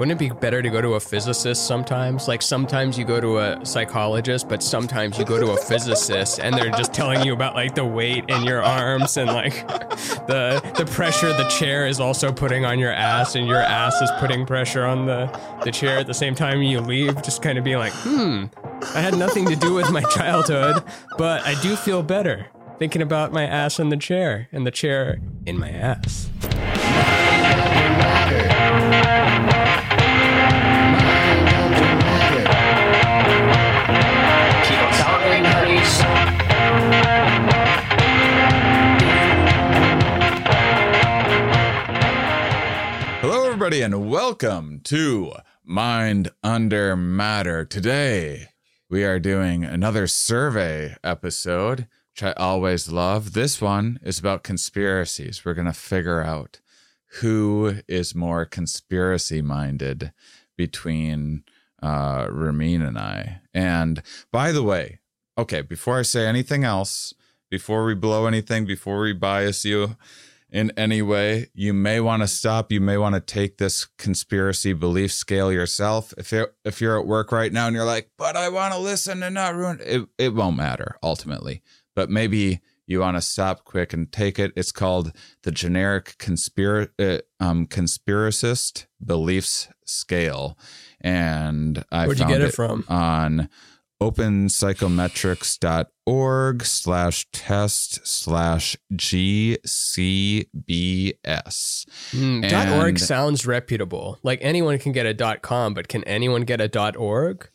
Wouldn't it be better to go to a physicist sometimes? Like sometimes you go to a psychologist, but sometimes you go to a physicist and they're just telling you about like the weight in your arms and like the the pressure the chair is also putting on your ass and your ass is putting pressure on the the chair at the same time you leave, just kind of being like, "Hmm, I had nothing to do with my childhood, but I do feel better thinking about my ass in the chair and the chair in my ass." Everybody, and welcome to Mind Under Matter. Today, we are doing another survey episode, which I always love. This one is about conspiracies. We're going to figure out who is more conspiracy minded between uh, Ramin and I. And by the way, okay, before I say anything else, before we blow anything, before we bias you, in any way, you may want to stop. You may want to take this conspiracy belief scale yourself. If you're if you're at work right now and you're like, but I want to listen and not ruin it, it won't matter ultimately. But maybe you want to stop quick and take it. It's called the generic conspira- uh, um, conspiracist beliefs scale, and I Where'd you found get it from? on openpsychometrics.org slash test slash GCBS. Hmm, dot .org sounds reputable. Like anyone can get a dot .com, but can anyone get a dot .org?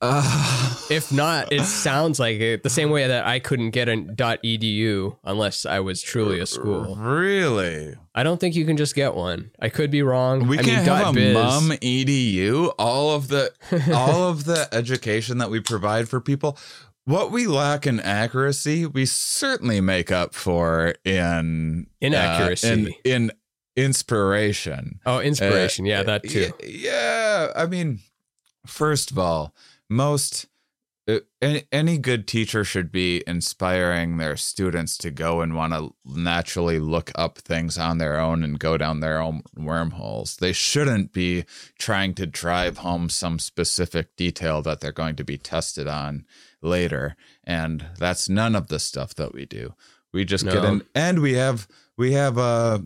Uh, If not, it sounds like it, the same way that I couldn't get a .edu unless I was truly a school. really? I don't think you can just get one. I could be wrong. We I can mean, have dot a biz. mum edu. All of the all of the education that we provide for people. What we lack in accuracy, we certainly make up for in uh, Inaccuracy. in, in inspiration. Oh, inspiration. yeah, that too. Yeah, I mean, first of all, most uh, any, any good teacher should be inspiring their students to go and want to naturally look up things on their own and go down their own wormholes. They shouldn't be trying to drive home some specific detail that they're going to be tested on later. And that's none of the stuff that we do. We just get in and we have we have uh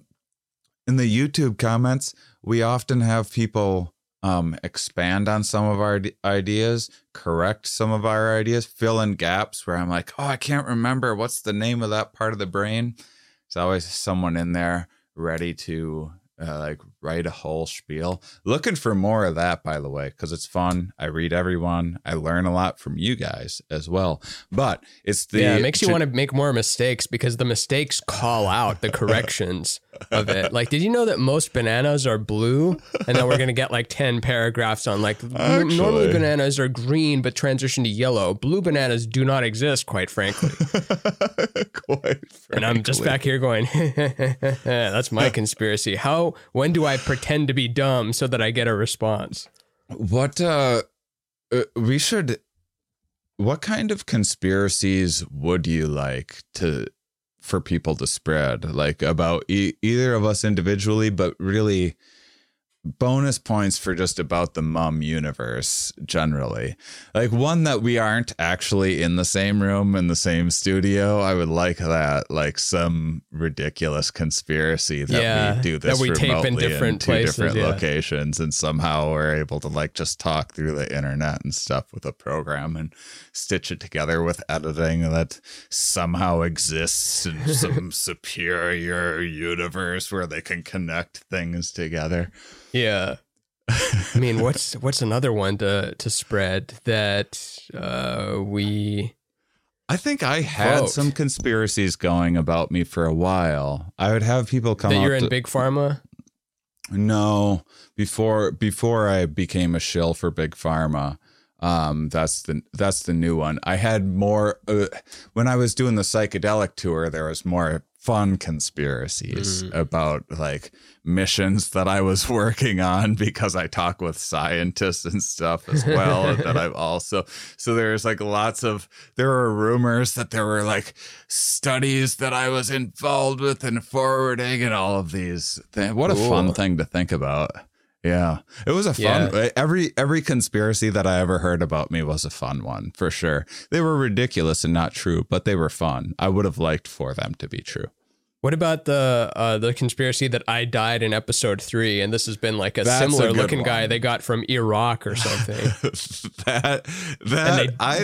in the YouTube comments, we often have people um, expand on some of our ideas, correct some of our ideas, fill in gaps where I'm like, oh, I can't remember what's the name of that part of the brain. There's always someone in there ready to uh, like write a whole spiel. Looking for more of that, by the way, because it's fun. I read everyone. I learn a lot from you guys as well. But it's the yeah, it makes you want to make more mistakes because the mistakes call out the corrections of it. Like, did you know that most bananas are blue? And then we're going to get like 10 paragraphs on like, n- normally bananas are green but transition to yellow. Blue bananas do not exist, quite frankly. Quite And I'm just back here going, that's my conspiracy. How, when do I pretend to be dumb so that I get a response? What uh, uh we should what kind of conspiracies would you like to for people to spread like about e- either of us individually but really bonus points for just about the mum universe generally like one that we aren't actually in the same room in the same studio i would like that like some ridiculous conspiracy that Yeah, we do that this we tape in remotely different two places, different yeah. locations and somehow we're able to like just talk through the internet and stuff with a program and stitch it together with editing that somehow exists in some superior universe where they can connect things together Yeah. I mean, what's what's another one to to spread that uh, we I think I had Quote. some conspiracies going about me for a while. I would have people come that you're in to- big pharma? No, before before I became a shill for big pharma, um, that's the that's the new one. I had more uh, when I was doing the psychedelic tour. There was more fun conspiracies mm-hmm. about like missions that I was working on because I talk with scientists and stuff as well. that I've also so there's like lots of there were rumors that there were like studies that I was involved with and forwarding and all of these things. What a fun thing to think about. Yeah. It was a fun Yeah. every every conspiracy that I ever heard about me was a fun one, for sure. They were ridiculous and not true, but they were fun. I would have liked for them to be true. What about the uh, the conspiracy that I died in episode three, and this has been like a That's similar good looking guy they got from Iraq or something? that that they- I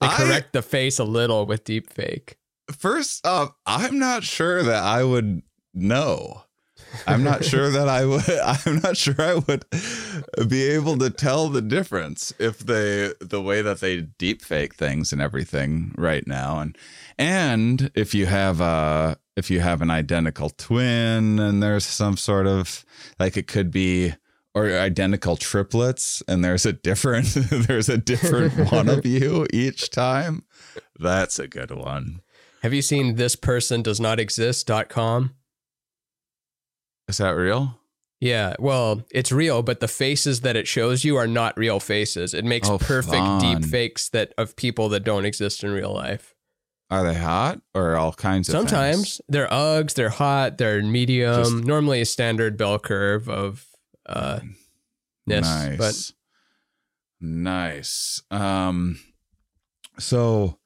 They I- correct the face a little with deep fake. first I'm not sure that I would know. I'm not sure that I would. I'm not sure I would be able to tell the difference if they the way that they deep fake things and everything right now, and and if you have a if you have an identical twin and there's some sort of like it could be or identical triplets and there's a different there's a different one of you each time. That's a good one. Have you seen this person does not exist.com? Is that real? Yeah, well, it's real, but the faces that it shows you are not real faces. It makes Oh, perfect fun. deep fakes that of people that don't exist in real life. Are they hot or all kinds of Sometimes things? they're Uggs, they're hot, they're medium. Just- normally a standard bell curve of uh ness, nice. but nice. Um so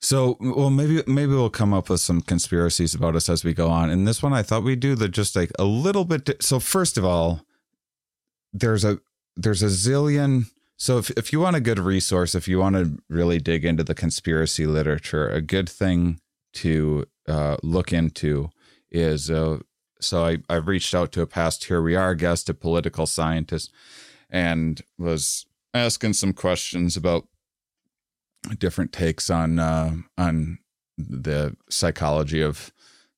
so well maybe maybe we'll come up with some conspiracies about us as we go on. And this one I thought we'd do the just like a little bit di- so first of all there's a there's a zillion so if if you want a good resource if you want to really dig into the conspiracy literature a good thing to uh, look into is uh, so I, I reached out to a past here we are guest a political scientist and was asking some questions about different takes on uh, on the psychology of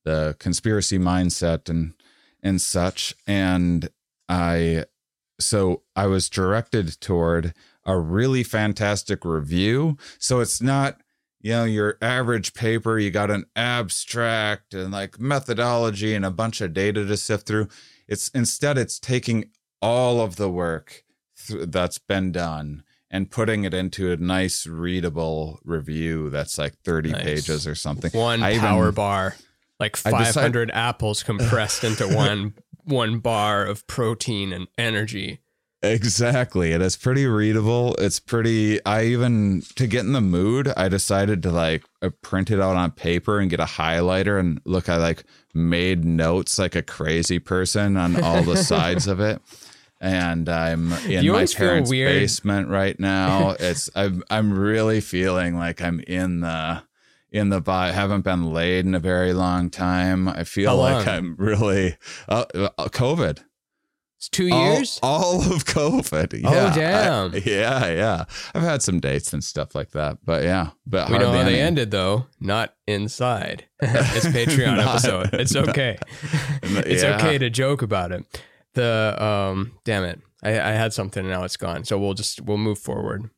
the conspiracy mindset and and such. And I so I was directed toward a really fantastic review. So it's not you know your average paper you got an abstract and like methodology and a bunch of data to sift through. It's instead it's taking all of the work th- that's been done and putting it into a nice readable review that's like 30 Nice. pages or something one I even- power bar, like I decide- 500 apples compressed into one one bar of protein and energy. Exactly. And It is pretty readable. It's pretty. I even to get in the mood, I decided to like uh, print it out on paper and get a highlighter and look. I like made notes like a crazy person on all the sides of it. And I'm in my parents' basement right now. It's I'm I'm really feeling like I'm in the in the body. Haven't been laid in a very long time. I feel like? I'm really uh, uh, COVID. It's two years. All, of COVID. Oh, Yeah, I- damn. yeah, yeah. I've had some dates and stuff like that, but yeah. But we know how they ended though. Not inside. it's Patreon Not- episode. It's okay. it's Yeah. okay to joke about it. The um, damn it, I, I had something and now it's gone. So we'll just we'll move forward.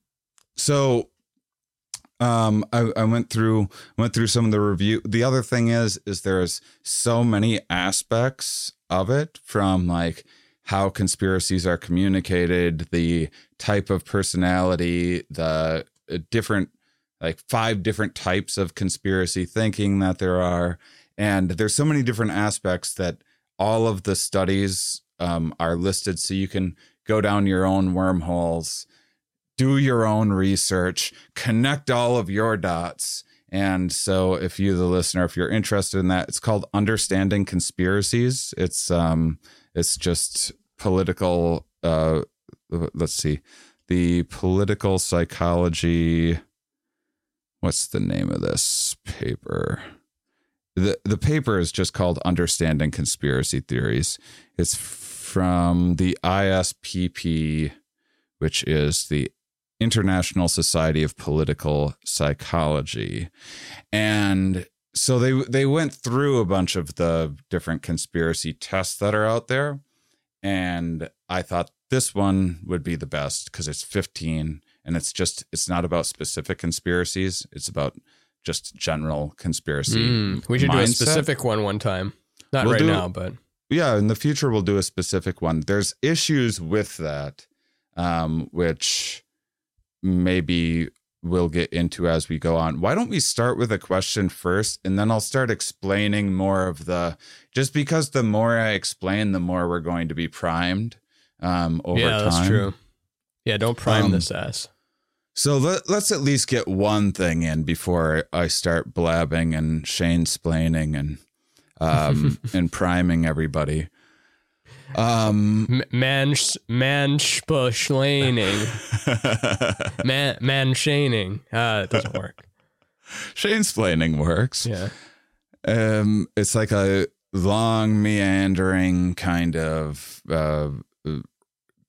So, um, I, I went through went through some of the review. The other thing is, is there's so many aspects of it from like how conspiracies are communicated, the type of personality, the uh, different like five different types of conspiracy thinking that there are, and there's so many different aspects that all of the studies um, are listed, so you can go down your own wormholes do your own research, connect all of your dots. And so if you the listener, if you're interested in that, it's called Understanding Conspiracies. It's um it's just political uh let's see. The political psychology what's the name of this paper? The the paper is just called Understanding Conspiracy Theories. It's from the ISPP which is the International Society of Political Psychology. And so they they went through a bunch of the different conspiracy tests that are out there and I thought this one would be the best cuz it's 15 and it's just it's not about specific conspiracies, it's about just general conspiracy. Mm, we should do a specific one one time. Not We'll right do- now, but yeah in the future we'll do a specific one there's issues with that um which maybe we'll get into as we go on. Why don't we start with a question first and then I'll start explaining more of the just because the more I explain, the more we're going to be primed um over yeah, time. that's true. Yeah, don't prime Um, this ass. So let, let's at least get one thing in before I start blabbing and Shane splaining and um and priming everybody. Um man, man, splaining, man, man, shaning. Ah, it doesn't work. Shane splaining works. Yeah. Um, it's like a long, meandering kind of uh,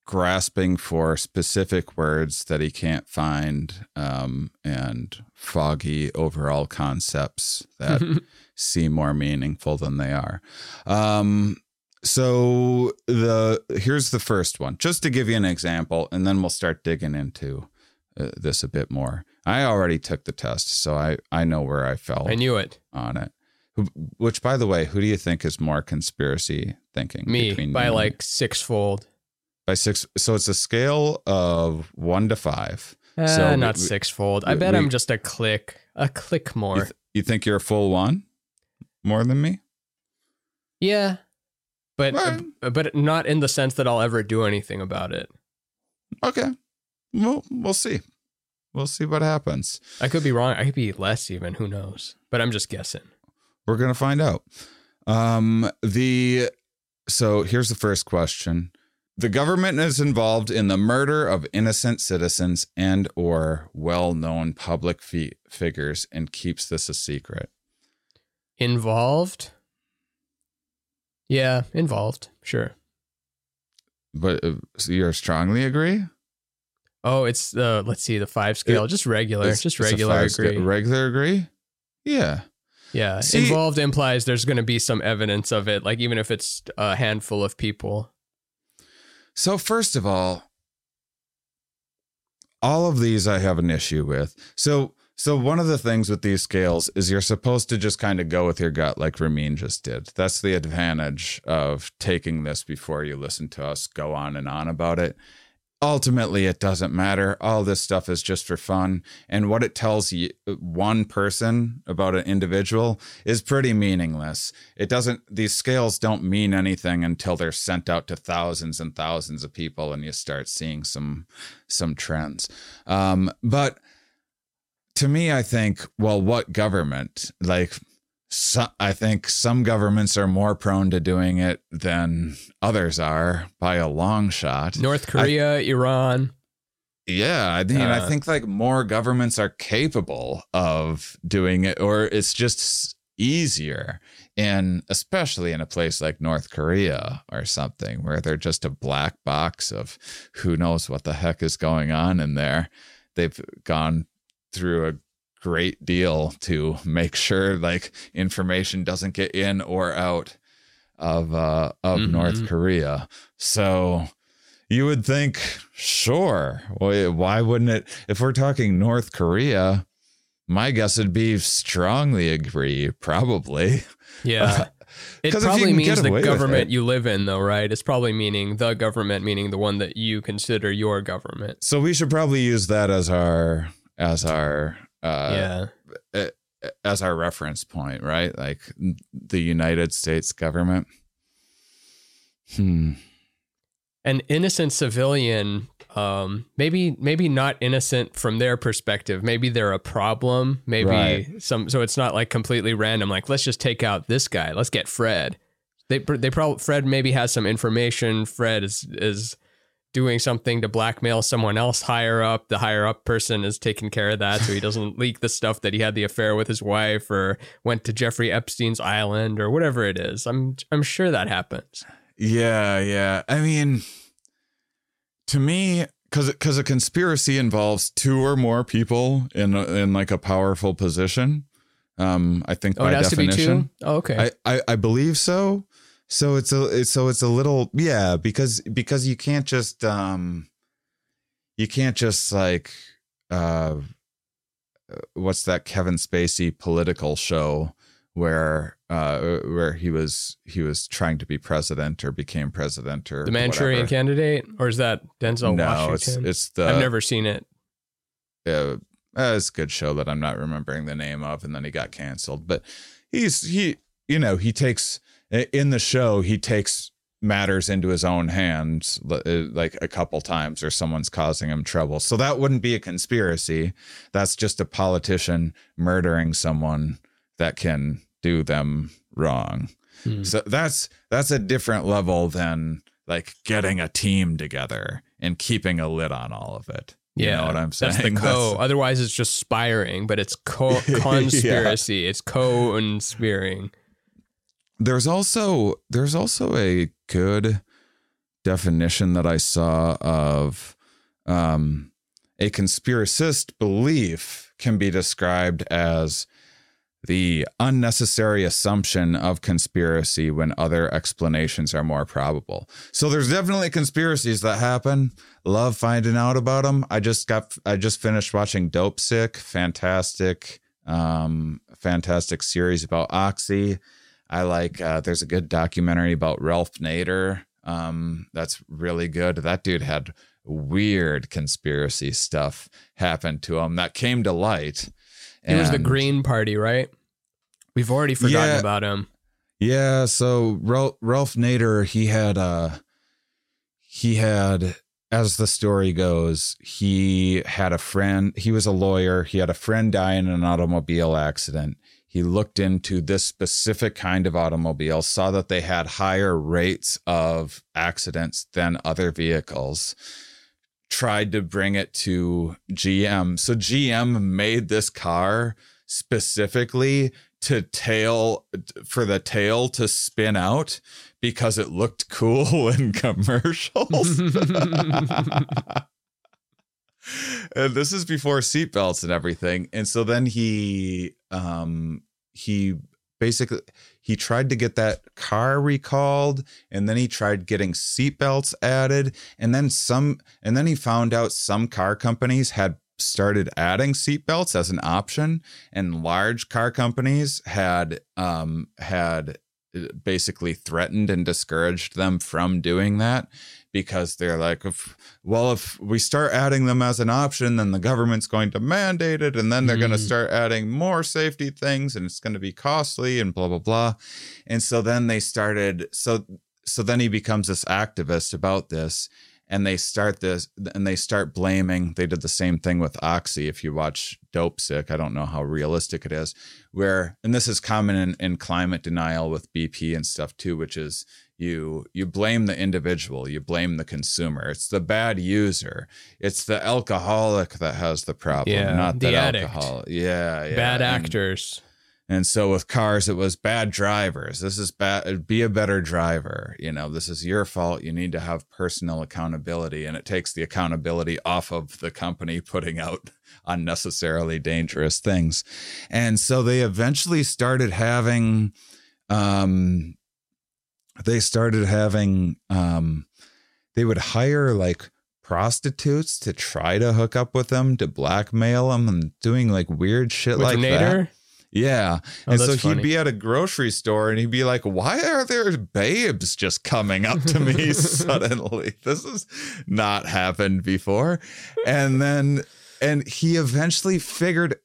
grasping for specific words that he can't find, um, and foggy overall concepts that seem more meaningful than they are. Um, so the here's the first one, just to give you an example, and then we'll start digging into uh, this a bit more. I already took the test, so I I know where I fell I knew it. on it. Which, by the way, who do you think is more conspiracy thinking? Me between by you like sixfold. by six. So it's a scale of one to five. Uh, So not we- sixfold. I bet we- I'm just a click, a click You, more. th- you think you're a full one, more than me? yeah, but Right. but not in the sense that I'll ever do anything about it. Okay, well, we'll see. We'll see what happens. I could be wrong. I could be less even. Who knows? But I'm just guessing. We're gonna find out. Um, the so here's the first question: The government is involved in the murder of innocent citizens and or well-known public fi- figures and keeps this a secret. Involved? Yeah, involved. Sure. But uh, so you strongly agree? Oh, it's the let's see the five scale, just regular, It's- just it's regular agree. Regular agree? Yeah. yeah, See- involved implies there's going to be some evidence of it, like even if it's a handful of people. So first of all, all of these I have an issue with. So so one of the things with these scales is you're supposed to just kind of go with your gut like Ramin just did. That's the advantage of taking this before you listen to us go on and on about it. Ultimately, it doesn't matter. All this stuff is just for fun. And what it tells you, one person about an individual is pretty meaningless. It doesn't, these scales don't mean anything until they're sent out to thousands and thousands of people and you start seeing some, some trends. Um, but to me, I think, well, what government? Like, so, I think some governments are more prone to doing it than others are by a long shot. North Korea, Iran. Yeah, I mean, I Uh, think like more governments are capable of doing it, or it's just easier. And especially in a place like North Korea or something, where they're just a black box of who knows what the heck is going on in there. They've gone through a great deal to make sure like information doesn't get in or out of uh of Mhm. North Korea. So you would think, sure. Why why wouldn't it? If we're talking North Korea, my guess would be strongly agree, probably. Yeah. it probably means the government you live in, though, right? It's probably meaning the government, meaning the one that you consider your government. So we should probably use that as our as our uh yeah. as our reference point, right? Like the United States government. Hmm. An innocent civilian, um, maybe maybe not innocent from their perspective. Maybe they're a problem. Maybe Right. some. So it's not like completely random. Like let's just take out this guy. Let's get Fred. They they probably Fred maybe has some information. Fred is is doing something to blackmail someone else higher up. The higher up person is taking care of that, so he doesn't leak the stuff that he had the affair with his wife or went to Jeffrey Epstein's island or whatever it is. I'm I'm sure that happens. Yeah, yeah. I mean, to me, because because a conspiracy involves two or more people in a, in like a powerful position. Um, I think Oh, by it has definition, to be two. Oh, okay. I, I I believe so. So it's a so it's a little yeah because because you can't just um you can't just like uh what's that Kevin Spacey political show where uh where he was he was trying to be president or became president or the Manchurian whatever. Candidate, or is that Denzel no Washington? it's it's the I've never seen it. uh, uh, it's a good show that I'm not remembering the name of, and then he got canceled. But he's he, you know, he takes in the show he takes matters into his own hands uh, like a couple times or someone's causing him trouble. So that wouldn't be a conspiracy. That's just a politician murdering someone that can do them wrong. Hmm. So that's that's a different level than like getting a team together and keeping a lid on all of it. You know what I'm saying? That's the co. Otherwise, it's just spiring, but it's co conspiracy. It's co-conspiring. There's also there's also a good definition that I saw of um, a conspiracist belief can be described as the unnecessary assumption of conspiracy when other explanations are more probable. So there's definitely conspiracies that happen. Love finding out about them. I just got I just finished watching Dopesick, fantastic um fantastic series about Oxy. I like uh there's a good documentary about Ralph Nader. Um that's really good. That dude had weird conspiracy stuff happen to him that came to light. He was the Green Party, right? We've already forgotten Yeah. about him. Yeah, so Ralph, Ralph Nader, he had uh he had as the story goes, he had a friend, he was a lawyer, he had a friend die in an automobile accident. He looked into this specific kind of automobile, saw that they had higher rates of accidents than other vehicles. Tried to bring it to GM. So GM made this car specifically to tail for the tail to spin out because it looked cool in commercials. and this is before seatbelts and everything. And so then he um he basically he tried to get that car recalled and then he tried getting seatbelts added and then some and then he found out some car companies had started adding seatbelts as an option and large car companies had um had uh, basically threatened and discouraged them from doing that because they're like if, well if we start adding them as an option then the government's going to mandate it and then they're going to Mm. start adding more safety things and it's going to be costly and blah blah blah and so then they started so so then he becomes this activist about this and they start this and they start blaming they did the same thing with oxy if you watch Dopesick i don't know how realistic it is where and this is common in, in climate denial with bp and stuff too which is you you blame the individual you blame the consumer it's the bad user it's the alcoholic that has the problem Yeah, not the alcohol yeah, yeah Bad And- actors. and so with cars, it was bad drivers. This is bad. Be a better driver. You know, this is your fault. You need to have personal accountability, and it takes the accountability off of the company putting out unnecessarily dangerous things. And so they eventually started having, um, they started having, um, they would hire like prostitutes to try to hook up with them to blackmail them and doing like weird shit With like that. Yeah. Oh, and so he'd funny. be at a grocery store and he'd be like, Why are there babes just coming up to me suddenly? This has not happened before. And then, and he eventually figured,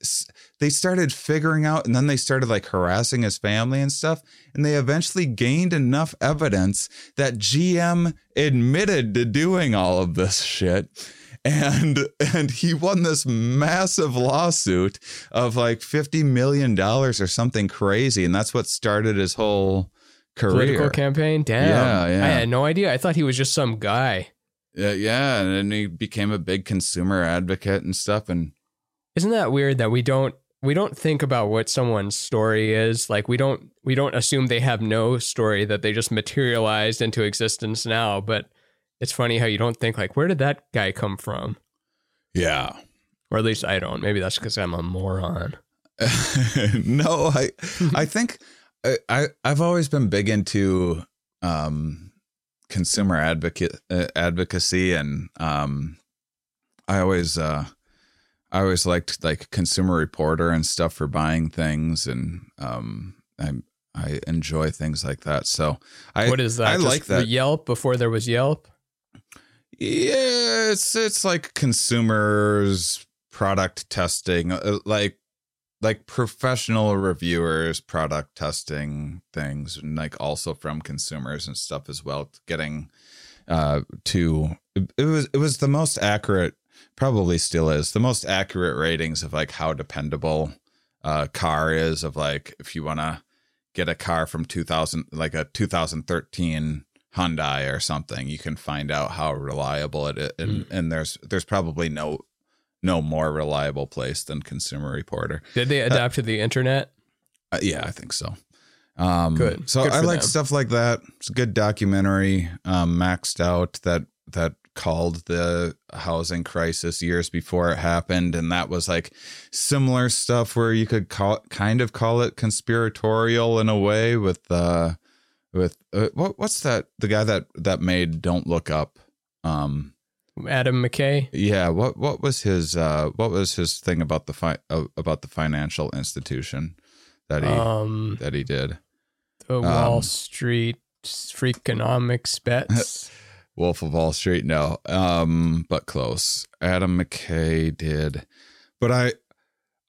they started figuring out, and then they started like harassing his family and stuff. And they eventually gained enough evidence that GM admitted to doing all of this shit and and he won this massive lawsuit of like 50 million dollars or something crazy and that's what started his whole career Political campaign? Damn. Yeah, yeah. I had no idea. I thought he was just some guy. Yeah, yeah and then he became a big consumer advocate and stuff and Isn't that weird that we don't we don't think about what someone's story is? Like we don't we don't assume they have no story that they just materialized into existence now, but it's funny how you don't think like where did that guy come from? yeah Or at least I don't. Maybe that's because I'm a moron. no i i think I, I i've always been big into um consumer advocate uh, advocacy and um i always uh i always liked like consumer reporter and stuff for buying things and um i i enjoy things like that so i what is that? i Just like that Yelp before there was Yelp. yeah it's it's like consumers product testing, uh, like like professional reviewers product testing things and like also from consumers and stuff as well getting uh to it was it was the most accurate probably still is the most accurate ratings of like how dependable a car is of like if you want to get a car from 2000 like a 2013 Hyundai or something you can find out how reliable it is and, and there's there's probably no no more reliable place than Consumer Reporter. Did they adapt to the internet? Uh, yeah, I think so. Um, Good. So Good I like them. stuff like that. It's a good documentary, um, maxed out that that called the housing crisis years before it happened, and that was like similar stuff where you could call kind of call it conspiratorial in a way with uh with uh, what what's that the guy that that made Don't Look Up. Um, Adam McKay. yeah, what what was his uh what was his thing about the fi- uh, about the financial institution that he Um, that he did? the Wall um, Street Freakonomics bets. Wolf of Wall Street, no, um, but close. Adam McKay did, but I,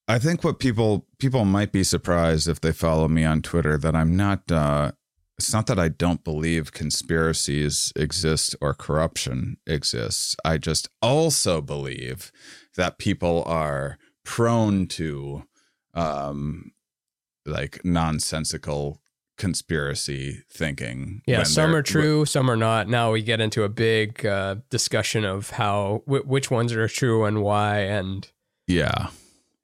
I think what people people might be surprised if they follow me on Twitter that I'm not. uh It's not that I don't believe conspiracies exist or corruption exists. I just also believe that people are prone to, um, like nonsensical conspiracy thinking. Yeah, some are true, some are not. Now we get into a big uh, discussion of how wh- which ones are true and why, and Yeah.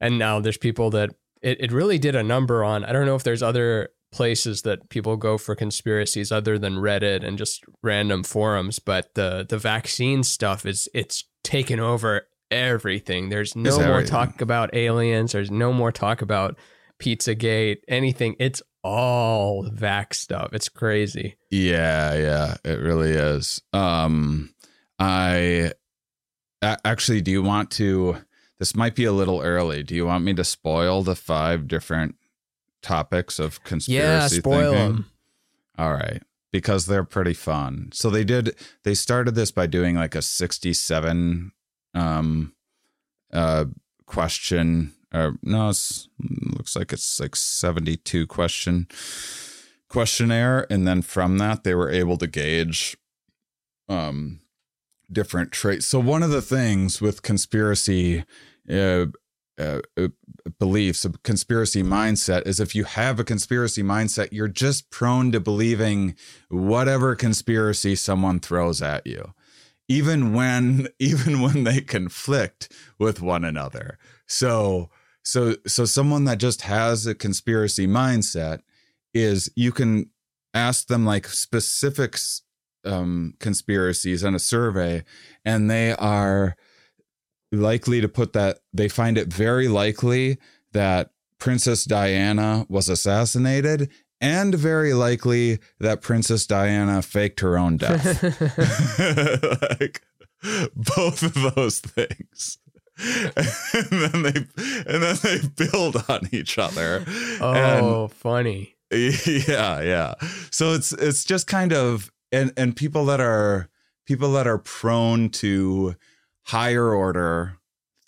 and now there's people that it, it really did a number on. I don't know if there's other places that people go for conspiracies other than Reddit and just random forums, but the the vaccine stuff is it's taken over everything. There's no more talk about aliens. There's no more talk about Pizzagate, anything. It's all vax stuff. It's crazy. Yeah, yeah, it really is. Um I actually do you want to this might be a little early. Do you want me to spoil the five different topics of conspiracy Yeah, spoil thinking? them. All right. Because they're pretty fun. So they did they started this by doing like a 67 um uh question or no, it's looks like it's like 72 question questionnaire and then from that they were able to gauge um different traits. So one of the things with conspiracy uh, uh, uh, beliefs, a conspiracy mindset is if you have a conspiracy mindset, you're just prone to believing whatever conspiracy someone throws at you, even when even when they conflict with one another. So so so someone that just has a conspiracy mindset is you can ask them like specifics um, conspiracies in a survey, and they are likely to put that they find it very likely that Princess Diana was assassinated and very likely that Princess Diana faked her own death. like both of those things. and then they and then they build on each other. Oh, and- Oh, funny. yeah yeah so it's it's just kind of and and people that are people that are prone to higher order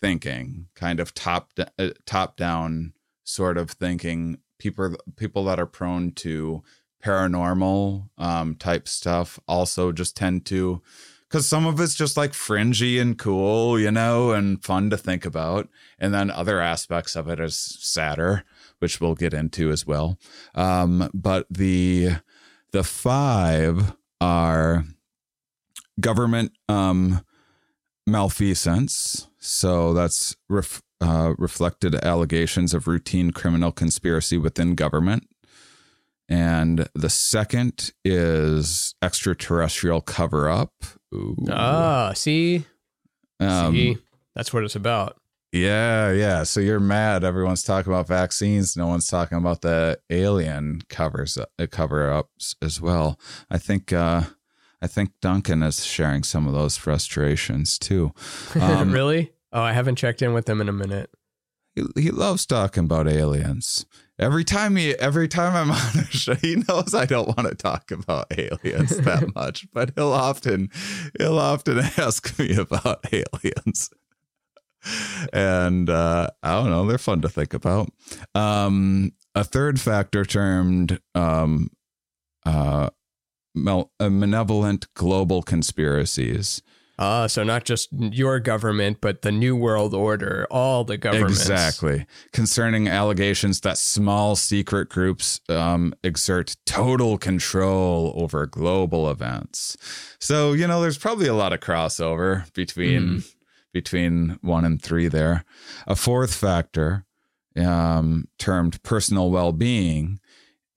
thinking kind of top uh, top down sort of thinking people people that are prone to paranormal um type stuff also just tend to because some of it's just like fringy and cool you know and fun to think about. And then other aspects of it is sadder which we'll get into as well. Um but the the five are government um malfeasance so that's ref, uh, reflected allegations of routine criminal conspiracy within government and the second is extraterrestrial cover up Ah, see, um, see, that's what it's about. Yeah, yeah. So you're mad. Everyone's talking about vaccines. No one's talking about the alien covers uh, cover ups as well. I think uh, I think Duncan is sharing some of those frustrations too. Um, really? Oh, I haven't checked in with him in a minute. he, he loves talking about aliens. Every time he, every time I'm on a show, he knows I don't want to talk about aliens that much, but he'll often, he'll often ask me about aliens. and uh, I don't know, they're fun to think about. Um, a third factor termed um, uh, uh, malevolent global conspiracies. Ah, so not just your government, but the New World Order, all the governments. Exactly. Concerning allegations that small secret groups um, exert total control over global events. So, you know, there's probably a lot of crossover between between one and three there. A fourth factor, um, termed personal well-being,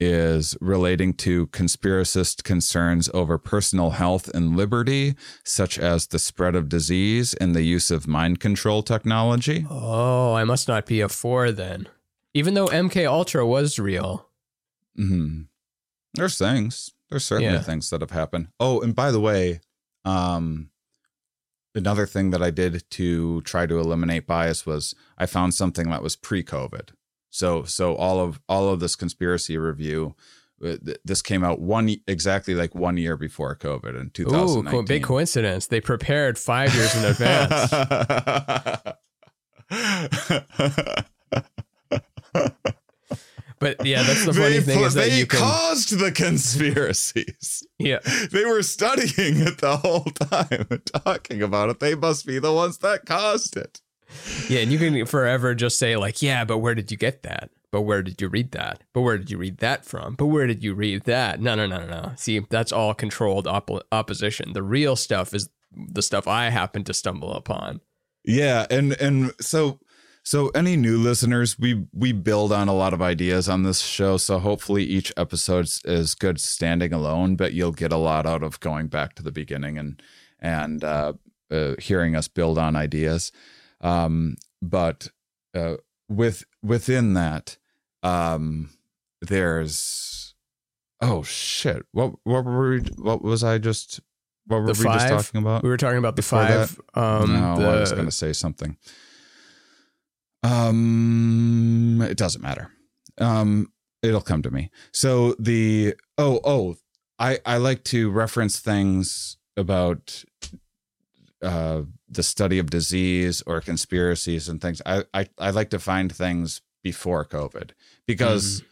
is relating to conspiracist concerns over personal health and liberty, such as the spread of disease and the use of mind control technology. Oh, I must not be a four then. Even though MK Ultra was real. hmm There's things. There's certainly Yeah. things that have happened. Oh, and by the way, um, another thing that I did to try to eliminate bias was I found something that was pre-COVID. So, so all of all of this conspiracy review, uh, this came out one exactly like one year before COVID in Ooh, 2019. co- big coincidence. They prepared five years in advance. But yeah, that's the funny they thing is that they you can. caused the conspiracies. yeah. They were studying it the whole time and talking about it. They must be the ones that caused it. Yeah, and you can forever just say like, yeah, but where did you get that? But where did you read that? But where did you read that from? But where did you read that? No, no, no, no, no. See, that's all controlled oppo- opposition. The real stuff is the stuff I happen to stumble upon. Yeah, and and so so any new listeners, we we build on a lot of ideas on this show, so hopefully each episode is good standing alone, but you'll get a lot out of going back to the beginning and and uh, uh, hearing us build on ideas. Um, but uh, with within that, um, there's oh shit, what what were we, what was I just what were The we just talking about? We were talking about the five. Um, no, the, I was going to say something. Um, it doesn't matter. Um, it'll come to me. So the oh oh, I I like to reference things about uh the study of disease or conspiracies and things. I I I like to find things before COVID because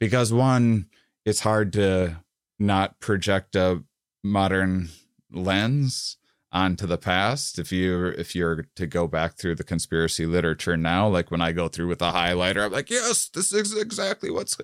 because one, it's hard to not project a modern lens onto the past. If you if you're to go back through the conspiracy literature now like when i go through with a highlighter i'm like yes this is exactly what's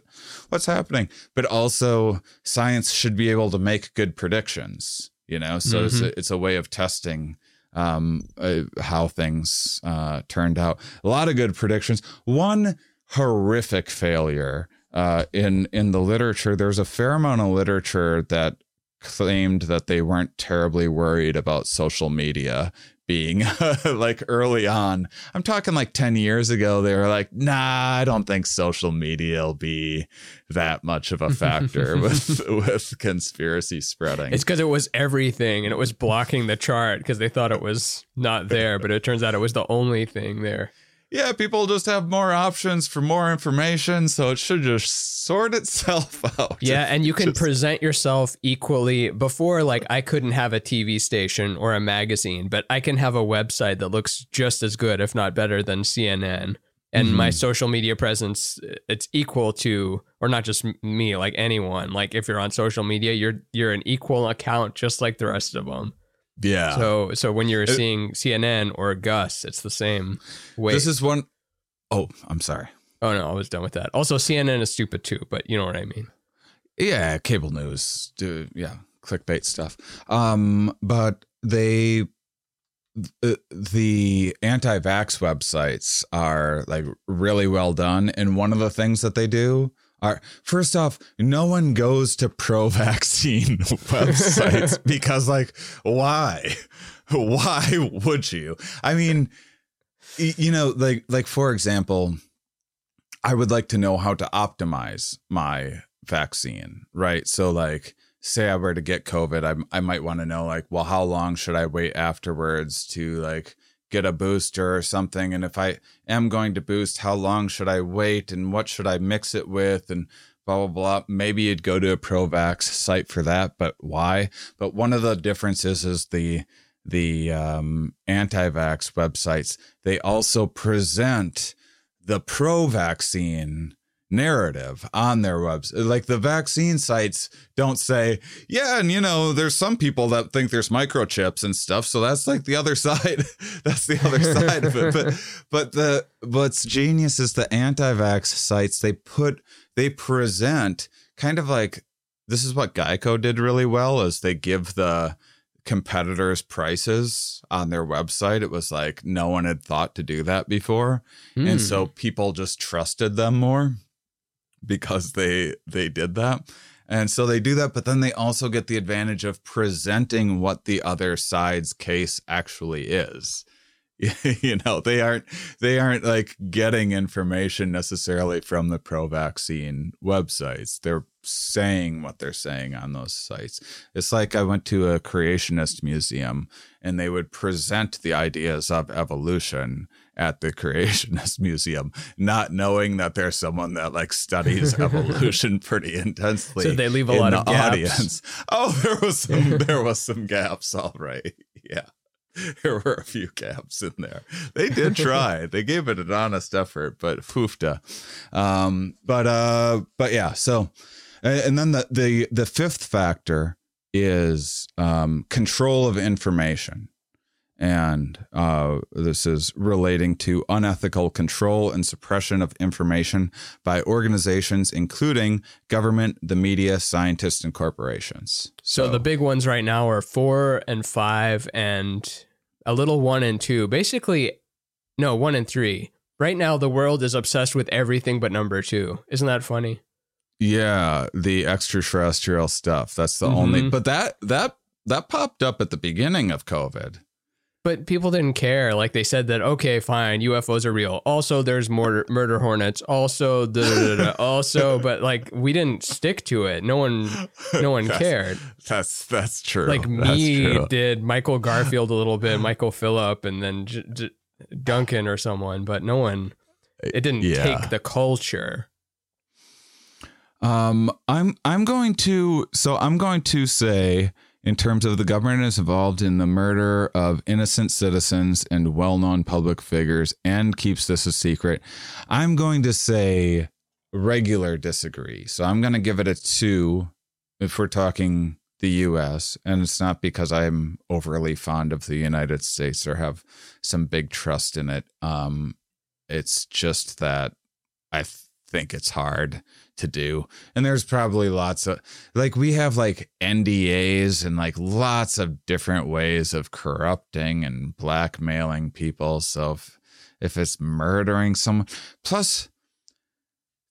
what's happening. But also science should be able to make good predictions you know? So it's, a, it's a way of testing um uh, how things uh turned out. A lot of good predictions. One horrific failure uh in in the literature there's a fair amount of literature that claimed that they weren't terribly worried about social media being like early on. I'm talking like 10 years ago, they were like, nah, I don't think social media will be that much of a factor with, with conspiracy spreading. It's because it was everything and it was blocking the chart because they thought it was not there, but it turns out it was the only thing there. Yeah, people just have more options for more information, so it should just sort itself out. Yeah, and you can Just- present yourself equally. Before, like, I couldn't have a TV station or a magazine, but I can have a website that looks just as good, if not better, than CNN. And my Mhm. social media presence, it's equal to, or not just me, like anyone. Like, if you're on social media, you're you're an equal account, just like the rest of them. Yeah. So, so when you're It- seeing CNN or Gus, it's the same way. this is one oh I'm sorry. oh no, I was done with that. Also, CNN is stupid too, but you know what I mean. Yeah, cable news, do yeah, clickbait stuff. Um, but they the, the anti-vax websites are like really well done, and one of the things that they do are first off, no one goes to pro-vaccine websites because, like, why? Why would you? I mean, you know, like like for example, I would like to know how to optimize my vaccine, right? So like say I were to get COVID, I I might want to know like, well, how long should I wait afterwards to like get a booster or something? And if I am going to boost, how long should I wait and what should I mix it with and blah blah blah. Maybe you'd go to a Provax site for that, but why? But one of the differences is the the um, anti-vax websites, they also present the pro-vaccine narrative on their website. Like the vaccine sites don't say, yeah, and you know, there's some people that think there's microchips and stuff. So that's like the other side. that's the other side of it. But but the what's genius is the anti-vax sites, they put they present kind of like this is what Geico did really well is they give the competitors prices on their website it was like no one had thought to do that before Hmm. and so people just trusted them more because they they did that. And so they do that but then they also get the advantage of presenting what the other side's case actually is. You know they aren't they aren't like getting information necessarily from the pro vaccine websites. They're saying what they're saying on those sites. It's like i went to a creationist museum and they would present the ideas of evolution at the creationist museum not knowing that there's someone that like studies evolution pretty intensely So they leave a lot the of gaps. audience oh there was some there was some gaps all right yeah there were a few gaps in there. They did try. they gave it an honest effort, but foofta. Um, but uh, but yeah. So, and then the the the fifth factor is um, control of information, and uh, this is relating to unethical control and suppression of information by organizations, including government, the media, scientists, and corporations. So the big ones right now are four and five and a little one and two. Basically, no, one and three. Right now, the world is obsessed with everything but number two. Isn't that funny? Yeah, the extraterrestrial stuff. That's the Mhm. only. But that that that popped up at the beginning of COVID. But people didn't care. Like they said that, okay, fine, UFOs are real. Also, there's murder, murder hornets. Also, da, da, da, da. also, but like we didn't stick to it. No one, no one That's- cared. That's that's true. Like That's me true. did Michael Garfield a little bit, Michael Phillip, and then J- J- Duncan or someone. But no one. It didn't Yeah. take the culture. Um, I'm I'm going to so I'm going to say in terms of the government is involved in the murder of innocent citizens and well-known public figures and keeps this a secret. I'm going to say regular disagree. So I'm going to give it a 2 if we're talking the US and it's not because I'm overly fond of the United States or have some big trust in it. Um it's just that I th- think it's hard to do. And there's probably lots of like we have like NDAs and like lots of different ways of corrupting and blackmailing people. So if, if it's murdering someone, plus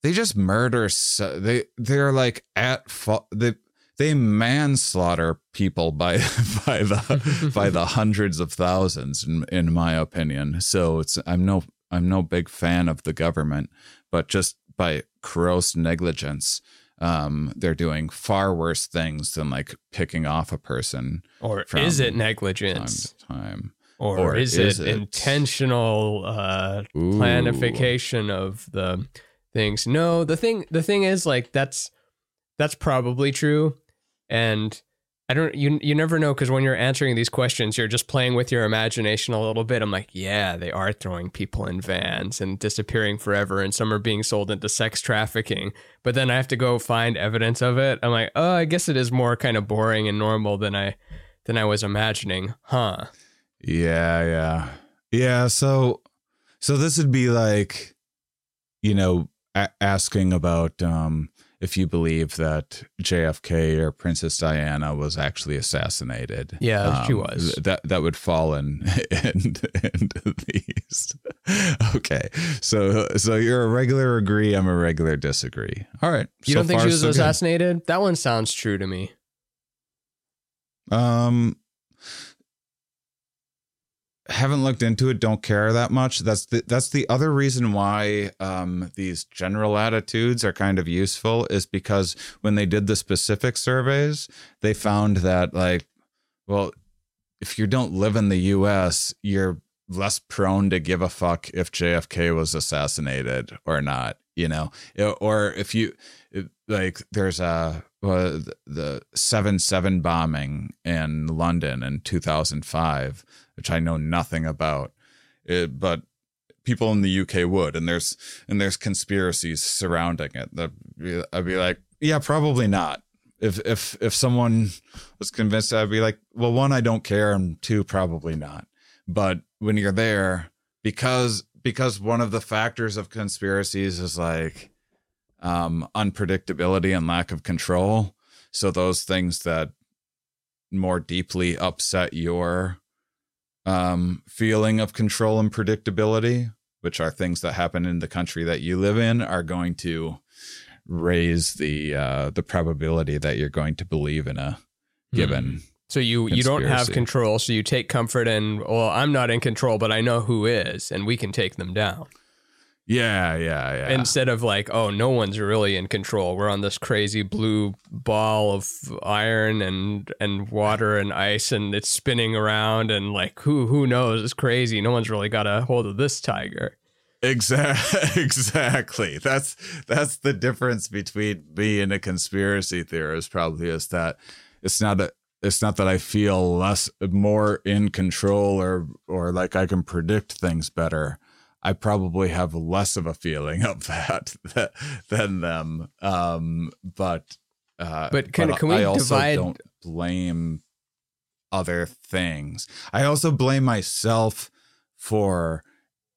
they just murder. So, they they're like at fault. They they manslaughter people by by the by the hundreds of thousands in in my opinion. So it's I'm no I'm no big fan of the government, but just by gross negligence, um, they're doing far worse things than like picking off a person Or is it negligence? to time. Or, or is, is it, it- intentional uh, Ooh. planification of the things? No, the thing the thing is like that's that's probably true, and I don't you you never know because when you're answering these questions, you're just playing with your imagination a little bit. I'm like, yeah, they are throwing people in vans and disappearing forever, and some are being sold into sex trafficking. But then I have to go find evidence of it. I'm like, oh, I guess it is more kind of boring and normal than I than I was imagining, huh? Yeah, yeah, yeah. So, so this would be like, you know, a- asking about um, if you believe that JFK or Princess Diana was actually assassinated. Yeah, she Um, was. That that would fall in in into these. Okay, so so you're a regular agree. I'm a regular disagree. All right. You so don't think far, she was so good. assassinated? That one sounds true to me. Um, haven't looked into it. Don't care that much. That's the that's the other reason why um these general attitudes are kind of useful is because when they did the specific surveys, they found that like, well, if you don't live in the U.S., you're less prone to give a fuck if JFK was assassinated or not. you know, or if you like, there's a uh, the seven seven bombing in London in 2005, which I know nothing about, it, but people in the UK would, and there's and there's conspiracies surrounding it. That I'd be like, yeah, probably not. If if if someone was convinced, I'd be like, well, one, I don't care, and two, probably not. But when you're there, because because one of the factors of conspiracies is like um, unpredictability and lack of control. So those things that more deeply upset your um, feeling of control and predictability, which are things that happen in the country that you live in, are going to raise the uh, the probability that you're going to believe in a given. Hmm. So you you don't have control, so you take comfort in. Well, I'm not in control, but I know who is, and we can take them down. Yeah, yeah, yeah. Instead of like, oh, no one's really in control. We're on this crazy blue ball of iron and and water and ice, and it's spinning around, and like, who who knows? It's crazy. No one's really got a hold of this tiger. Exactly. Exactly. That's that's the difference between me and a conspiracy theorist. Probably is that it's not a it's not that I feel less more in control or or like I can predict things better. I probably have less of a feeling of that, than them. Um, but uh, but can, but can we I also divide? Don't blame other things. I also blame myself for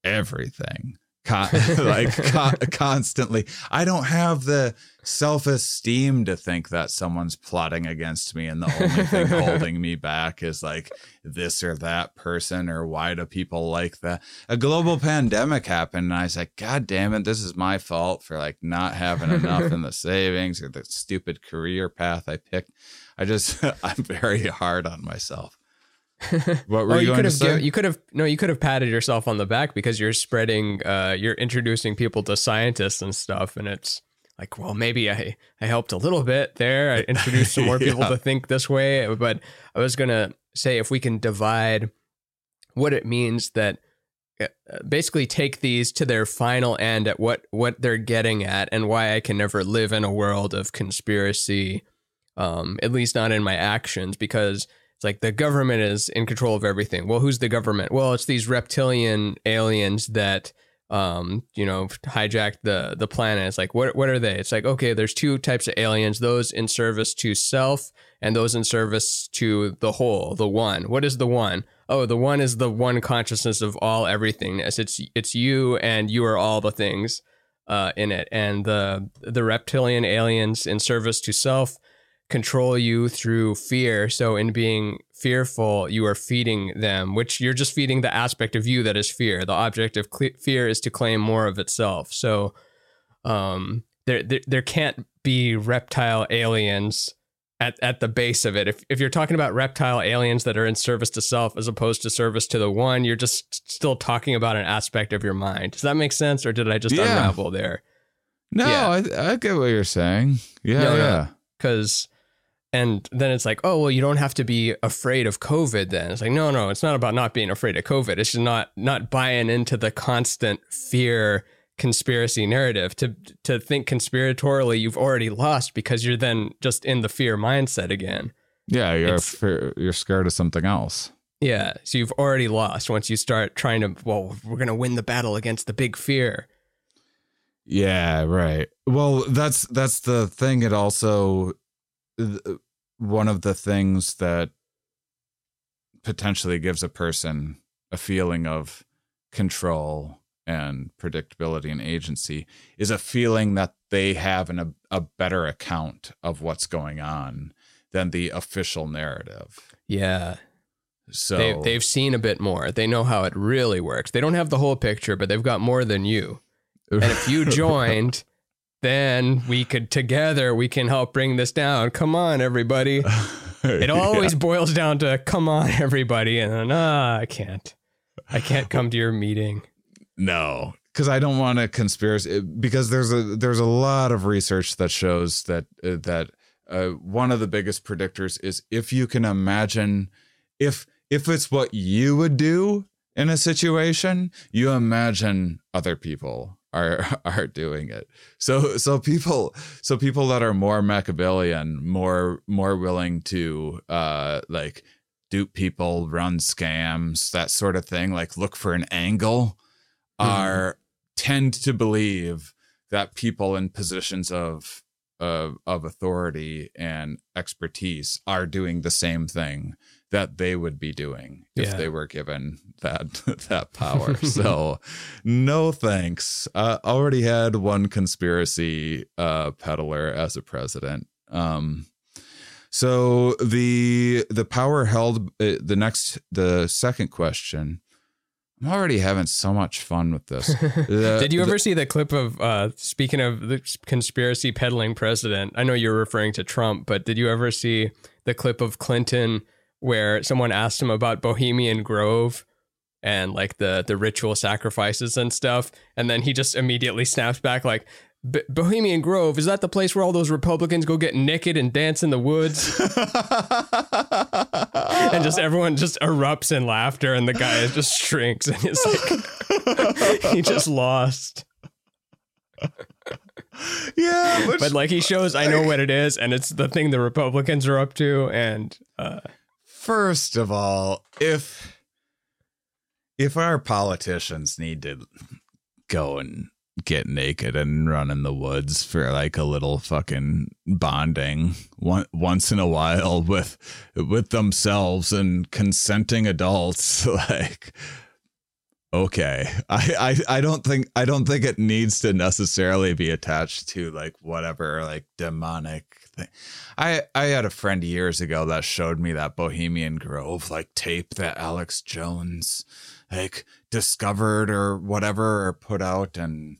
everything. Con- like con- constantly. I don't have the self esteem to think that someone's plotting against me, and the only thing holding me back is like this or that person, or why do people like that? A global pandemic happened, and I was like, God damn it, this is my fault for like not having enough in the savings or the stupid career path I picked. I just, I'm very hard on myself. what were oh, you, you could have give, you could have no you could have patted yourself on the back because you're spreading uh you're introducing people to scientists and stuff and it's like well maybe i i helped a little bit there i introduced some more people yeah. to think this way but i was gonna say if we can divide what it means that uh, basically take these to their final end at what what they're getting at and why i can never live in a world of conspiracy um at least not in my actions because like the government is in control of everything. Well, who's the government? Well, it's these reptilian aliens that um, you know, hijacked the the planet. It's like what what are they? It's like okay, there's two types of aliens: those in service to self and those in service to the whole, the one. What is the one? Oh, the one is the one consciousness of all everythingness. It's it's you and you are all the things uh, in it. And the the reptilian aliens in service to self control you through fear. So, in being fearful, you are feeding them, which you're just feeding the aspect of you that is fear. The object of cl- fear is to claim more of itself. So, um, there, there, there can't be reptile aliens at, at the base of it. If, if you're talking about reptile aliens that are in service to self as opposed to service to the one, you're just still talking about an aspect of your mind. Does that make sense? Or did I just yeah. unravel there? No, yeah. I, I get what you're saying. Yeah, no, yeah. Because and then it's like, oh well, you don't have to be afraid of COVID. Then it's like, no, no, it's not about not being afraid of COVID. It's just not not buying into the constant fear conspiracy narrative. To to think conspiratorially, you've already lost because you're then just in the fear mindset again. Yeah, you're fear, you're scared of something else. Yeah, so you've already lost once you start trying to. Well, we're gonna win the battle against the big fear. Yeah, right. Well, that's that's the thing. It also one of the things that potentially gives a person a feeling of control and predictability and agency is a feeling that they have an, a, a better account of what's going on than the official narrative. Yeah. So they, they've seen a bit more. They know how it really works. They don't have the whole picture, but they've got more than you. And if you joined, then we could together we can help bring this down. Come on, everybody. It always yeah. boils down to come on, everybody, and then ah, I can't. I can't come to your meeting. No, because I don't want a conspiracy. Because there's a there's a lot of research that shows that uh, that uh, one of the biggest predictors is if you can imagine if if it's what you would do in a situation, you imagine other people are are doing it. So so people so people that are more Machiavellian, more more willing to uh like dupe people, run scams, that sort of thing, like look for an angle, Mhm. are tend to believe that people in positions of of of authority and expertise are doing the same thing that they would be doing if Yeah. they were given that that power. so no thanks. Uh, already had one conspiracy uh, peddler as a president. Um, so the the power held uh, the next the second question. I'm already having so much fun with this. The- Did you the- ever see the clip of uh speaking of the conspiracy peddling president? I know you're referring to Trump, but did you ever see the clip of Clinton where someone asked him about Bohemian Grove and like the the ritual sacrifices and stuff and then he just immediately snaps back like "B- Bohemian Grove is that the place where all those Republicans go get naked and dance in the woods? and just everyone just erupts in laughter and the guy just shrinks and it's like he just lost. yeah, which- But like he shows I know what it is and it's the thing the Republicans are up to and uh First of all, if if our politicians need to go and get naked and run in the woods for like a little fucking bonding one, once in a while with with themselves and consenting adults like okay. I, I i don't think i don't think it needs to necessarily be attached to like whatever like demonic thing. I i had a friend years ago that showed me that bohemian grove like tape that alex jones like discovered or whatever or put out and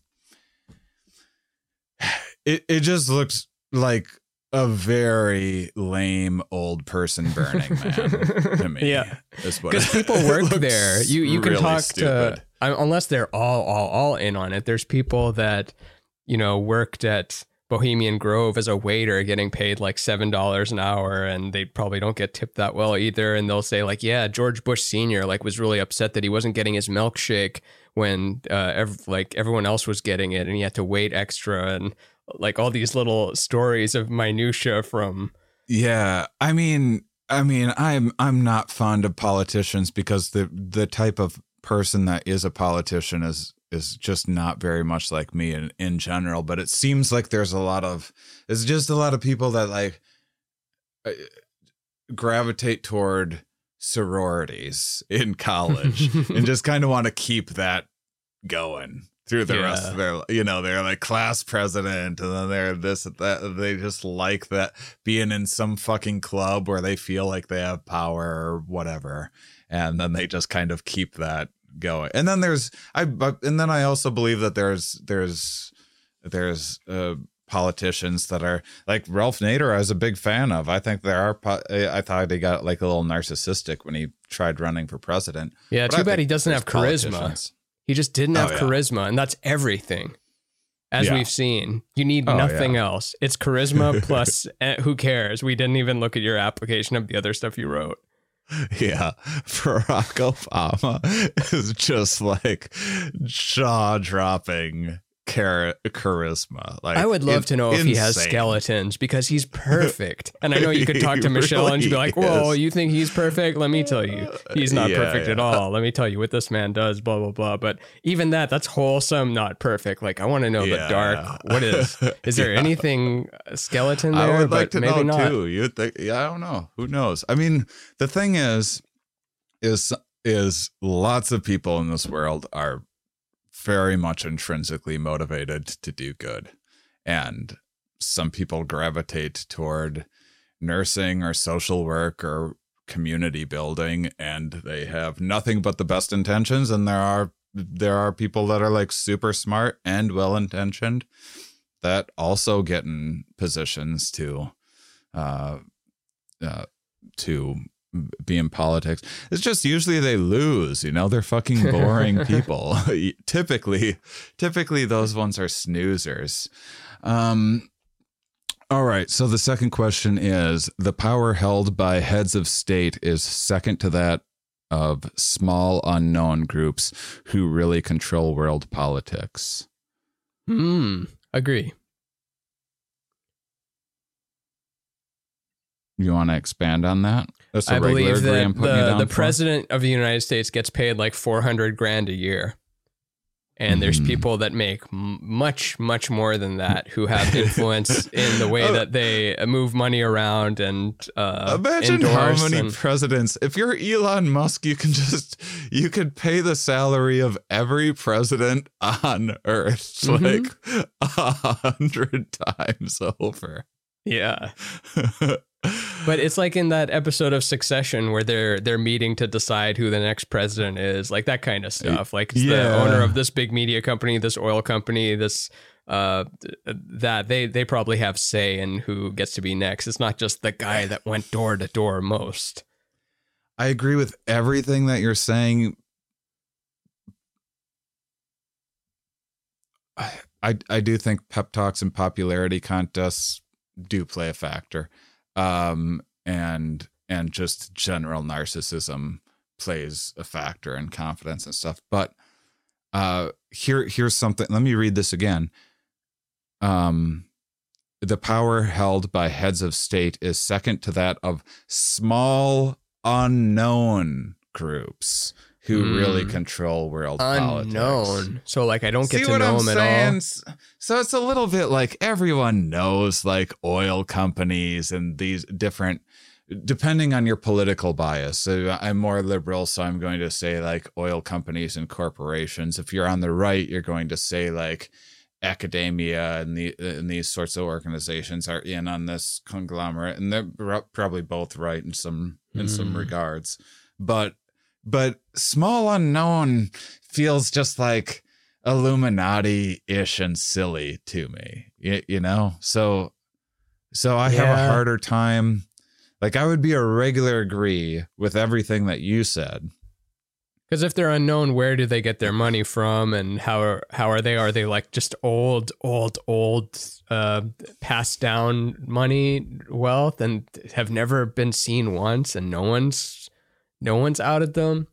it it just looks like a very lame old person burning man to me Yeah. because people work there. You you can really talk stupid. to I- unless they're all all all in on it. There's people that you know worked at Bohemian Grove as a waiter, getting paid like seven dollars an hour, and they probably don't get tipped that well either. And they'll say like, yeah, George Bush Senior like was really upset that he wasn't getting his milkshake when uh, ev- like everyone else was getting it, and he had to wait extra and like all these little stories of minutia from Yeah, I mean, I mean, I'm I'm not fond of politicians because the the type of person that is a politician is is just not very much like me in in general. But it seems like there's a lot of it's just a lot of people that like uh, gravitate toward sororities in college and just kind of want to keep that going through the rest of their you know they're like class president and then they're this and that they just like that being in some fucking club where they feel like they have power or whatever and then they just kind of keep that going and then there's i but- and then i also believe that there's there's there's uh politicians that are like Ralph Nader I was a big fan of. I think there are I thought he got like a little narcissistic when he tried running for president. yeah. But Too I bad he doesn't have charisma. He just didn't Oh, have yeah. charisma, and that's everything. As Yeah. we've seen, you need Oh, nothing yeah. else. It's charisma plus eh, who cares? We didn't even look at your application of the other stuff you wrote. Yeah, Barack Obama is just like jaw dropping char- charisma. Like I would love to know if he has skeletons because he's perfect. And I know you could talk to He Michelle and she'd be like, "Whoa, is. you think he's perfect? Let me tell you, he's not Yeah, perfect at all. Let me tell you what this man does." Blah blah blah. But even that, that's wholesome, not perfect. Like I want to know the dark. What is? Is there Yeah. anything uh, skeleton there? I would like to maybe know not. too. You think? Yeah, I don't know. Who knows? I mean, the thing is, is is lots of people in this world are very much intrinsically motivated to do good, and some people gravitate toward nursing or social work or community building, and they have nothing but the best intentions. And there are there are people that are like super smart and well intentioned that also get in positions to uh, uh to be in politics it's just usually they lose you know they're fucking boring people typically typically those ones are snoozers um all right so the second question is the power held by heads of state is second to that of small unknown groups who really control world politics Hmm. Agree. You want to expand on that? That's I believe that the, the president of the United States gets paid like 400 grand a year. And there's Mhm. people that make much, much more than that who have influence in the way Oh. that they uh, move money around and uh, Imagine how many and- presidents. If you're Elon Musk, you can just you could pay the salary of every president on Earth Mhm. like a hundred times over. Yeah. But it's like in that episode of Succession where they're they're meeting to decide who the next president is, like that kind of stuff. Like it's the owner of this big media company, this oil company, this uh that they they probably have say in who gets to be next. It's not just the guy that went door to door most. I agree with everything that you're saying. I, I I do think pep talks and popularity contests do play a factor, um, and and just general narcissism plays a factor in confidence and stuff. But uh, here here's something. Let me read this again. Um, the power held by heads of state is second to that of small unknown groups who really Hmm. control world politics. Unknown. So like I don't get See to know I'm him at all. So it's a little bit like everyone knows like oil companies and these different depending on your political bias. So I'm more liberal, so I'm going to say like oil companies and corporations. If you're on the right, you're going to say like academia and the and these sorts of organizations are in on this conglomerate and they're probably both right in some in some Hmm. regards. But but small unknown feels just like Illuminati ish and silly to me. You, you know? So so I have a harder time like I would be a regular agree with everything that you said. Because if they're unknown, where do they get their money from, and how are how are they? Are they like just old, old, old, uh, passed down money wealth, and have never been seen once, and no one's no one's out outed them?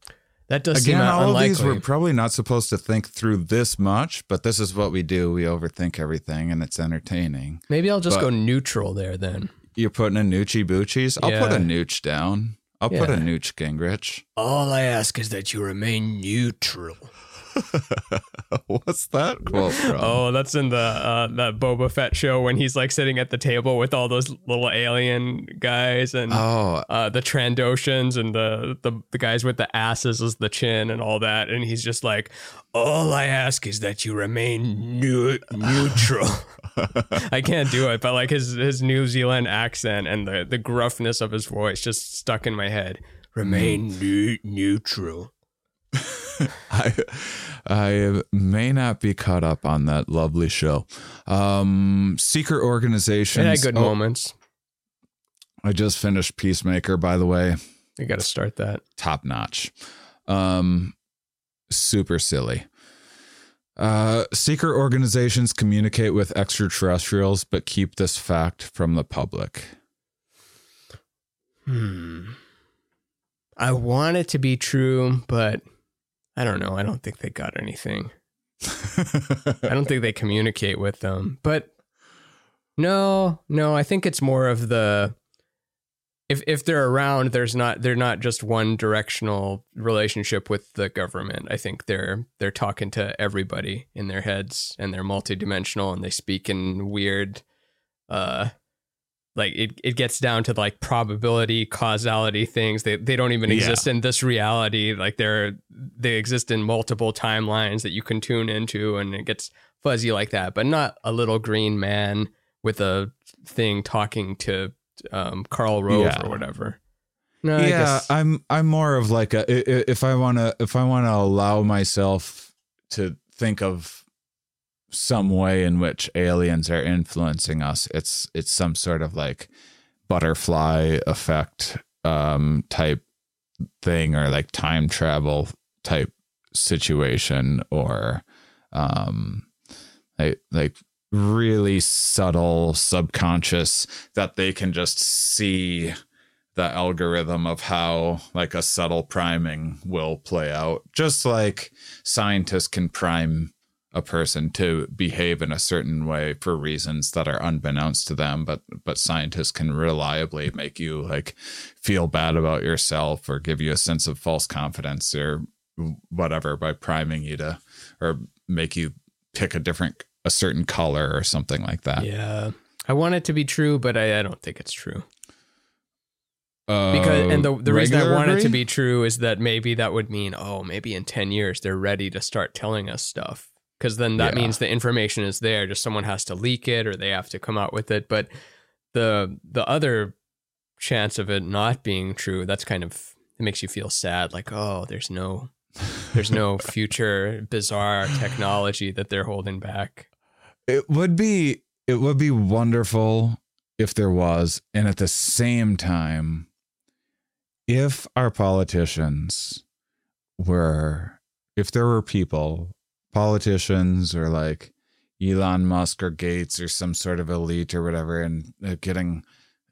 That does Again, seem all of unlikely. these we're probably not supposed to think through this much, but this is what we do. We overthink everything and it's entertaining. Maybe I'll just but- go neutral there then. You're putting a noochie boochies? I'll put a nooch down. I'll put a Yeah. nooch Gingrich. All I ask is that you remain neutral. What's that quote from? Oh, that's in the uh, that Boba Fett show when he's like sitting at the table with all those little alien guys and Oh, uh, the Trandoshans and the, the the guys with the asses as the chin and all that, and he's just like, "All I ask is that you remain neu- neutral." I can't do it, but like his his New Zealand accent and the the gruffness of his voice just stuck in my head. Remain Mm. neu- neutral. I I may not be caught up on that lovely show. Um, secret It organizations. had good Oh, moments. I just finished Peacemaker, by the way. You got to start that. top notch. Um, super silly. Uh, secret organizations communicate with extraterrestrials, but keep this fact from the public. Hmm. I want it to be true, but I don't know. I don't think they got anything. I don't think they communicate with them. But no, no, I think it's more of the if if they're around, there's not they're not just one directional relationship with the government. I think they're they're talking to everybody in their heads and they're multidimensional and they speak in weird uh like it, it gets down to like probability causality things they, they don't even Yeah. exist in this reality like they're they exist in multiple timelines that you can tune into and it gets fuzzy like that but not a little green man with a thing talking to um, karl rove Yeah. or whatever no yeah, I'm I'm more of like a if I want to if I want to allow myself to think of some way in which aliens are influencing us, it's it's some sort of like butterfly effect um type thing or like time travel type situation or um like like really subtle subconscious that they can just see the algorithm of how like a subtle priming will play out. Just like scientists can prime a person to behave in a certain way for reasons that are unbeknownst to them but but scientists can reliably make you like feel bad about yourself or give you a sense of false confidence or whatever by priming you to or make you pick a different a certain color or something like that Yeah. I want it to be true, but I, I don't think it's true. uh, Because and the the reason I want it to be true is that maybe that would mean oh maybe in ten years they're ready to start telling us stuff because then that Yeah. means the information is there. Just someone has to leak it or they have to come out with it. But the the other chance of it not being true that's kind of it makes you feel sad like oh there's no there's no future bizarre technology that they're holding back. it would be it would be wonderful if there was and at the same time if our politicians were if there were people politicians or like Elon Musk or Gates or some sort of elite or whatever and uh, getting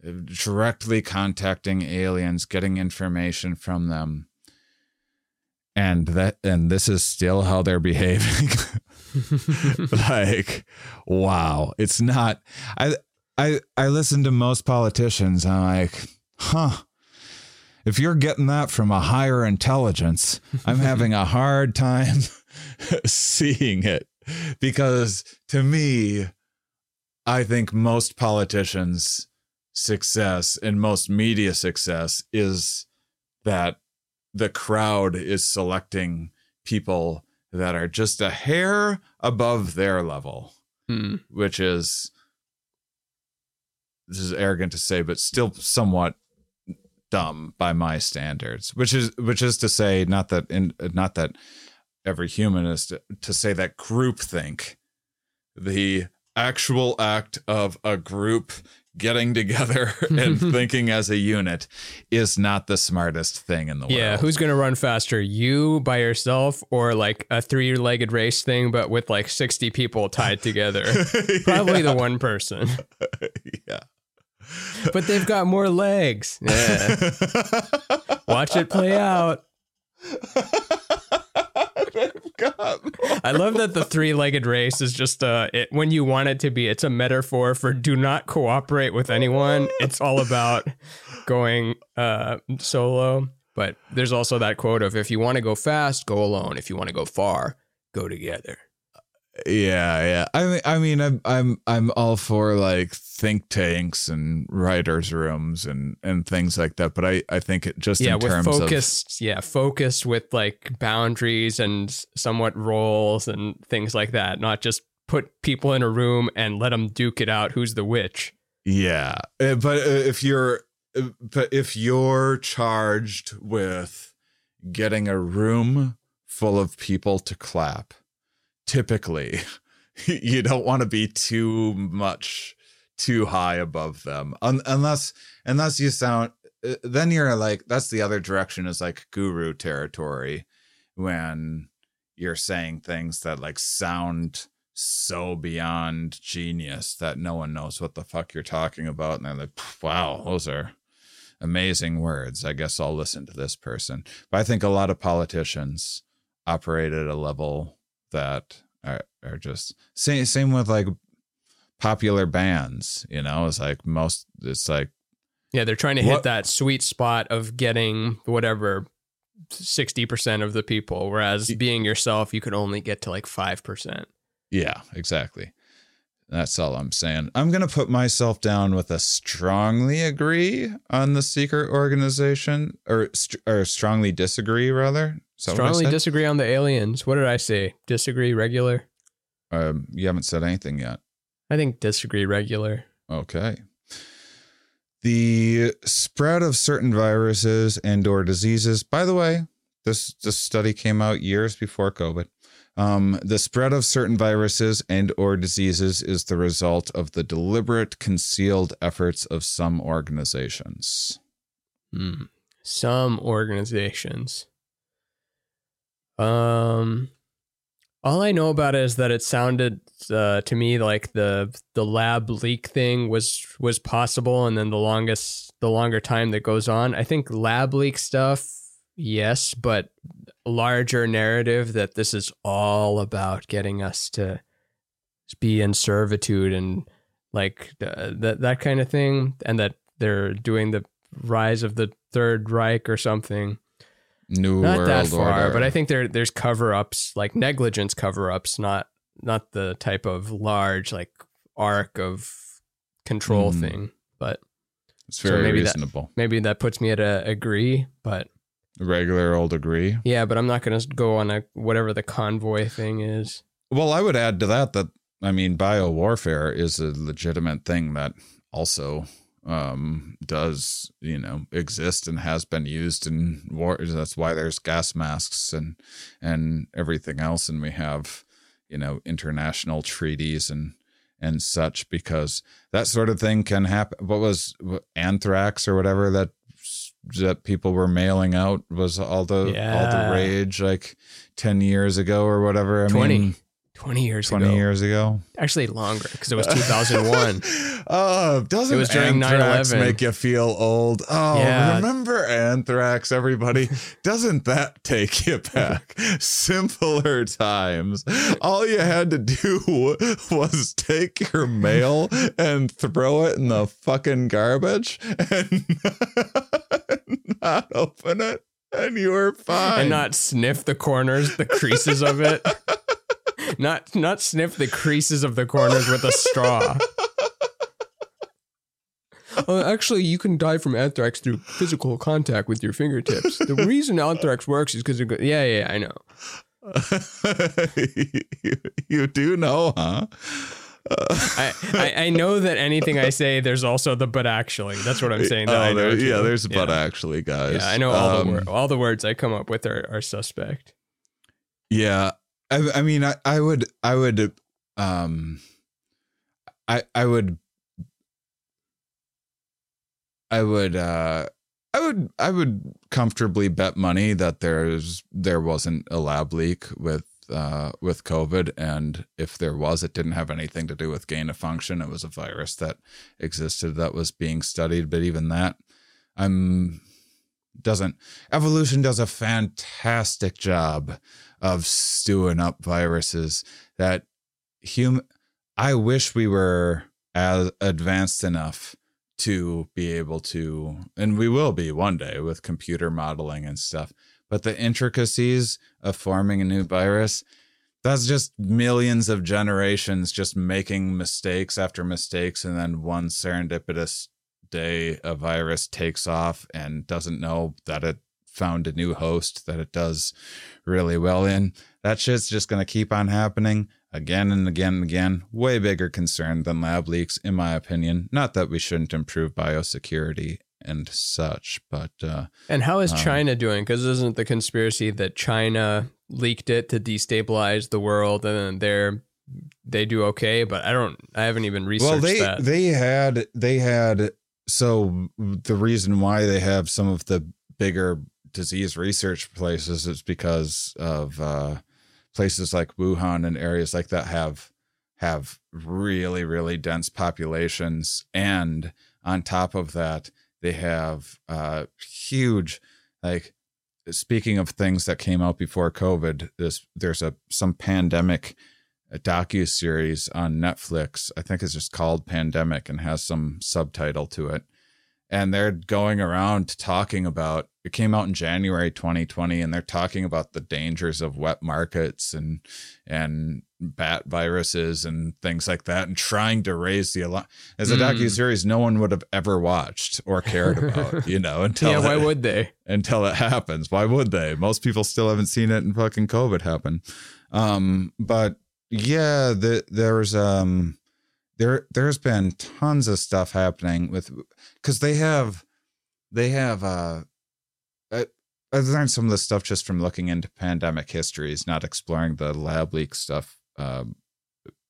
uh, directly contacting aliens getting information from them. And that and this is still how they're behaving. Like wow. It's not i i i listen to most politicians i'm like huh. If you're getting that from a higher intelligence i'm having a hard time seeing it because to me i think most politicians success and most media success is that the crowd is selecting people that are just a hair above their level, Hmm. which is this is arrogant to say, but still somewhat dumb by my standards. Which is which is to say, not that in not that every humanist to, to say that groupthink, the actual act of a group getting together and thinking as a unit is not the smartest thing in the world. Yeah, who's gonna run faster, you by yourself, or like a three-legged race thing, but with like sixty people tied together? Probably the one person, yeah. but they've got more legs. Yeah, watch it play out. I love that the three-legged race is just uh, it, when you want it to be. It's a metaphor for do not cooperate with anyone. It's all about going uh, solo. But there's also that quote of if you want to go fast, go alone. If you want to go far, go together. Yeah, yeah. I mean, I mean, I'm, I'm, I'm all for like think tanks and writers' rooms and and things like that. But I, I think it just yeah, in with terms of focused, yeah, focused with like boundaries and somewhat roles and things like that. Not just put people in a room and let them duke it out. Who's the witch? Yeah, Uh, but uh, if you're, uh, but if you're charged with getting a room full of people to clap, typically you don't want to be too much too high above them, Un- unless unless you sound. uh, Then you're like that's the other direction is like guru territory when you're saying things that like sound so beyond genius that no one knows what the fuck you're talking about. And they're like, wow, those are amazing words. I guess I'll listen to this person. But I think a lot of politicians operate at a level that are, are just same, same with like popular bands, you know, it's like most, it's like, Yeah, they're trying to hit What- that sweet spot of getting whatever sixty percent of the people, whereas being yourself, you could only get to like five percent. Yeah, exactly. That's all I'm saying. I'm going to put myself down with a strongly agree on the secret organization or or strongly disagree rather. Is that what I Strongly disagree on the aliens. What did I say? Disagree regular. um, you haven't said anything yet. I think disagree regular. Okay. The spread of certain viruses and or diseases. By the way, this this study came out years before COVID. Um, the spread of certain viruses and or diseases is the result of the deliberate concealed efforts of some organizations. Hmm. Some organizations. Um, all I know about it is that it sounded uh, to me like the the lab leak thing was was possible, and then the longest the longer time that goes on, I think lab leak stuff yes, but larger narrative that this is all about getting us to be in servitude and like th- that that kind of thing, and that they're doing the rise of the Third Reich or something. New not World that far, Order. but I think there there's cover ups like negligence cover ups, not not the type of large like arc of control Hmm. thing. But it's so very maybe that- reasonable. maybe that puts me at a agree. But Regular old agree. yeah, but I'm not gonna go on a whatever the convoy thing is. Well, I would add to that that I mean, bio warfare is a legitimate thing that also um, does you know exist and has been used in war. That's why there's gas masks and and everything else, and we have you know international treaties and and such because that sort of thing can happen. What was anthrax or whatever that that people were mailing out was all the all the rage like 10 years ago or whatever I 20 mean 20 years 20 ago. years ago Actually, longer because it was 2001. oh doesn't It was during anthrax 9/11. make you feel old oh Yeah. remember anthrax everybody doesn't that take you back simpler times all you had to do was take your mail and throw it in the fucking garbage and not open it and you were fine and not sniff the corners, the creases of it. Not not sniff the creases of the corners with a straw. Uh, actually, you can die from anthrax through physical contact with your fingertips. The reason anthrax works is because it go- yeah, yeah, I know. you, you do know, huh? I, I I know that anything I say, there's also the but actually. That's what I'm saying. That Oh, I there- too. yeah, there's a but actually, guys. Yeah, I know all Um, the wor- all the words I come up with are, are suspect. Yeah, I, I mean, I, I would, I would, um, I, I would, I would, uh, I would, I would comfortably bet money that there's there wasn't a lab leak with uh with COVID, and if there was, it didn't have anything to do with gain of function. It was a virus that existed that was being studied, but even that, I'm doesn't evolution does a fantastic job of stewing up viruses that human I wish we were as advanced enough to be able to and we will be one day with computer modeling and stuff but the intricacies of forming a new virus that's just millions of generations just making mistakes after mistakes and then one serendipitous day a virus takes off and doesn't know that it found a new host that it does really well in. That shit's just going to keep on happening again and again and again. Way bigger concern than lab leaks, in my opinion. Not that we shouldn't improve biosecurity and such, but uh, And how is Um, China doing? Because isn't the conspiracy that China leaked it to destabilize the world, and then they're they do okay? But I don't. I haven't even researched well, they that. they had they had so the reason why they have some of the bigger disease research places it's because of uh, places like Wuhan and areas like that have have really really dense populations, and on top of that, they have uh, huge like. Speaking of things that came out before COVID, this there's a some pandemic a docu series on Netflix. I think it's just called Pandemic and has some subtitle to it. And they're going around talking about it came out in January 2020 and they're talking about the dangers of wet markets and and bat viruses and things like that and trying to raise the alarm. As a Mm. docu series no one would have ever watched or cared about, you know, until yeah, why it- would they? until it happens. Why would they? Most people still haven't seen it and fucking COVID happen. Um, but yeah, the, there's um there there's been tons of stuff happening with because they have they have uh I, I learned some of the stuff just from looking into pandemic histories, not exploring the lab leak stuff um,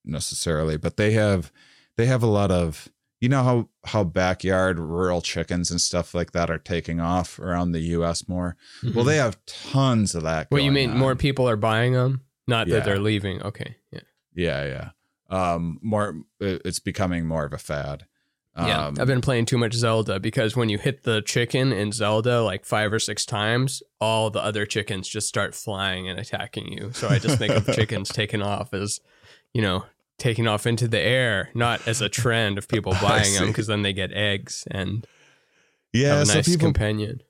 necessarily, but they have they have a lot of you know how how backyard rural chickens and stuff like that are taking off around the U.S. more. Well, they have tons of that. Mm-hmm. What you mean? More people are buying them, not Yeah. that they're leaving. Okay, yeah. Yeah, yeah. Um, more. It's becoming more of a fad. Yeah, Um, I've been playing too much Zelda because when you hit the chicken in Zelda like five or six times, all the other chickens just start flying and attacking you. So I just think of chickens taking off as, you know, taking off into the air, not as a trend of people buying them because then they get eggs and yeah, have a so nice people companion.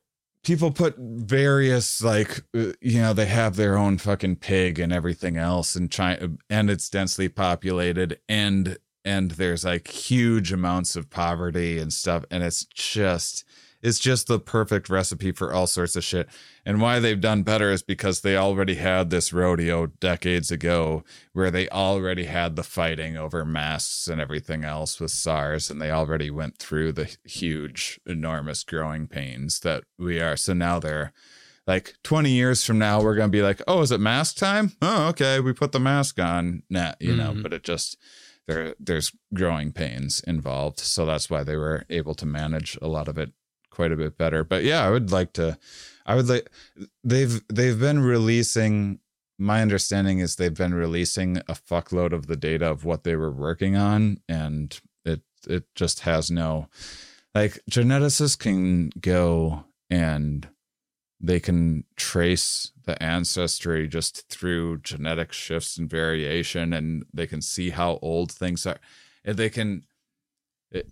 People put various like uh, you know they have their own fucking pig and everything else and China and it's densely populated and and there's like huge amounts of poverty and stuff and it's just it's just the perfect recipe for all sorts of shit. And why they've done better is because they already had this rodeo decades ago where they already had the fighting over masks and everything else with SARS and they already went through the huge enormous growing pains that we are. So now they're like 20 years from now we're going to be like oh is it mask time? Oh okay we put the mask on. Nah you know Mhm. but it just there there's growing pains involved. So that's why they were able to manage a lot of it quite a bit better. But yeah i would like to i would like they've they've been releasing my understanding is they've been releasing a fuckload of the data of what they were working on and it it just has no like geneticists can go and they can trace the ancestry just through genetic shifts and variation and they can see how old things are. And they can it,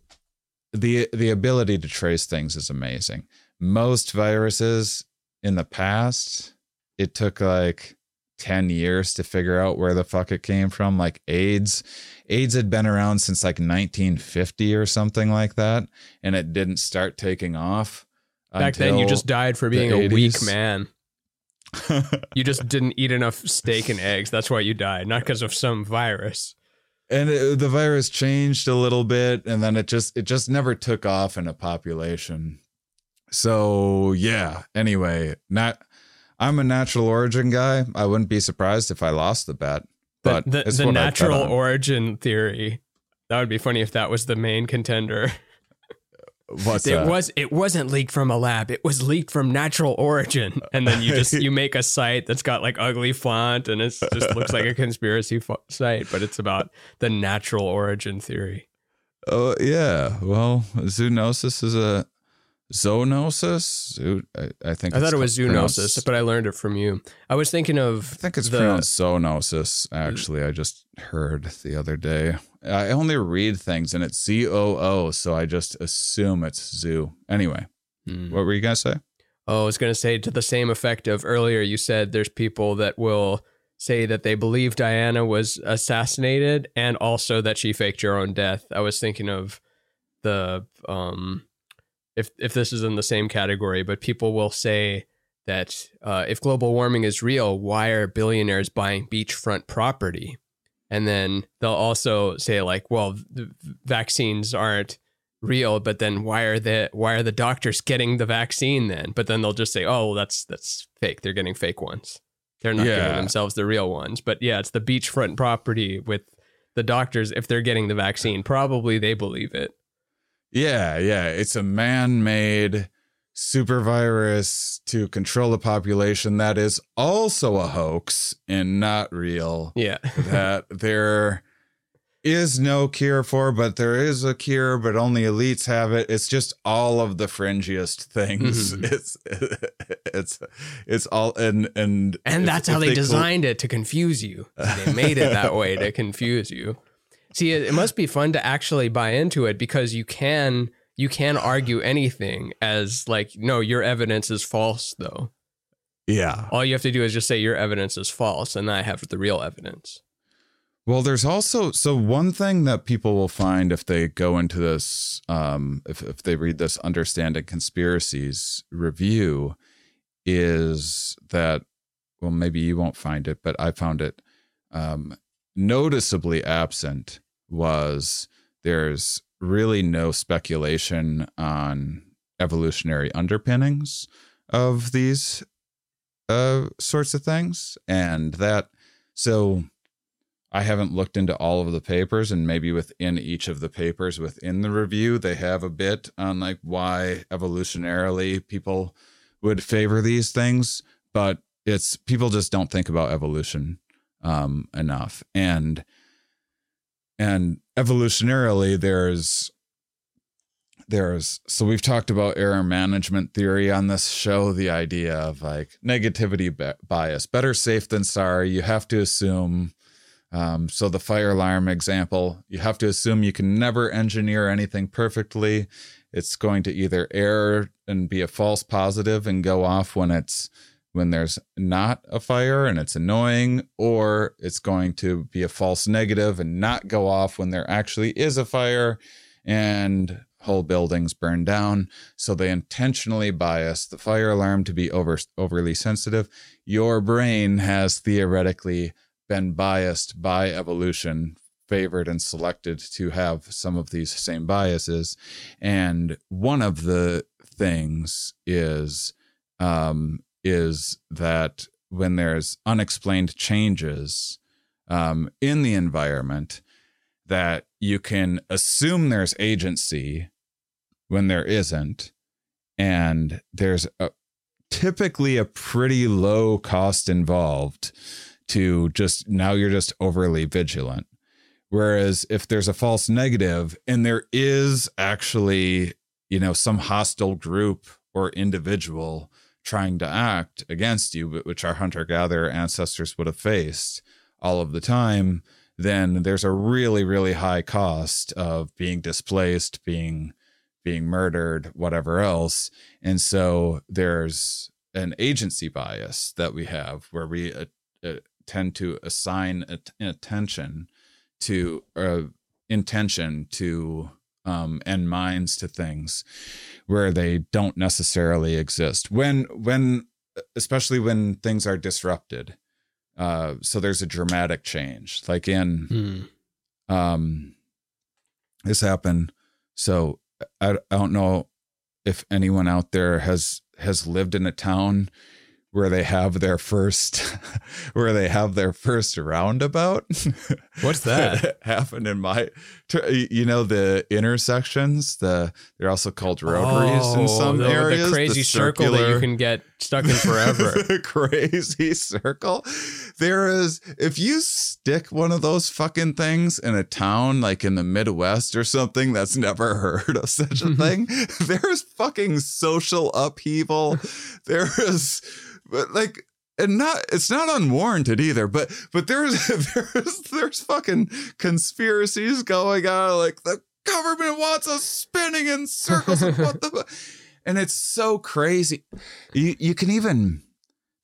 the the ability to trace things is amazing most viruses in the past it took like 10 years to figure out where the fuck it came from like aids aids had been around since like 1950 or something like that and it didn't start taking off Back then, you just died for being a weak man. You just didn't eat enough steak and eggs. That's why you died, not because of some virus. And it, the virus changed a little bit and then it just it just never took off in a population so yeah anyway not i'm a natural origin guy i wouldn't be surprised if i lost the bet But the, the bet natural origin theory. That would be funny if that was the main contender. what's it that? was it wasn't leaked from a lab. It was leaked from natural origin. And then you just you make a site that's got like ugly font and it just looks like a conspiracy fo- site, but it's about the natural origin theory. oh yeah well zoonosis is a zoonosis Zoo- I, I think I thought it was zoonosis, but I learned it from you. I was thinking of I think it's the- pronounced zoonosis. Actually, I just heard the other day. I only read things and it's C O O, so I just assume it's zoo. Anyway, Hmm. what were you gonna say? Oh, I was going to say to the same effect of earlier, you said there's people that will say that they believe Diana was assassinated and also that she faked her own death. I was thinking of the um if if this is in the same category, but people will say that uh, if global warming is real, why are billionaires buying beachfront property? And then they'll also say like, well, the vaccines aren't real, but then why are the why are the doctors getting the vaccine then? But then they'll just say, oh, well, that's that's fake. They're getting fake ones. They're not Yeah. giving themselves the real ones. But yeah, it's the beachfront property with the doctors. If they're getting the vaccine, probably they believe it. Yeah, yeah, it's a man-made super virus to control the population that is also a hoax and not real. Yeah. that there is no cure for, but there is a cure, but only elites have it. It's just all of the fringiest things. Mhm. It's it's it's all and and And that's how they, col- designed it to confuse you. They made it that way to confuse you. See, it, it must be fun to actually buy into it because you can you can argue anything as like, no, your evidence is false though. yeah. All you have to do is just say your evidence is false and I have the real evidence. Well, there's also so one thing that people will find if they go into this, um, if if they read this understanding conspiracies review, is that well maybe you won't find it, but I found it um, noticeably absent. Was there's really no speculation on evolutionary underpinnings of these uh, sorts of things, and that so. I haven't looked into all of the papers, and maybe within each of the papers within the review, they have a bit on like why evolutionarily people would favor these things, but it's people just don't think about evolution um, enough, and and evolutionarily, there's there's so we've talked about error management theory on this show the idea of like negativity bias. Better safe than sorry. You have to assume um, so the fire alarm example you have to assume you can never engineer anything perfectly. It's going to either error and be a false positive and go off when it's when there's not a fire and it's annoying or it's going to be a false negative and not go off when there actually is a fire and whole buildings burn down. So they intentionally bias the fire alarm to be over overly sensitive. Your brain has theoretically been biased by evolution favored and selected to have some of these same biases. And one of the things is um is that when there's unexplained changes um, in the environment that you can assume there's agency when there isn't and there's a, typically a pretty low cost involved to just now you're just overly vigilant. Whereas if there's a false negative and there is actually you know some hostile group or individual trying to act against you which our hunter gatherer ancestors would have faced all of the time then there's a really really high cost of being displaced being being murdered whatever else. And so there's an agency bias that we have where we uh, uh, tend to assign at- attention to uh, intention to um, and minds to things where they don't necessarily exist when when especially when things are disrupted uh, so there's a dramatic change like in Hmm. um this happened so I, I don't know if anyone out there has has lived in a town where they have their first where they have their first roundabout What's that? happened in my you know the intersections the they're also called rotaries in Oh, some the, areas The crazy circle that you can get stuck in forever. the crazy circle. There is, if you stick one of those fucking things in a town like in the Midwest or something that's never heard of such a mm-hmm. thing, there's fucking social upheaval. There is, but like, and not it's not unwarranted either but but there's there's there's fucking conspiracies going on like the government wants us spinning in circles and what the and it's so crazy you you can even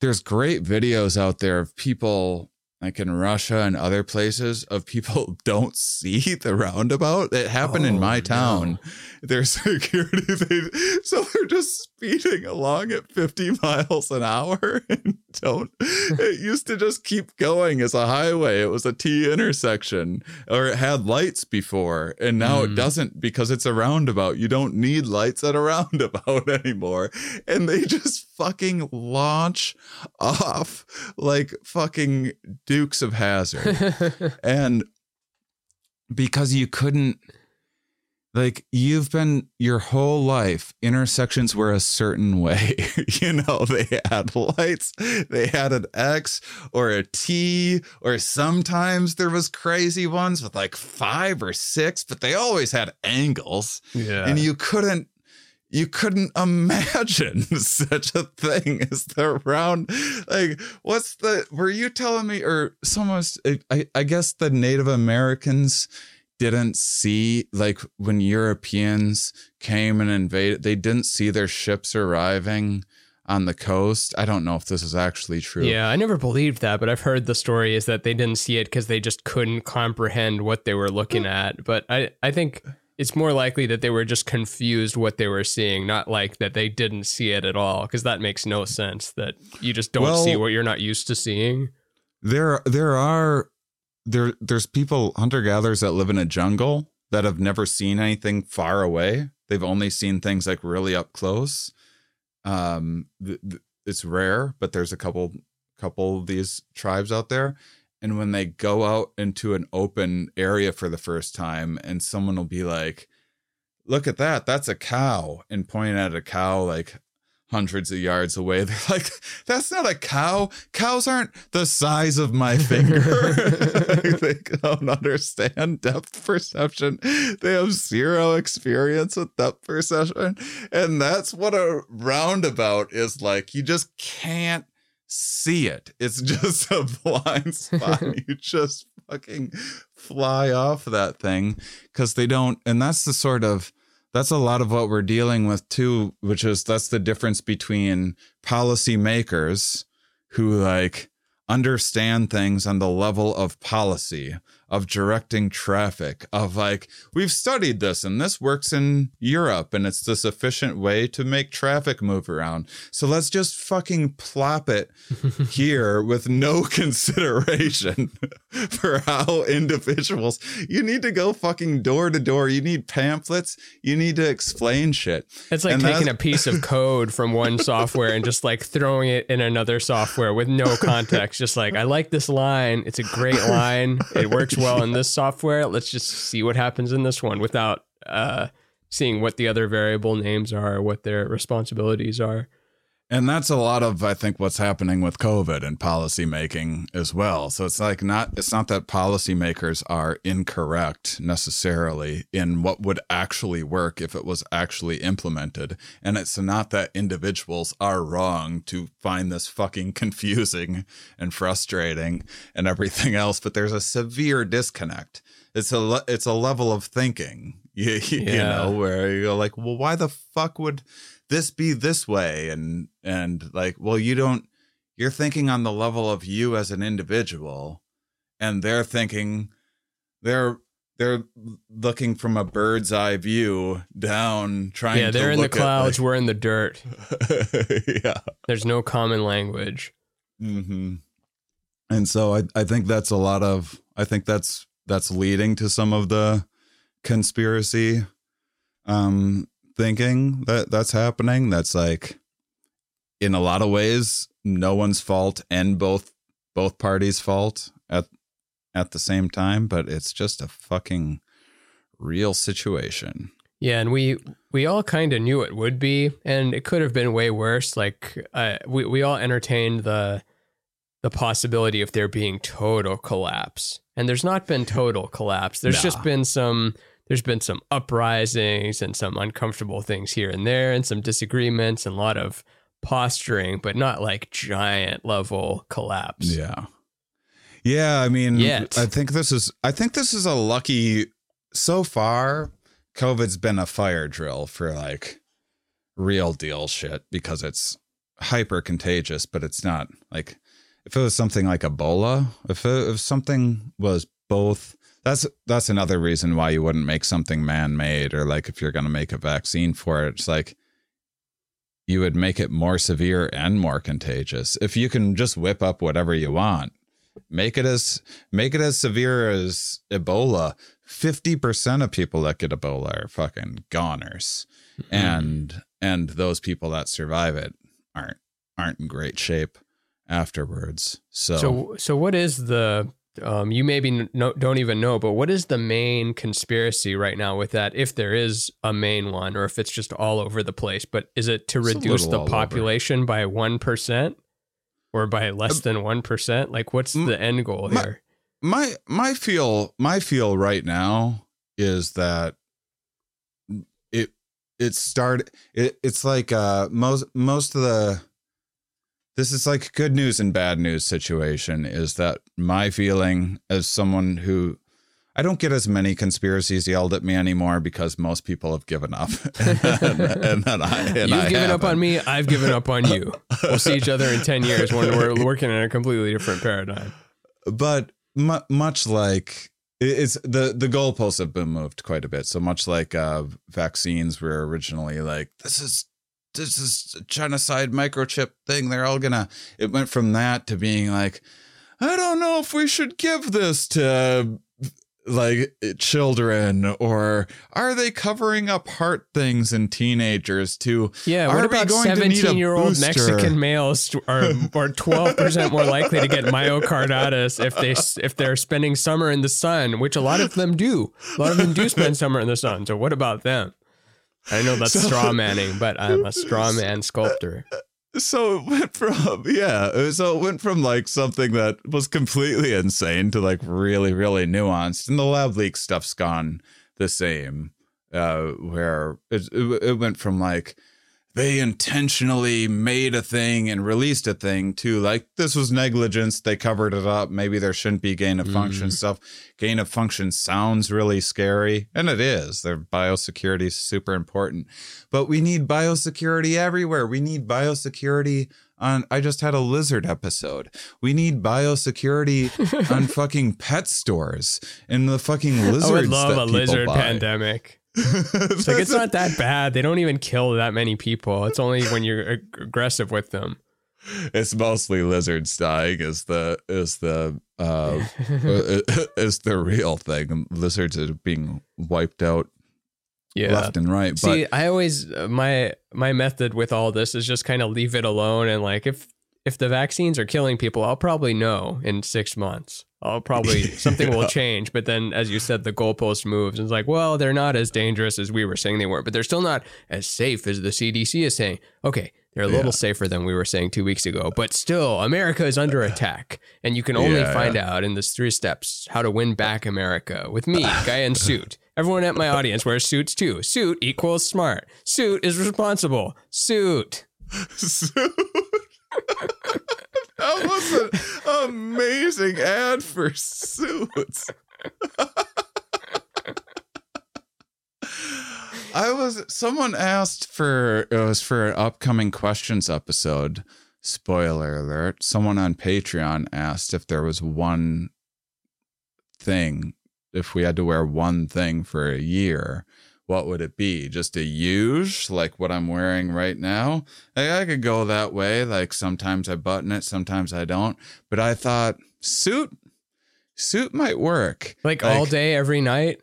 there's great videos out there of people like in Russia and other places of people don't see the roundabout. It happened in Oh, my no. town. There's security, they, so they're just speeding along at 50 miles an hour and don't. It used to just keep going as a highway. It was a T intersection, or it had lights before, and now it Mm. doesn't because it's a roundabout. You don't need lights at a roundabout anymore. And they just fucking launch off like fucking Dukes of Hazzard. and because you couldn't like you've been your whole life intersections were a certain way you know they had lights they had an x or a t or sometimes there was crazy ones with like five or six but they always had angles yeah. and you couldn't you couldn't imagine such a thing as the round like what's the were you telling me or someone's I, I guess the native americans didn't see like when europeans came and invaded they didn't see their ships arriving on the coast i don't know if this is actually true Yeah, I never believed that, but I've heard the story is that they didn't see it because they just couldn't comprehend what they were looking hmm. at. But I, I think it's more likely that they were just confused what they were seeing, not like that they didn't see it at all, because that makes no sense. That you just don't Well- see what you're not used to seeing. there there are there there's people hunter gatherers that live in a jungle that have never seen anything far away. They've only seen things like really up close. Um th- th- it's rare but there's a couple couple of these tribes out there. And when they go out into an open area for the first time and someone will be like look at that that's a cow and point at a cow like hundreds of yards away. They're like, that's not a cow. Cows aren't the size of my finger. they don't understand depth perception. They have zero experience with depth perception. And that's what a roundabout is like. You just can't see it. It's just a blind spot. you just fucking fly off that thing because they don't. And that's the sort of that's a lot of what we're dealing with too, which is that's the difference between policymakers who like understand things on the level of policy of directing traffic of like we've studied this and this works in Europe and it's this efficient way to make traffic move around. So let's just fucking plop it here with no consideration for how individuals you need to go fucking door to door. You need pamphlets. You need to explain shit. It's like And taking a piece of code from one software and just like throwing it in another software with no context. Just like, I like this line. It's a great line. It works well in this software. Let's just see what happens in this one without uh, seeing what the other variable names are, what their responsibilities are. And that's a lot of, I think, what's happening with COVID and policymaking as well. So it's like not, it's not that policymakers are incorrect necessarily in what would actually work if it was actually implemented. And it's not that individuals are wrong to find this fucking confusing and frustrating and everything else. But there's a severe disconnect. It's a, le- it's a level of thinking, you, you Yeah. know, where you're like, well, why the fuck would, this be this way and and like well you don't you're thinking on the level of you as an individual and they're thinking they're they're looking from a bird's eye view down trying to. yeah, they're in the clouds. We're in the dirt. yeah There's no common language. mm-hmm. and so I, I think that's a lot of i think that's that's leading to some of the conspiracy um thinking that that's happening that's like in a lot of ways no one's fault and both both parties fault at at the same time but it's just a fucking real situation Yeah, and we we all kind of knew it would be, and it could have been way worse. Like uh, we we all entertained the the possibility of there being total collapse, and there's not been total collapse. There's just been some there's been some uprisings and some uncomfortable things here and there, and some disagreements and a lot of posturing, but not like giant level collapse. Yeah. Yeah, I mean Yet. I think this is I think this is a lucky so far COVID's been a fire drill for like real deal shit because it's hyper contagious, but it's not like if it was something like Ebola, if it, if something was both that's that's another reason why you wouldn't make something man-made or like if you're going to make a vaccine for it, it's like you would make it more severe and more contagious. If you can just whip up whatever you want, make it as make it as severe as Ebola. Fifty percent of people that get Ebola are fucking goners, hmm. and and those people that survive it aren't aren't in great shape afterwards. So, So, so what is the? Um, you maybe no, don't even know, but what is the main conspiracy right now with that? If there is a main one, or if it's just all over the place, but is it to It's reduce the all over. population by one percent, or by less than one percent? Like, what's m- the end goal my- here? my my feel my feel right now is that it it started it, it's like uh most most of the this is like good news and bad news situation is that my feeling as someone who I don't get as many conspiracies yelled at me anymore because most people have given up. and, and then I, and You've I given up on me. I've given up on you. We'll see each other in ten years when we're working in a completely different paradigm. but mu- much like it's the the goalposts have been moved quite a bit. So much like uh, vaccines were originally like this is this is a genocide microchip thing. They're all gonna. It went from that to being like, I don't know if we should give this to like children or are they covering up heart things in teenagers too Yeah, Are what about going to need a seventeen-year-old booster? Mexican males are are twelve percent more likely to get myocarditis if they if they're spending summer in the sun, which a lot of them do. A lot of them do spend summer in the sun. So what about them? I know that's So- straw manning, but I'm a straw man sculptor. so it went from yeah so it went from like something that was completely insane to like really really nuanced and the lab leak stuff's gone the same uh where it, it, it went from like they intentionally made a thing and released a thing to like this was negligence. They covered it up. Maybe there shouldn't be gain of function Mhm. stuff. Gain of function sounds really scary and it is. Their biosecurity is super important. But we need biosecurity everywhere. We need biosecurity on i just had a lizard episode. We need biosecurity on fucking pet stores and the fucking lizards I would love a lizard buy. pandemic. It's like it's not that bad. They don't even kill that many people. It's only when you're ag- aggressive with them. it's mostly lizards dying is the is the uh is the real thing lizards are being wiped out yeah. left and right but See, I always uh, my my method with all this is just kind of leave it alone and like if if the vaccines are killing people, I'll probably know in six months. I'll probably something will change. But then, as you said, the goalpost moves. And it's like, well, they're not as dangerous as we were saying they were, but they're still not as safe as the CDC is saying. Okay, they're a little Yeah. safer than we were saying two weeks ago, but still, America is under attack, and you can only Yeah, find out in this three steps how to win back America with me, guy in suit. Everyone at my audience wears suits too. Suit equals smart. Suit is responsible. Suit. Suit. That was an amazing ad for suits. I was someone asked for it was for an upcoming questions episode. Spoiler alert. Someone on Patreon asked if there was one thing, if we had to wear one thing for a year, what would it be? Just a huge, like what I'm wearing right now? Like, I could go that way. Like sometimes I button it, sometimes I don't. But I thought suit, suit might work. Like, all day, every night.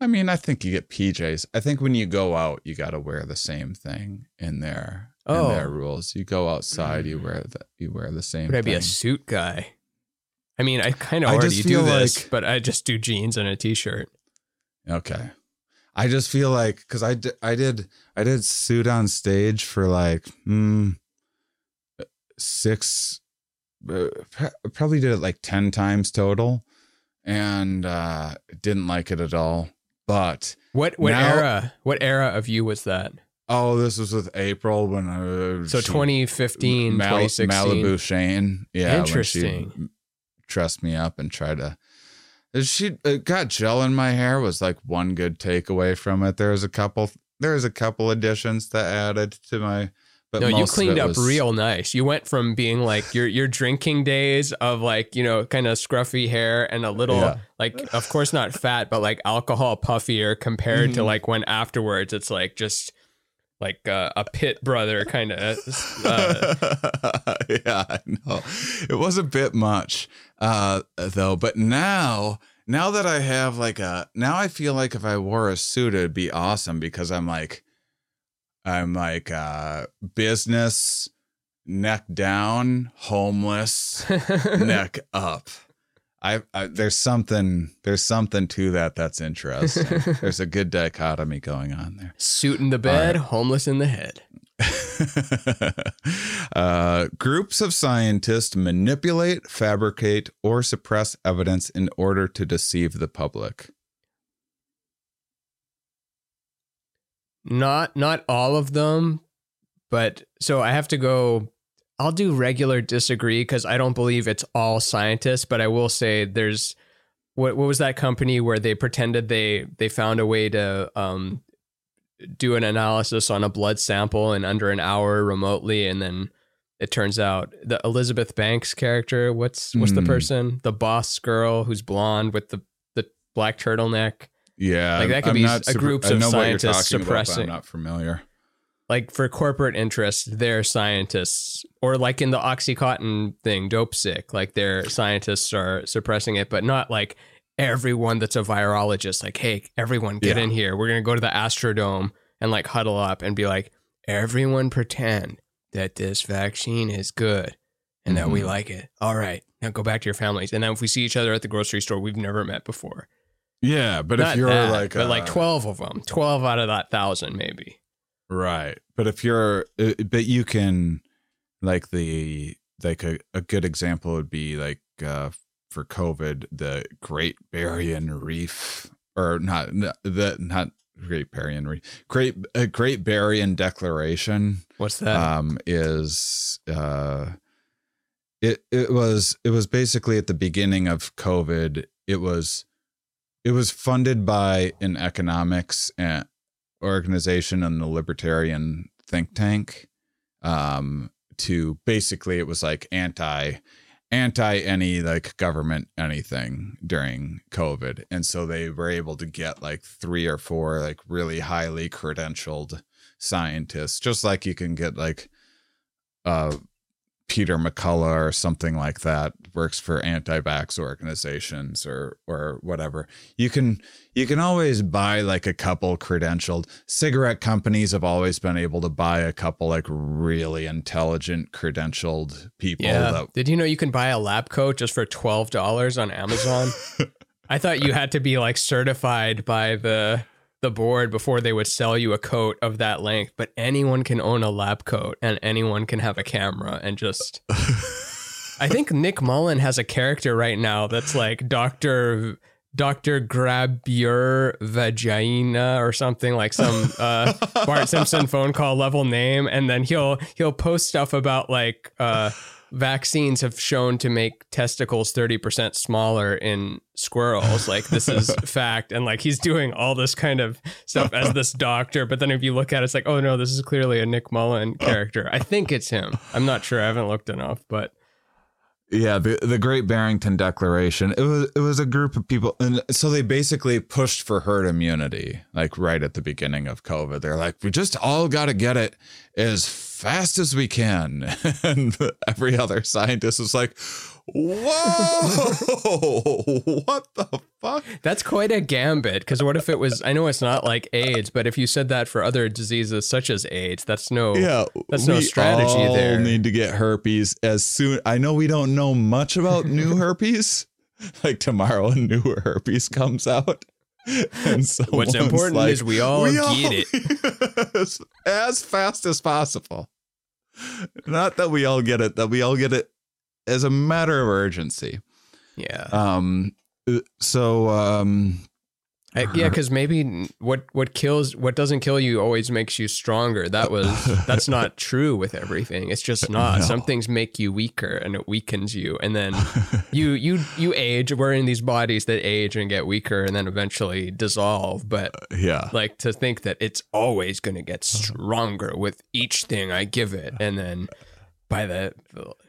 I mean, I think you get PJs. I think when you go out, you got to wear the same thing in there. Oh. in their rules. You go outside, you wear the you wear the same. Would I be a suit guy? I mean, I kind of already do this, like- but I just do jeans and a t-shirt. Okay. I just feel like because I did, I did I did suit on stage for like hmm, six, uh, probably did it like ten times total, and uh, didn't like it at all. But What what Now- era? What era of you was that? oh, this was with April when I So 2015, Mal- 2016. Malibu Shane, yeah, when she Interesting. dressed me up and tried to. She it got gel in my hair was like one good takeaway from it. There was a couple. There was a couple additions that added to my. But No, you cleaned up was- real nice. You went from being like your your drinking days of like you know kind of scruffy hair and a little Yeah. like of course not fat but like alcohol puffier compared to Mhm. like when afterwards it's like just like uh, a pit brother kind of uh, yeah, I know. It was a bit much, uh, though. But now, now that I have like a, now I feel like if I wore a suit, it'd be awesome because I'm like, I'm like, uh, business, neck down, homeless, neck up. I, I there's something there's something to that that's interesting. there's a good dichotomy going on there. suit in the bed, right. homeless in the head. uh, groups of scientists manipulate, fabricate, or suppress evidence in order to deceive the public. Not not all of them, but so I have to go. I'll do regular disagree because I don't believe it's all scientists, but I will say there's what what was that company where they pretended they they found a way to um do an analysis on a blood sample in under an hour remotely and then it turns out the Elizabeth Banks character what's what's the Hmm. person the boss girl who's blonde with the the black turtleneck Yeah, Like, that could I'm be not a super- groups of know what you're scientists talking about, suppressing- I'm not familiar. like for corporate interests, they're scientists, or like in the OxyContin thing, Dopesick, like their scientists are suppressing it, but not like everyone that's a virologist. Like, hey, everyone, get Yeah. in here. We're gonna go to the Astrodome and like huddle up and be like, everyone pretend that this vaccine is good and that we Mhm. like it. All right, now go back to your families. And then if we see each other at the grocery store, we've never met before. Yeah, but Not if you're that, like, but like uh, twelve of them, twelve out of that thousand, maybe. right? But if you're, uh, but you can, like the like a, a good example would be like uh for COVID, the Great Barrier Reef, or not the not Great Barrier Reef, Great uh, Great Barrier Declaration. What's that? um, is uh, it it was it was basically at the beginning of COVID. It was it was funded by an economics uh, organization and the libertarian think tank. Um, to basically, it was like anti anti any like government anything during COVID, and so they were able to get like three or four like really highly credentialed scientists, just like you can get like uh Peter McCullough or something like that works for anti-vax organizations or or whatever. You can you can always buy like a couple credentialed cigarette companies have always been able to buy a couple like really intelligent credentialed people yeah. that Did you know you can buy a lab coat just for twelve dollars on Amazon? I thought you had to be like certified by the the board before they would sell you a coat of that length, but anyone can own a lab coat and anyone can have a camera and just I think Nick Mullen has a character right now that's like Dr. Dr. Grab Your Vagina or something like some uh, Bart Simpson phone call level name, and then he'll he'll post stuff about like uh, vaccines have shown to make testicles thirty percent smaller in squirrels. Like this is fact, and like he's doing all this kind of stuff as this doctor. But then if you look at it, it's like, oh no, this is clearly a Nick Mullen oh. character. I think it's him. I'm not sure. I haven't looked enough, but Yeah, the the Great Barrington Declaration. It was it was a group of people, and so they basically pushed for herd immunity, like right at the beginning of COVID. They're like, we just all got to get it as fast as we can, and every other scientist was like, "Whoa, what the fuck?" That's quite a gambit. Because what if it was? I know it's not like AIDS, but if you said that for other diseases such as AIDS, that's no. Yeah, That's no strategy all there. Need to get herpes as soon. I know we don't know much about new herpes. Like tomorrow, a new herpes comes out. And so, What's important like, is we all get it as, as fast as possible. Not that we all get it, that we all get it as a matter of urgency. Yeah. Um. So um. I- yeah, because maybe what what kills what doesn't kill you always makes you stronger. That was that's not true with everything. It's just not. No. Some things make you weaker and it weakens you, and then you you you age. We're in these bodies that age and get weaker, and then eventually dissolve. But uh, Yeah. like to think that it's always going to get uh-huh. stronger with each thing I give it, and then by the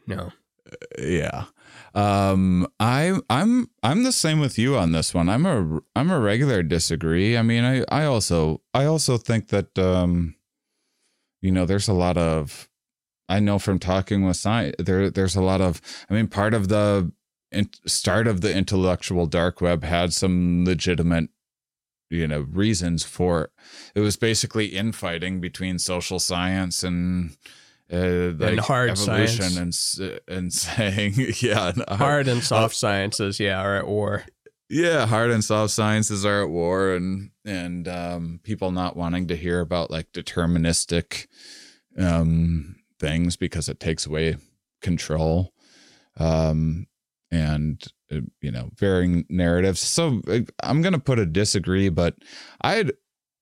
no, uh, yeah um i i'm i'm the same with you on this one. I'm a i'm a regular disagree. I mean i i also i also think that um you know there's a lot of i know from talking with science there there's a lot of i mean part of the in, start of the intellectual dark web had some legitimate you know reasons for it was basically infighting between social science and uh, like hard evolution science. and and saying yeah and hard and soft sciences, yeah, are at war. yeah hard and soft sciences are at war and and um people not wanting to hear about like deterministic um things because it takes away control um and uh, you know varying narratives so uh, i'm gonna put a disagree but i'd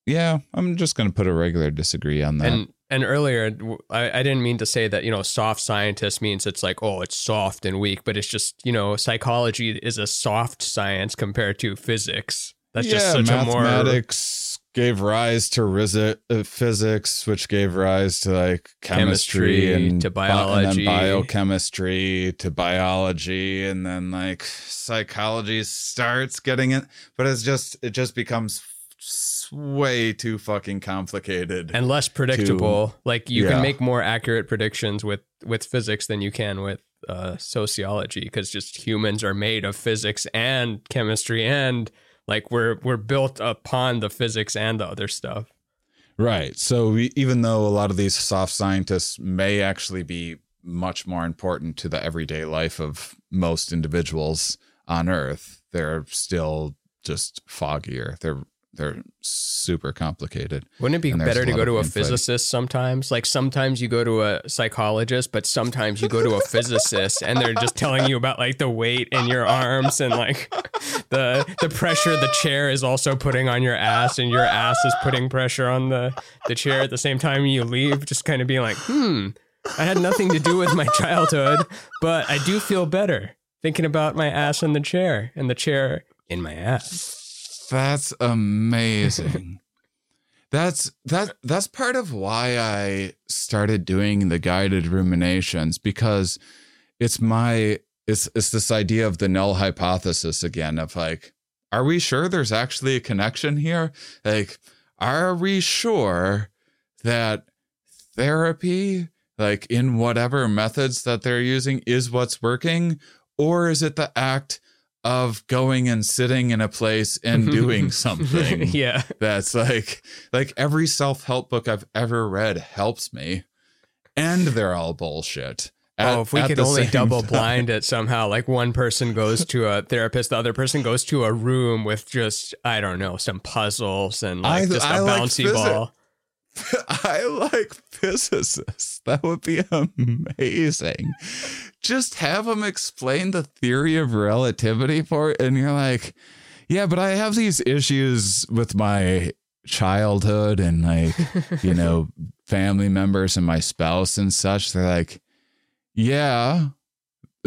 yeah i'm just gonna put a regular disagree on that And and earlier, I, I, didn't mean to say that you know soft scientist means it's like oh it's soft and weak, but it's just you know psychology is a soft science compared to physics. That's just such a more mathematics gave rise to resi- uh, physics, which gave rise to like chemistry, Chemistry, and to bi- and then biology. biochemistry to biology, and then like psychology starts getting it, but it's just it just becomes way too fucking complicated. and less predictable. like you yeah. can make more accurate predictions with with physics than you can with uh, sociology because just humans are made of physics and chemistry and like we're we're built upon the physics and the other stuff. Right. So we, even though a lot of these soft scientists may actually be much more important to the everyday life of most individuals on Earth, they're still just foggier. They're they're super complicated. Wouldn't it be better to go to a infighting. physicist sometimes? Like sometimes you go to a psychologist, but sometimes you go to a physicist and they're just telling you about like the weight in your arms and like the the pressure the chair is also putting on your ass and your ass is putting pressure on the the chair at the same time you leave, just kind of being like, "Hmm, I had nothing to do with my childhood, but I do feel better thinking about my ass in the chair and the chair in my ass." That's amazing. that's that that's part of why I started doing the guided ruminations because it's my it's it's this idea of the null hypothesis again of like are we sure there's actually a connection here? Like are we sure that therapy like in whatever methods that they're using is what's working or is it the act of going and sitting in a place and doing something yeah. that's like like every self-help book I've ever read helps me and they're all bullshit. At- oh, if we could only double time. blind it somehow, like one person goes to a therapist, the other person goes to a room with just I don't know some puzzles and like I- just a I like bouncy physi- ball. I like physicists. That would be amazing. Just have them explain the theory of relativity for it, and you're like, yeah, but I have these issues with my childhood and like, you know, family members and my spouse and such. They're like, yeah,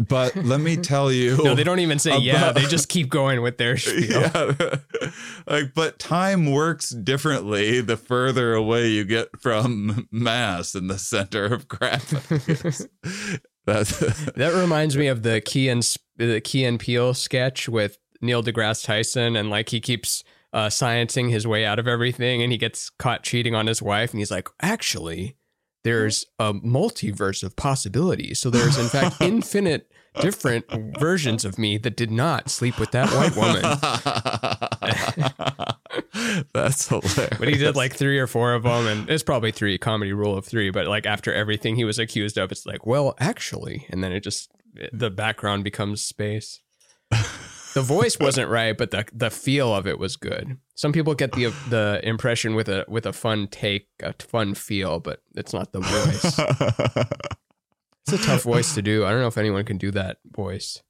but let me tell you. No, they don't even say yeah. They just keep going with their spiel. Yeah. like, but time works differently the further away you get from mass in the center of gravity. That reminds me of the Key and the Key and Peele sketch with Neil deGrasse Tyson, and like he keeps uh, sciencing his way out of everything, and he gets caught cheating on his wife, and he's like, actually, there's a multiverse of possibilities. So there's in fact infinite different versions of me that did not sleep with that white woman. That's hilarious. But he did like three or four of them, and it's probably three comedy rule of three. But like after everything he was accused of, it's like, well, actually, and then it just the background becomes space. The voice wasn't right, but the the feel of it was good. Some people get the the impression with a with a fun take, a fun feel, but it's not the voice. It's a tough voice to do. I don't know if anyone can do that voice.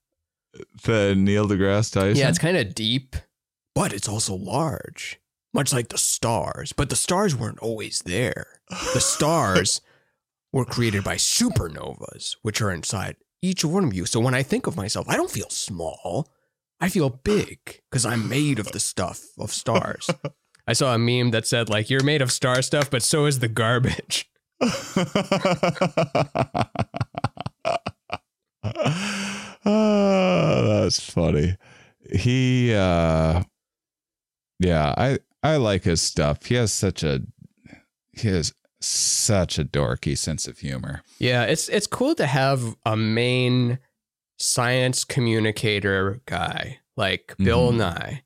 the Neil deGrasse Tyson. Yeah, it's kind of deep, but it's also large, much like the stars. But the stars weren't always there. The stars were created by supernovas, which are inside each one of you. So when I think of myself, I don't feel small. I feel big because I'm made of the stuff of stars. I saw a meme that said, like, you're made of star stuff, but so is the garbage. oh, that's funny. He uh yeah, I I like his stuff. He has such a he has such a dorky sense of humor. Yeah, it's it's cool to have a main science communicator guy like Bill Mhm. Nye,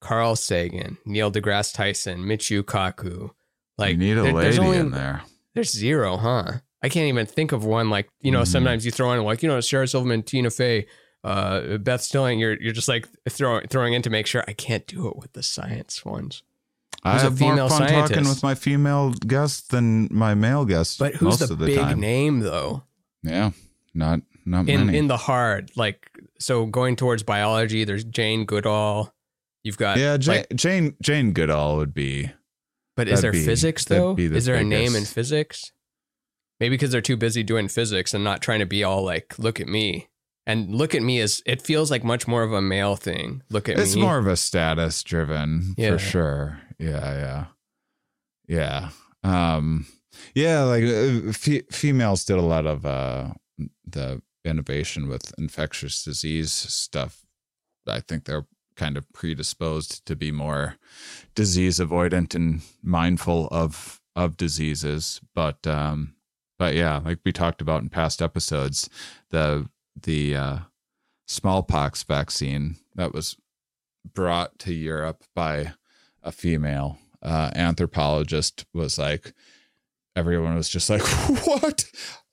Carl Sagan, Neil deGrasse Tyson, Michio Kaku. Like you need a there- there's lady only- in there. There's zero, huh? I can't even think of one. Like you know, Mhm. sometimes you throw in like you know Sarah Silverman, Tina Fey, uh, Beth Stelling. You're you're just like throwing throwing in to make sure I can't do it with the science ones. I Who's a have more fun talking with my female guests than my male guests. But who's most the, of the big time. name though? Yeah, not not in many. in the hard like so going towards biology there's jane goodall you've got yeah, Jane, like- Jane Jane Goodall would be. but is there be- physics though the is there a name in physics maybe because they're too busy doing physics and not trying to be all like look at me and look at me is it feels like much more of a male thing look at It's me more of a status driven Yeah. for sure. Yeah, yeah, yeah. Um, yeah, like uh, fe- females did a lot of uh, the innovation with infectious disease stuff. I think they're kind of predisposed to be more disease avoidant and mindful of of diseases. But um, but yeah, like we talked about in past episodes, the the uh, smallpox vaccine that was brought to Europe by a female uh, anthropologist was like, everyone was just like, what?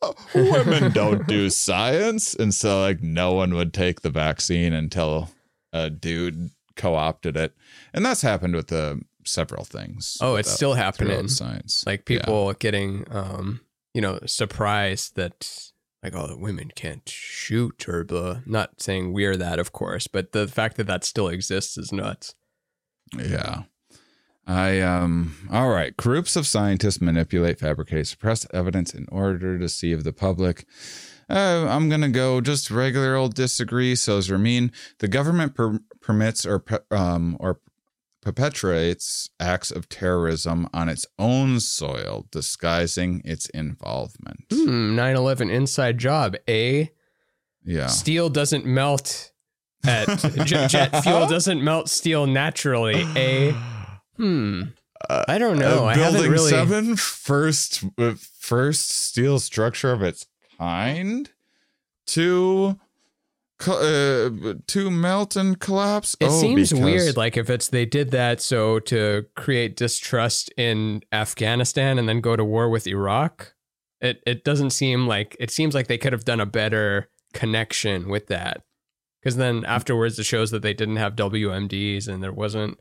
Uh, Women don't do science. And so, like, no one would take the vaccine until a dude co-opted it, and that's happened with the several things. Oh, it's still happening. Science, Like Yeah. people getting, um, you know, surprised that like, oh, the women can't shoot or blah. Not saying we're that, of course, but the fact that that still exists is nuts. Yeah. I um all right. Groups of scientists manipulate, fabricate, suppress evidence in order to deceive the public. Uh, I'm gonna go just regular old disagree. So's mean The government per- permits or pe- um or perpetuates acts of terrorism on its own soil, disguising its involvement. Hmm, 9/11 inside job. A Yeah. steel doesn't melt at jet, jet fuel doesn't melt steel naturally. A hmm. I don't know. Uh, building really. seven, first uh, first steel structure of its kind to uh, to melt and collapse. It Oh, seems because- weird, like if it's they did that so to create distrust in Afghanistan and then go to war with Iraq. It it doesn't seem like it seems like they could have done a better connection with that. Because then afterwards it shows that they didn't have WMDs and there wasn't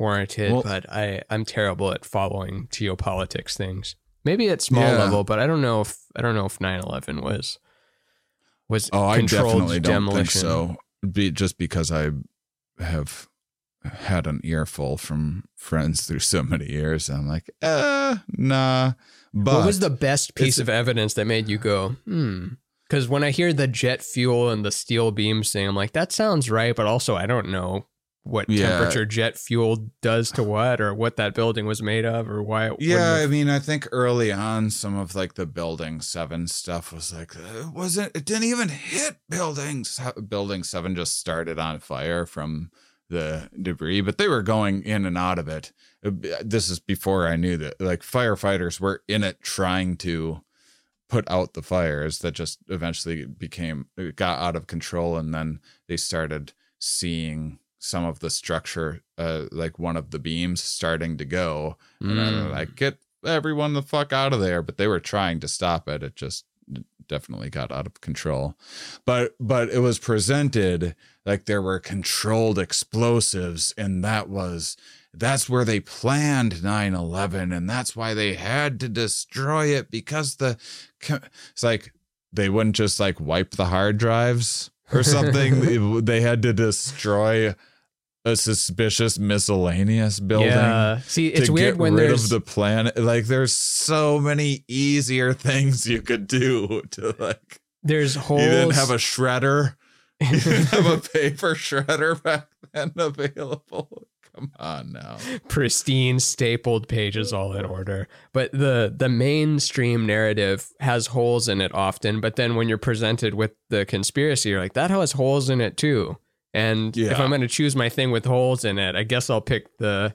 warranted. Well- but I I'm terrible at following geopolitics things. Maybe at small Yeah. level, but I don't know if I don't know if 9/11 was was Oh, I controlled definitely don't demolition. think so. Be, just because I have had an earful from friends through so many years, I'm like, uh, nah. But what was the best piece of evidence that made you go, hmm? Because when I hear the jet fuel and the steel beams thing, I'm like, that sounds right, but also I don't know what Yeah. temperature jet fuel does to what, or what that building was made of, or why. It Yeah, I mean, I think early on, some of like the building seven stuff was like, uh, it wasn't, it didn't even hit buildings. Building seven just started on fire from the debris, but they were going in and out of it. Uh, This is before I knew that, like, firefighters were in it trying to put out the fires that just eventually became, got out of control. And then they started seeing some of the structure, uh, like one of the beams starting to go and was Mm. like, get everyone the fuck out of there. But they were trying to stop it. It just definitely got out of control. But but it was presented like there were controlled explosives, and that was that's where they planned 9-11 and that's why they had to destroy it because the it's like they wouldn't just like wipe the hard drives or something they had to destroy a suspicious miscellaneous building yeah. See, it's weird get when rid there's of the planet. Like, there's so many easier things you could do to like. there's holes. You didn't have a shredder. You didn't have a paper shredder back then available. Come on now. pristine stapled pages all in order but the the mainstream narrative has holes in it often but then when you're presented with the conspiracy you're like that has holes in it too and if i'm going to choose my thing with holes in it i guess i'll pick the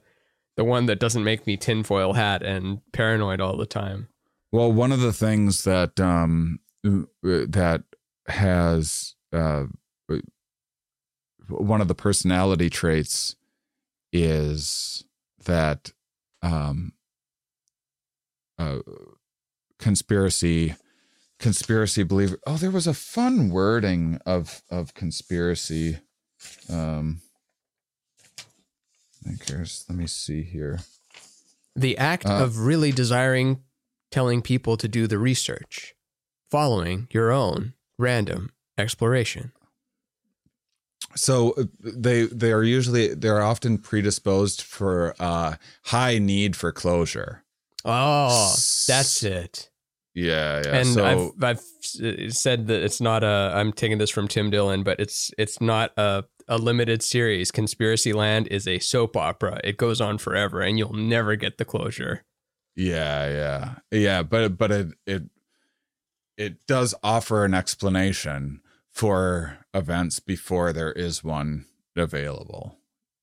the one that doesn't make me tinfoil hat and paranoid all the time. Well, one of the things that um that has uh one of the personality traits is that um uh conspiracy conspiracy believer oh there was a fun wording of of conspiracy um I here's let me see here. The act Uh, of really desiring telling people to do the research following your own random exploration. So uh, they they are usually they're often predisposed for uh high need for closure. oh that's it Yeah, yeah. and so I've I've said that it's not a. I'm taking this from Tim Dillon, but it's it's not a a limited series. Conspiracy Land is a soap opera. It goes on forever, and you'll never get the closure. yeah, yeah, yeah. But but it it it does offer an explanation for events before there is one available.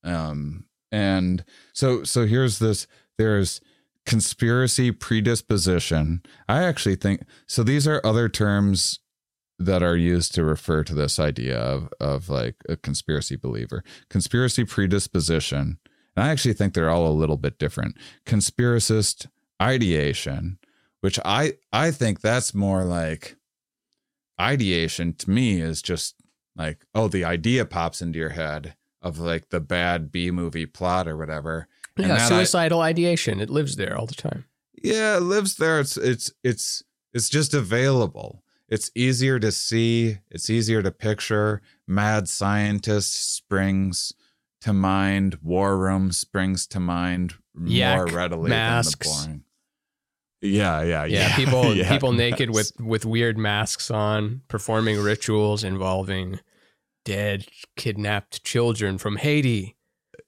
Um, and so so here's this. There's conspiracy predisposition. I actually think so. These are other terms that are used to refer to this idea of of like a conspiracy believer. Conspiracy predisposition. And I actually think they're all a little bit different. Conspiracist ideation, which I I think that's more like ideation to me is just like oh the idea pops into your head of like the bad B movie plot or whatever. And Yeah, that I- suicidal ideation. It lives there all the time. yeah, it lives there. It's it's it's it's just available. It's easier to see. It's easier to picture. Mad scientist springs to mind. War room springs to mind Yak, more readily masks. than the boring. Yeah, yeah, Yeah, yeah. people yeah, people naked masks. with with weird masks on, performing rituals involving dead, kidnapped children from Haiti.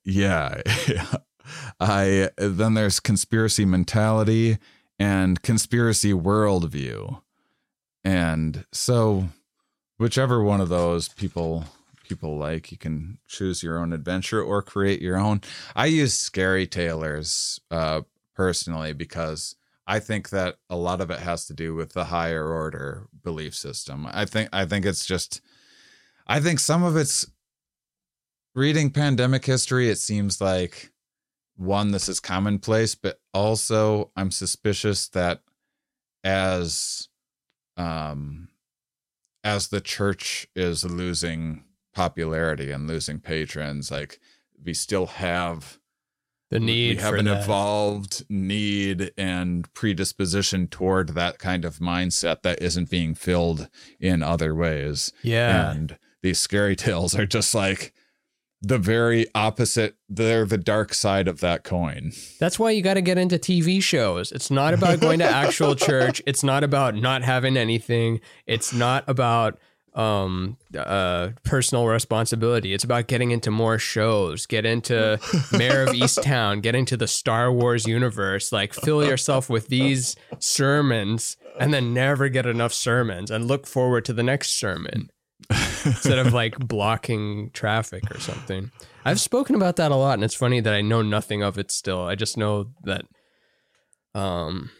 Yeah, yeah. I then there's conspiracy mentality and conspiracy worldview, and so whichever one of those people people like, you can choose your own adventure or create your own. I use scary tailors uh, personally because I think that a lot of it has to do with the higher order belief system. I think I think it's just I think some of it's reading pandemic history, it seems like one, this is commonplace, but also I'm suspicious that as um as the church is losing popularity and losing patrons, like we still have The need we have an that. evolved need and predisposition toward that kind of mindset that isn't being filled in other ways. yeah, And these scary tales are just like the very opposite. They're the dark side of that coin. that's why you got to get into TV shows. It's not about going to actual church. It's not about not having anything. It's not about um uh personal responsibility it's about getting into more shows get into Mare of Easttown get into the star wars universe like fill yourself with these sermons and then never get enough sermons and look forward to the next sermon instead of like blocking traffic or something i've spoken about that a lot and it's funny that i know nothing of it still i just know that um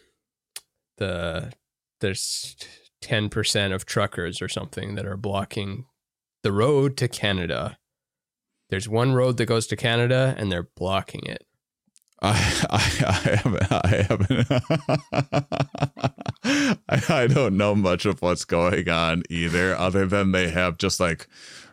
the there's 10% of truckers or something that are blocking the road to Canada. There's one road that goes to Canada and they're blocking it. I I, haven't I haven't. I, I don't know much of what's going on either, other than they have just like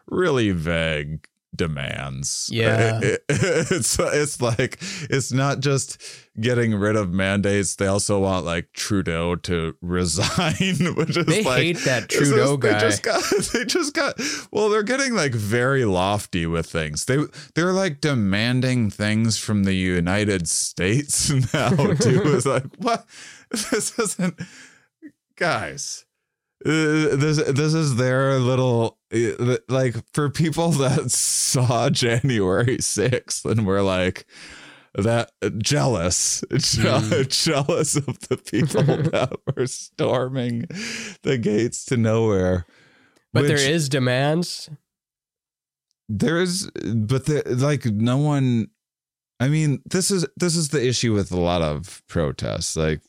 really vague demands. Yeah. It- it- it's it's like it's not just getting rid of mandates. They also want like Trudeau to resign, which is They like hate that Trudeau They guy. just got they just got well, they're getting like very lofty with things. They they're like demanding things from the United States now too. It's like what this isn't guys. Uh, This this is their little uh, like for people that saw January 6th and were like that jealous je- Mm. jealous of the people that were storming the gates to nowhere But there is demands. there's but the, like no one i mean this is this is the issue with a lot of protests like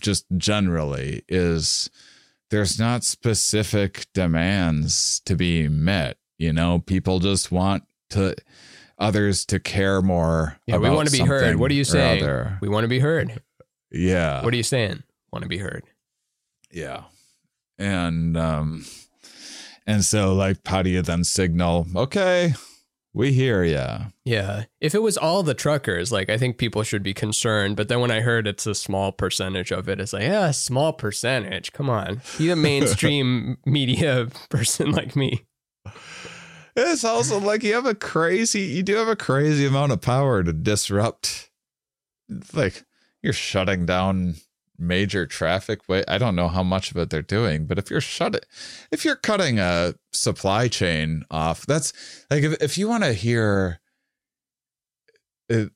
just generally is there's not specific demands to be met you know people just want to others to care more Yeah, we want to be heard. What are you saying? other. We want to be heard. yeah What are you saying? Want to be heard. Yeah. And um and so like how do you then signal, okay, we hear ya. Yeah. If it was all the truckers, like I think people should be concerned. But then when I heard it's a small percentage of it, it's like, yeah, small percentage. Come on. Be a mainstream media person like me. It's also like you have a crazy you do have a crazy amount of power to disrupt like you're shutting down major traffic way I don't know how much of it they're doing, but if you're shut if you're cutting a supply chain off, that's like if, if you want to hear uh,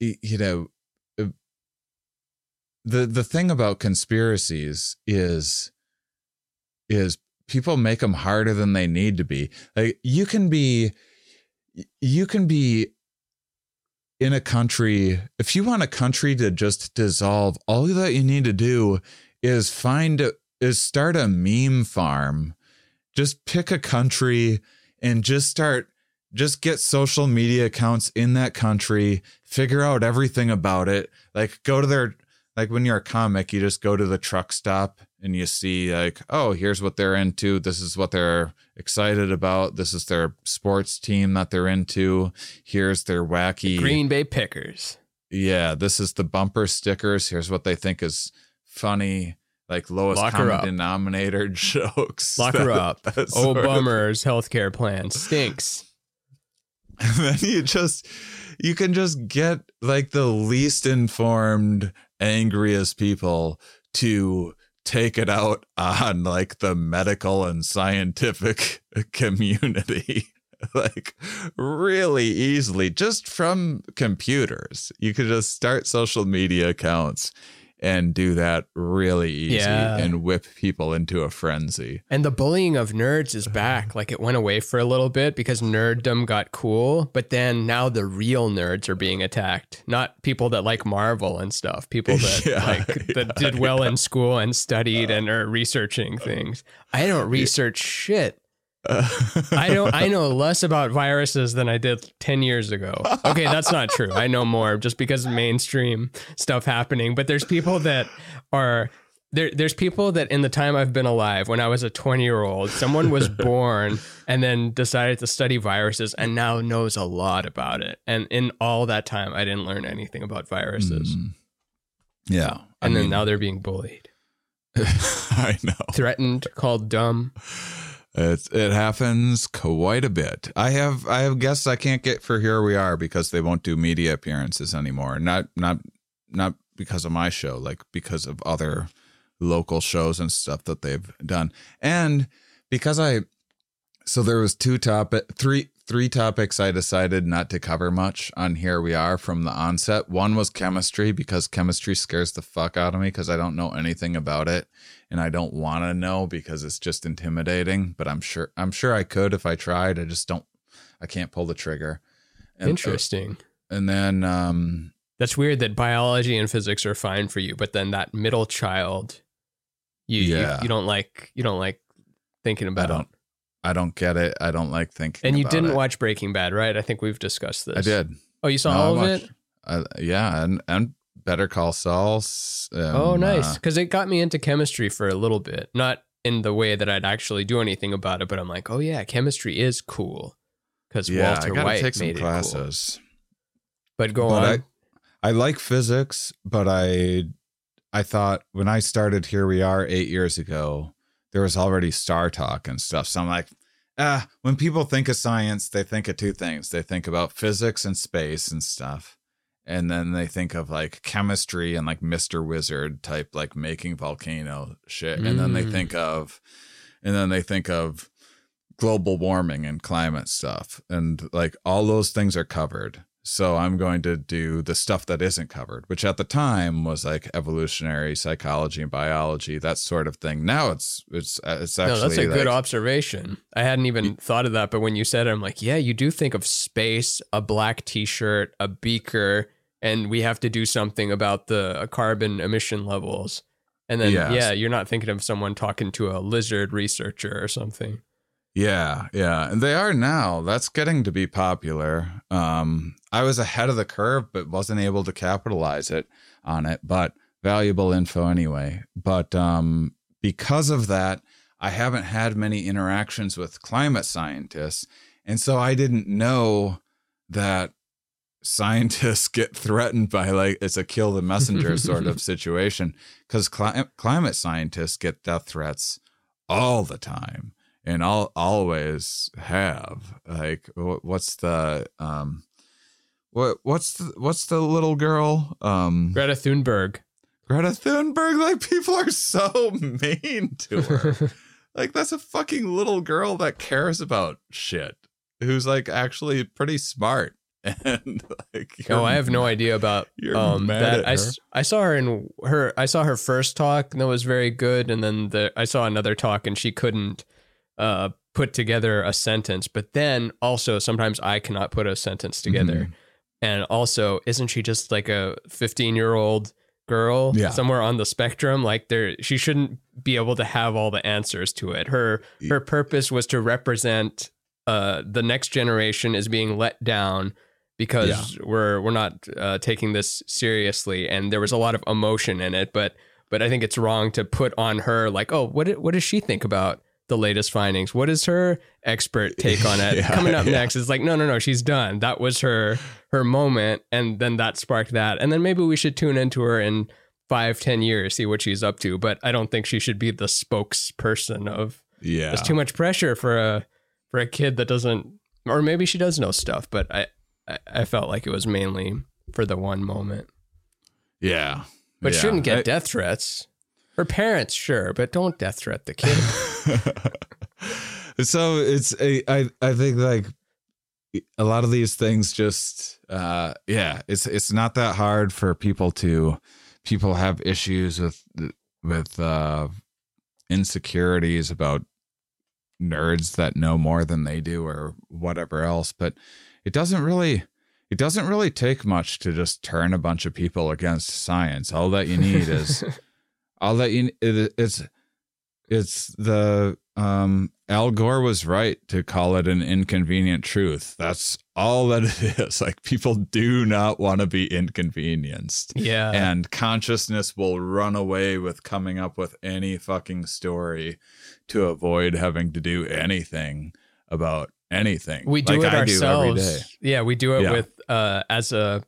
you know uh, the the thing about conspiracies is is people make them harder than they need to be. Like you can be you can be in a country if you want a country to just dissolve all that you need to do is find is start a meme farm just pick a country and just start just get social media accounts in that country figure out everything about it like go to their like when you're a comic, you just go to the truck stop and you see like, oh, here's what they're into. This is what they're excited about. This is their sports team that they're into. Here's their wacky Green Bay Packers. Yeah, this is the bumper stickers. Here's what they think is funny, like lowest Lock common denominator jokes. Lock her up. that Oh, bummer's healthcare plan stinks. And then you just you can just get like the least informed, angriest people to take it out on like the medical and scientific community. like really easily just from computers. You could just start social media accounts and do that really easy Yeah. and whip people into a frenzy. And the bullying of nerds is back. Like it went away for a little bit because nerddom got cool, but then now the real nerds are being attacked. Not people that like Marvel and stuff. People that Yeah, like that yeah, did well in school and studied uh, and are researching things. I don't research shit. I don't I know less about viruses than I did 10 years ago. Okay, that's not true. I know more just because of mainstream stuff happening, but there's people that are there, there's people that in the time I've been alive, when I was a 20 year old, someone was born and then decided to study viruses and now knows a lot about it. And in all that time, I didn't learn anything about viruses. Mm. Yeah. I And then mean, now they're being bullied, I know. threatened, called dumb. It it happens quite a bit. I have I have guests I can't get for here we are because they won't do media appearances anymore. Not not not because of my show, like because of other local shows and stuff that they've done. And because I so there was two topic three three topics I decided not to cover much on here we are from the onset. One was chemistry because chemistry scares the fuck out of me because I don't know anything about it and I don't want to know because it's just intimidating, but I'm sure I'm sure I could if I tried. I just don't I can't pull the trigger. And, uh, Interesting. And then um That's weird that biology and physics are fine for you, but then that middle child, you you- Yeah. you, don't like you don't like thinking I about. don't I don't get it. I don't like thinking And you didn't it. watch Breaking Bad, right? I think we've discussed this. I did. Oh, you saw No, I all of watched- it? Uh, yeah, and and Better Call Saul. Um, oh, nice. uh, Because it got me into chemistry for a little bit. Not in the way that I'd actually do anything about it, but I'm like, oh yeah, chemistry is cool. Because yeah, Walter I gotta White take some it cool. classes. But go But on. I like physics, but I I thought when I started here we are 8 years ago, there was already Star Talk and stuff. So I'm like, ah, when people think of science, they think of two things. They think about physics and space and stuff. And then they think of like chemistry and like Mr. Wizard type like making volcano shit. And then they Mm. think of and then they think of global warming and climate stuff. And like all those things are covered. So I'm going to do the stuff that isn't covered, which at the time was like evolutionary psychology and biology, that sort of thing. Now it's it's uh, it's actually no, that's a good observation. I hadn't even thought of that, but when you said it, I'm like, yeah, you do think of space, a black T-shirt, a beaker, and we have to do something about the carbon emission levels. And then, Yes. yeah, you're not thinking of someone talking to a lizard researcher or something. Yeah, yeah. And they are now. That's getting to be popular. Um, I was ahead of the curve, but wasn't able to capitalize it on it. But valuable info anyway. But um, because of that, I haven't had many interactions with climate scientists. And so I didn't know that scientists get threatened by like it's a kill the messenger sort of situation because cli- climate scientists get death threats all the time and I'll always have like what's the um what what's the what's the little girl um Greta Thunberg. Greta Thunberg? Like people are so mean to her. Like that's a fucking little girl that cares about shit who's like actually pretty smart. And like Oh, I have no idea about you're um mad that. at I, I saw her in her I saw her first talk and that was very good, and then the I saw another talk and she couldn't uh put together a sentence. But then also sometimes I cannot put a sentence together, Mm-hmm. and also isn't she just like a fifteen year old girl Yeah. somewhere on the spectrum? Like there, she shouldn't be able to have all the answers to it. Her her purpose was to represent uh the next generation is being let down because we're we're not uh, taking this seriously, and there was a lot of emotion in it. But but I think it's wrong to put on her like, oh, what what does she think about the latest findings? What is her expert take on it? Yeah, Coming up yeah. next is like, no, no, no, she's done. That was her her moment, and then that sparked that, and then maybe we should tune into her in five, ten years, see what she's up to. But I don't think she should be the spokesperson of. Yeah. There's too much pressure for a for a kid that doesn't, or maybe she does know stuff, but I I, I felt like it was mainly for the one moment. Yeah. But Yeah. shouldn't get I- death threats. Her parents, sure, but don't death threat the kid. so it's a, I I think like a lot of these things just uh yeah it's it's not that hard for people to people have issues with with uh insecurities about nerds that know more than they do or whatever else but it doesn't really it doesn't really take much to just turn a bunch of people against science all that you need is all let you it, it's it's the um Al Gore was right to call it an inconvenient truth. That's all that it is. Like people do not want to be inconvenienced. yeah. And consciousness will run away with coming up with any fucking story to avoid having to do anything about anything. we do like it I do every day. ourselves. yeah, we do it Yeah. with uh as a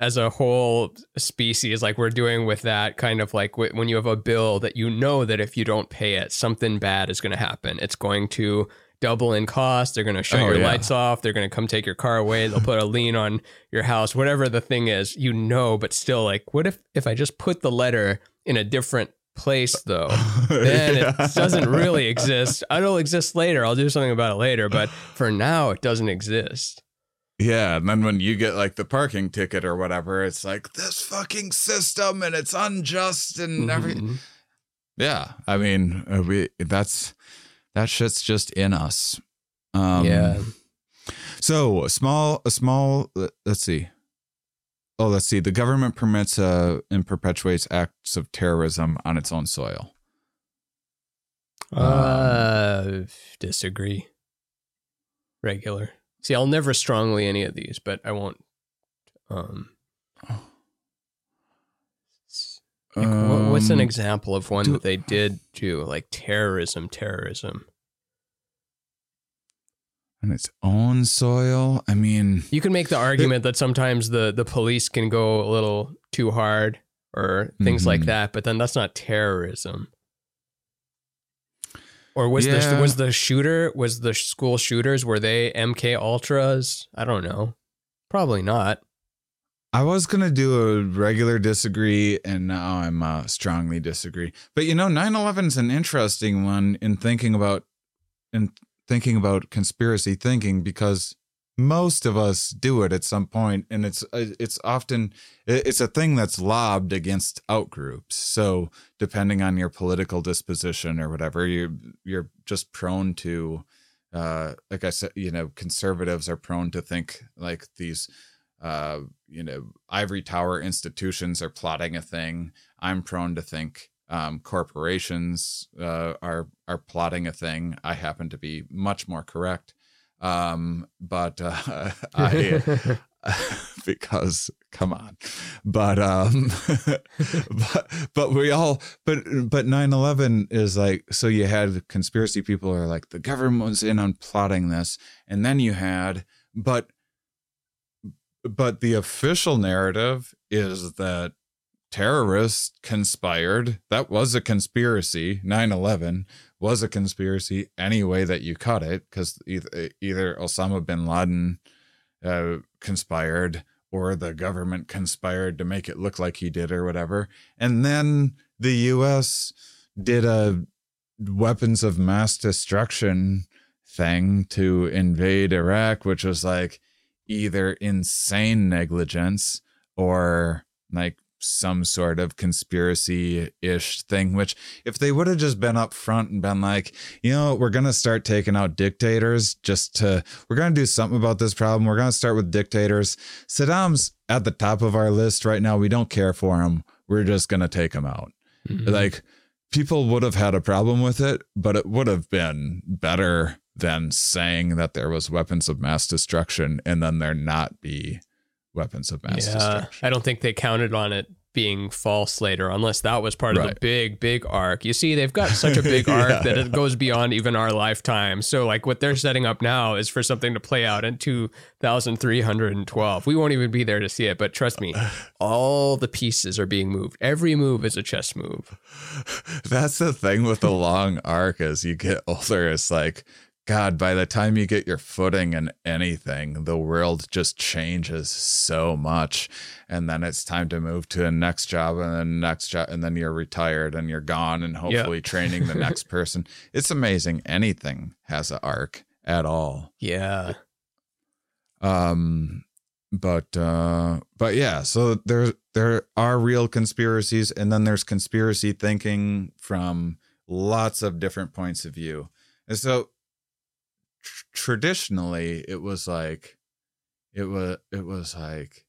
as a whole species like we're doing with that kind of like wh- when you have a bill that you know that if you don't pay it something bad is going to happen. It's going to double in cost. They're going to shut Oh, your yeah. lights off. They're going to come take your car away. They'll put a lien on your house. Whatever the thing is you know but still like what if if i just put the letter in a different place though? Then it doesn't really exist. It'll exist later. I'll do something about it later but for now it doesn't exist Yeah, and then when you get like the parking ticket or whatever, it's like this fucking system and it's unjust and everything. Mhm. Yeah, I mean, uh, we that's that shit's just in us. Um, yeah So a small, a small. uh, Let's see. Oh, let's see. The government permits uh, and perpetuates acts of terrorism on its own soil. Uh, disagree. Regular. See, I'll never strongly any of these, but I won't. Um, like, wha- what's an Um, example of one do- that they did do, like terrorism? Terrorism. on its own soil? I mean, You can make the argument that sometimes the the police can go a little too hard or things like Mhm. that, but then that's not terrorism. Or was Yeah. the was the shooter was the school shooters were they MK Ultras? I don't know. Probably not. I was gonna do a regular disagree, and now I'm uh, strongly disagree. But you know, 9/11 is an interesting one in thinking about in thinking about conspiracy thinking because most of us do it at some point, and it's uh, it's often it's a thing that's lobbed against outgroups. So depending on your political disposition or whatever, you you're just prone to. Uh, like I said, you know, conservatives are prone to think like these uh, you know, ivory tower institutions are plotting a thing. I'm prone to think um, corporations uh, are are plotting a thing. I happen to be much more correct, um, but uh, I because come on, but um, but but we all but but 9/11 is like so you had conspiracy people are like the government was in on plotting this, and then you had but but the official narrative is that terrorists conspired. That was a conspiracy. 9 11 was a conspiracy any way that you cut it, because either, either Osama bin Laden uh, conspired or the government conspired to make it look like he did or whatever. And then the US did a weapons of mass destruction thing to invade Iraq, which was like, either insane negligence or like some sort of conspiracy ish thing. Which, if they would have just been up front and been like, you know, we're going to start taking out dictators just to, we're going to do something about this problem. We're going to start with dictators. Saddam's at the top of our list right now. We don't care for him. We're just going to take him out. Mhm. Like, people would have had a problem with it, but it would have been better than saying that there was weapons of mass destruction and then there not be weapons of mass yeah, destruction. I don't think they counted on it being false later, unless that was part of the big, big arc. You see, they've got such a big arc Yeah. that it goes beyond even our lifetime. So, like, what they're setting up now is for something to play out in 2312. We won't even be there to see it, but trust me, all the pieces are being moved. Every move is a chess move. That's the thing with the long arc as you get older. It's like, God, by the time you get your footing in anything, the world just changes so much. And then it's time to move to a next job and then next job, and then you're retired and you're gone and hopefully training the next person. It's amazing. Anything has an arc at all. Yeah. Um, but uh, but yeah, so there there are real conspiracies, and then there's conspiracy thinking from lots of different points of view. And so tr- traditionally, it was like it was it was like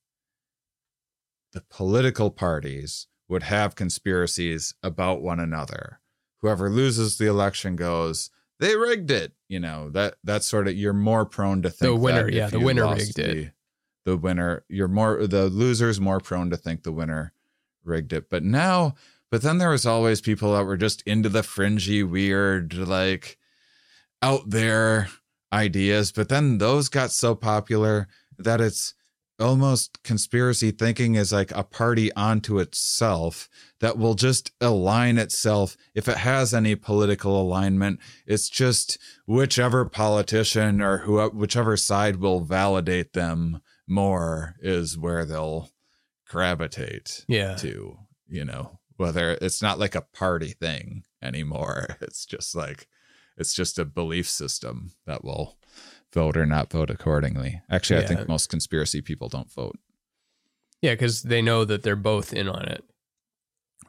the political parties would have conspiracies about one another. Whoever loses the election goes, they rigged it. You know that that's sort of you're more prone to think the winner, that yeah, the winner rigged it. the- The winner, you're more the loser's more prone to think the winner rigged it. But now, but then there was always people that were just into the fringy, weird, like out there ideas. But then those got so popular that it's almost conspiracy thinking is like a party onto itself that will just align itself if it has any political alignment it's just whichever politician or who whichever side will validate them more is where they'll gravitate Yeah. to you know whether it's not like a party thing anymore it's just like it's just a belief system that will vote or not vote accordingly actually i think most conspiracy people don't vote Yeah, because they know that they're both in on it.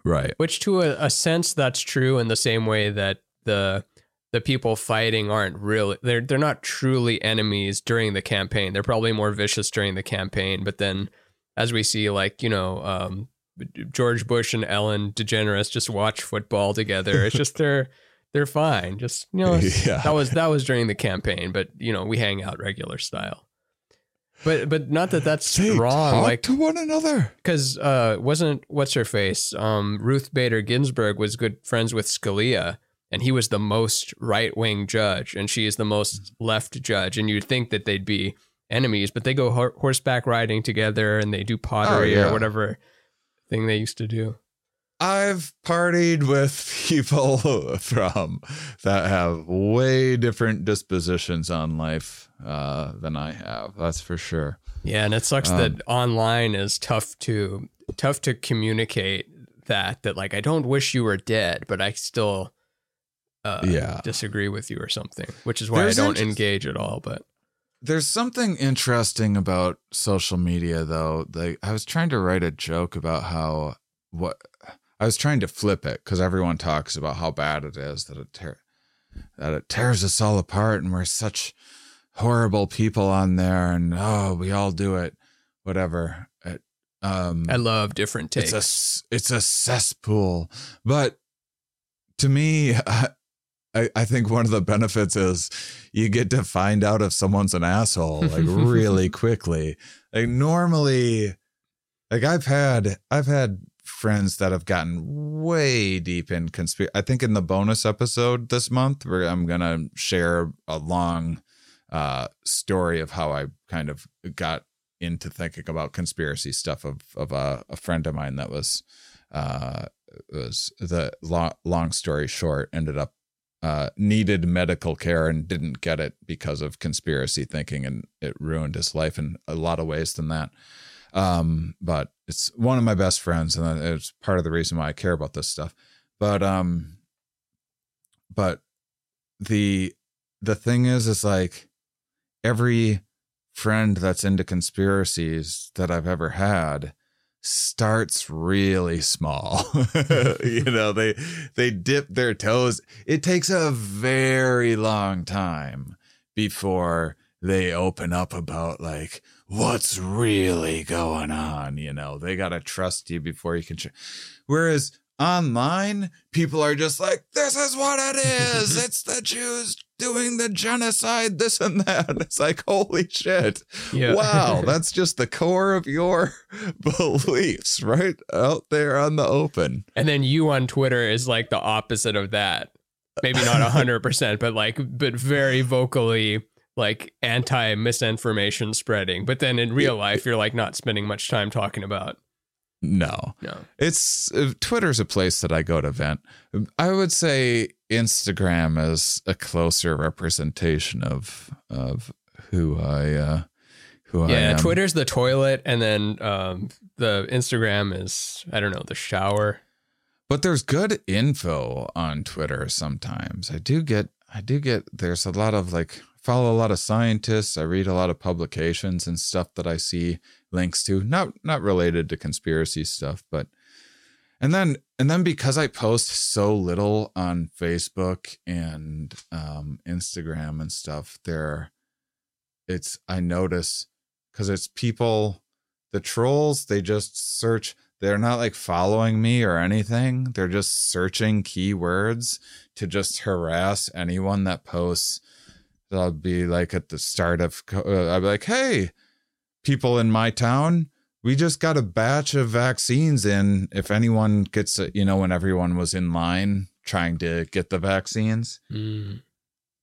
right Which, to a, a sense, that's true in the same way that the the people fighting aren't really they're they're not truly enemies during the campaign. They're probably more vicious during the campaign, but then as we see, like you know, um, George Bush and Ellen DeGeneres just watch football together. It's just they're they're fine. Just you know, Yeah. that was that was during the campaign, but you know, we hang out regular style. But but not that that's They wrong. talk Like to one another because uh, wasn't what's her face? Um, Ruth Bader Ginsburg was good friends with Scalia, and he was the most right wing judge, and she is the most left judge. And you'd think that they'd be enemies, but they go hor- horseback riding together, and they do pottery yeah. or whatever thing they used to do. I've partied with people from that have way different dispositions on life uh, than I have. That's for sure. Yeah, and it sucks Um, that online is tough to tough to communicate that that like I don't wish you were dead, but I still uh, Yeah. disagree with you or something, which is why There's I don't interest- engage at all. But There's something interesting about social media, though. Like I was trying to write a joke about how what I was trying to flip it because everyone talks about how bad it is that it tear, that it tears us all apart, and we're such horrible people on there, and oh, we all do it, whatever. It, um, I love different takes. it's a it's a cesspool but to me I, I think one of the benefits is you get to find out if someone's an asshole like really quickly like normally like i've had i've had friends that have gotten way deep in conspiracy i think in the bonus episode this month where i'm gonna share a long uh story of how i kind of got into thinking about conspiracy stuff of of a, a friend of mine that was uh was the long, long story short ended up uh needed medical care and didn't get it because of conspiracy thinking and it ruined his life in a lot of ways than that um but it's one of my best friends and it's part of the reason why I care about this stuff but um but the the thing is is like every friend that's into conspiracies that I've ever had starts really small. you know, they they dip their toes. It takes a very long time before they open up about like what's really going on, you know. They got to trust you before you can ch- Whereas online, people are just like, this is what it is. it's the Jews doing the genocide, this and that. It's like, holy shit. Yeah. Wow, that's just the core of your beliefs right out there on the open. And then you on Twitter is like the opposite of that. Maybe not hundred percent, but like, but very vocally like anti misinformation spreading. But then in real life, you're like not spending much time talking about. No. No. It's uh, Twitter's a place that I go to vent. I would say Instagram is a closer representation of of who I uh who I Yeah, am. Twitter's the toilet, and then um, the Instagram is I don't know the shower. But there's good info on Twitter sometimes. I do get I do get there's a lot of like follow a lot of scientists. I read a lot of publications and stuff that I see links to. Not not related to conspiracy stuff, but and then and then because I post so little on Facebook and um, Instagram and stuff, there it's I notice because it's people the trolls they just search they're not like following me or anything they're just searching keywords to just harass anyone that posts i'll be like at the start of uh, i'll be like hey people in my town we just got a batch of vaccines in if anyone gets it you know when everyone was in line trying to get the vaccines Mm.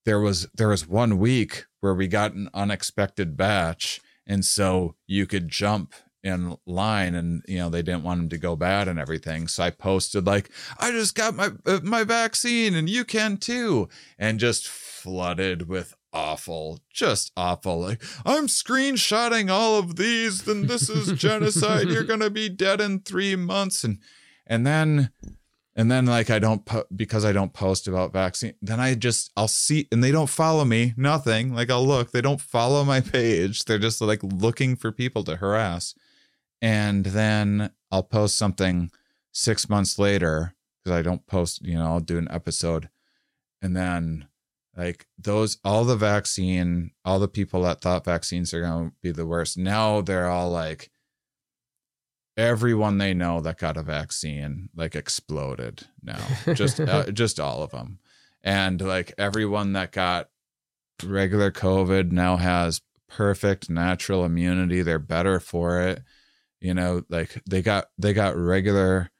there was there was one week where we got an unexpected batch and so you could jump in line and you know they didn't want them to go bad and everything so i posted like i just got my uh, my vaccine and you can too and just flooded with awful just awful like i'm screenshotting all of these then this is genocide you're gonna be dead in three months and and then and then like i don't po- because i don't post about vaccine then i just i'll see and they don't follow me nothing like i'll look they don't follow my page they're just like looking for people to harass and then i'll post something six months later because i don't post you know i'll do an episode and then like those all the vaccine all the people that thought vaccines are going to be the worst now they're all like everyone they know that got a vaccine like exploded now. Just uh, just all of them and like everyone that got regular covid now has perfect natural immunity. They're better for it. You know like they got they got regular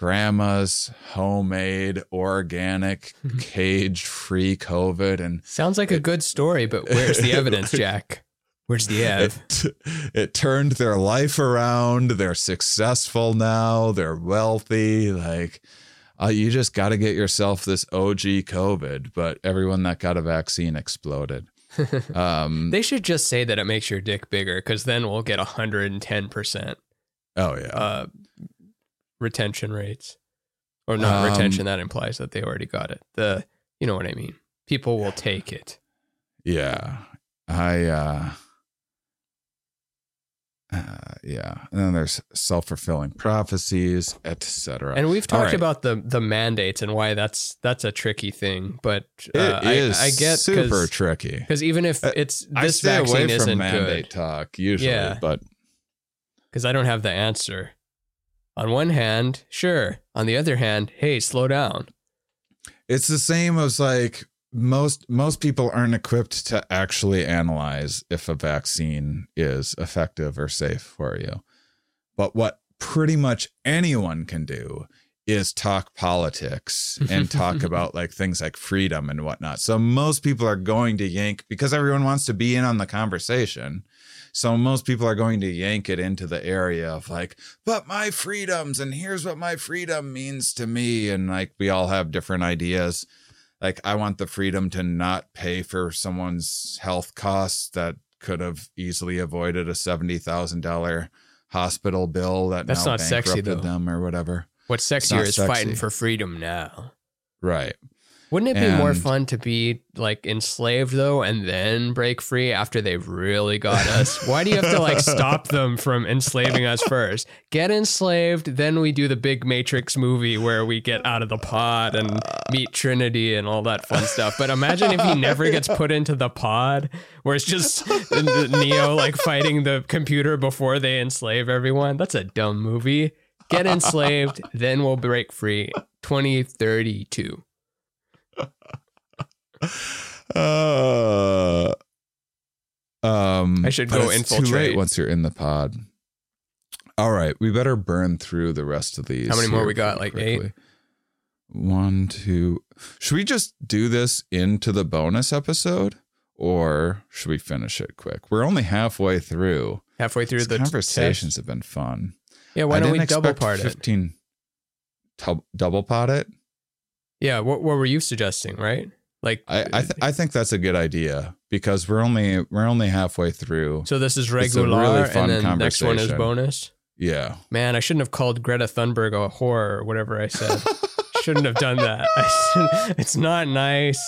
grandma's homemade organic cage free covid and Sounds like a good story, but where's the evidence, Jack? Where's the ev? it, it turned their life around. They're successful now. They're wealthy. Like, uh, you just got to get yourself this OG COVID. But everyone that got a vaccine exploded. Um, They should just say that it makes your dick bigger, because then we'll get hundred and ten percent oh yeah, uh retention rates, or not Um, retention. That implies that they already got it. The you know what I mean. People will take it. yeah. I uh, uh, yeah. And then there's self fulfilling prophecies, etc. And we've talked right. about the the mandates and why that's that's a tricky thing. But uh, It is I, I get super tricky. because even if Uh, it's I this stay vaccine away from isn't mandate good, talk usually, Yeah. but because I don't have the answer. On one hand, sure. On the other hand, hey, slow down. it's the same as like most most people aren't equipped to actually analyze if a vaccine is effective or safe for you but what pretty much anyone can do is talk politics and talk about like things like freedom and whatnot so most people are going to yank because everyone wants to be in on the conversation so most people are going to yank it into the area of like, but my freedoms and here's what my freedom means to me. And like we all have different ideas. Like I want the freedom to not pay for someone's health costs that could have easily avoided a seventy thousand dollar hospital bill that That's now not sexy, bankrupted though. them or whatever. What's sexier is fighting for freedom now. Right. Wouldn't it be more fun to be like enslaved though and then break free after they've really got us? Why do you have to like stop them from enslaving us first? Get enslaved, then we do the big Matrix movie where we get out of the pod and meet Trinity and all that fun stuff. But imagine if he never gets put into the pod where it's just the Neo like fighting the computer before they enslave everyone. That's a dumb movie. get enslaved, then we'll break free. 2032. Uh, um, I should go it's Too infiltrate. late once you're in the pod. All right, we better burn through the rest of these. How many more we got? Like eight? One, two. Should we just do this into the bonus episode, or should we finish it quick? We're only halfway through. Halfway through These the conversations test. have been fun. Yeah, why I don't we double part it? Fifteen. Double pot it. Yeah, what, what were you suggesting, right? Like, I I, th- I think that's a good idea because we're only we're only halfway through. so this is regular, really fun and then next one is bonus. Yeah. Man, I shouldn't have called Greta Thunberg a whore or whatever I said. shouldn't have done that. It's not nice.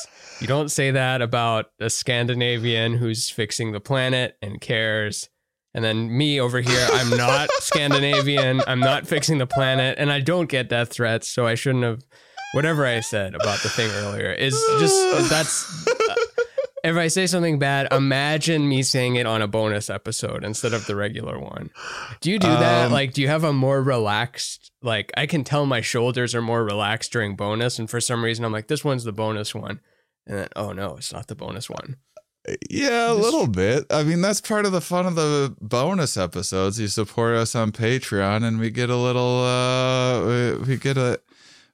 You don't say that about a Scandinavian who's fixing the planet and cares. And then me over here, I'm not Scandinavian. I'm not fixing the planet, and I don't get death threats. So I shouldn't have. Whatever I said about the thing earlier is just that's. if I say something bad, imagine me saying it on a bonus episode instead of the regular one. Do you do that? Um, like, do you have a more relaxed? Like, I can tell my shoulders are more relaxed during bonus, and for some reason, I'm like, this one's the bonus one, and then, oh no, it's not the bonus one. Yeah, a little bit. I mean, that's part of the fun of the bonus episodes. You support us on Patreon, and we get a little, uh, we, we get a,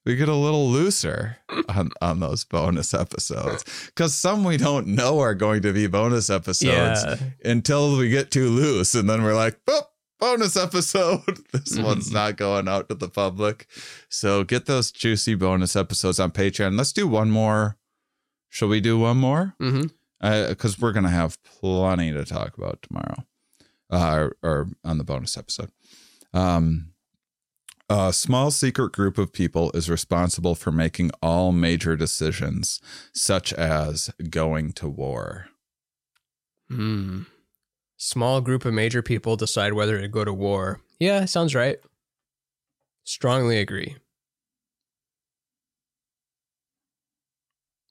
we get a little looser on on those bonus episodes because some we don't know are going to be bonus episodes Yeah, until we get too loose, and then we're like, "Boop, bonus episode. this Mhm. one's not going out to the public. So get those juicy bonus episodes on Patreon. Let's do one more. Shall we do one more? because we're gonna have plenty to talk about tomorrow, uh, or, or on the bonus episode. Um, a small secret group of people is responsible for making all major decisions, such as going to war. Hmm. Small group of major people decide whether to go to war. Yeah, sounds right. Strongly agree.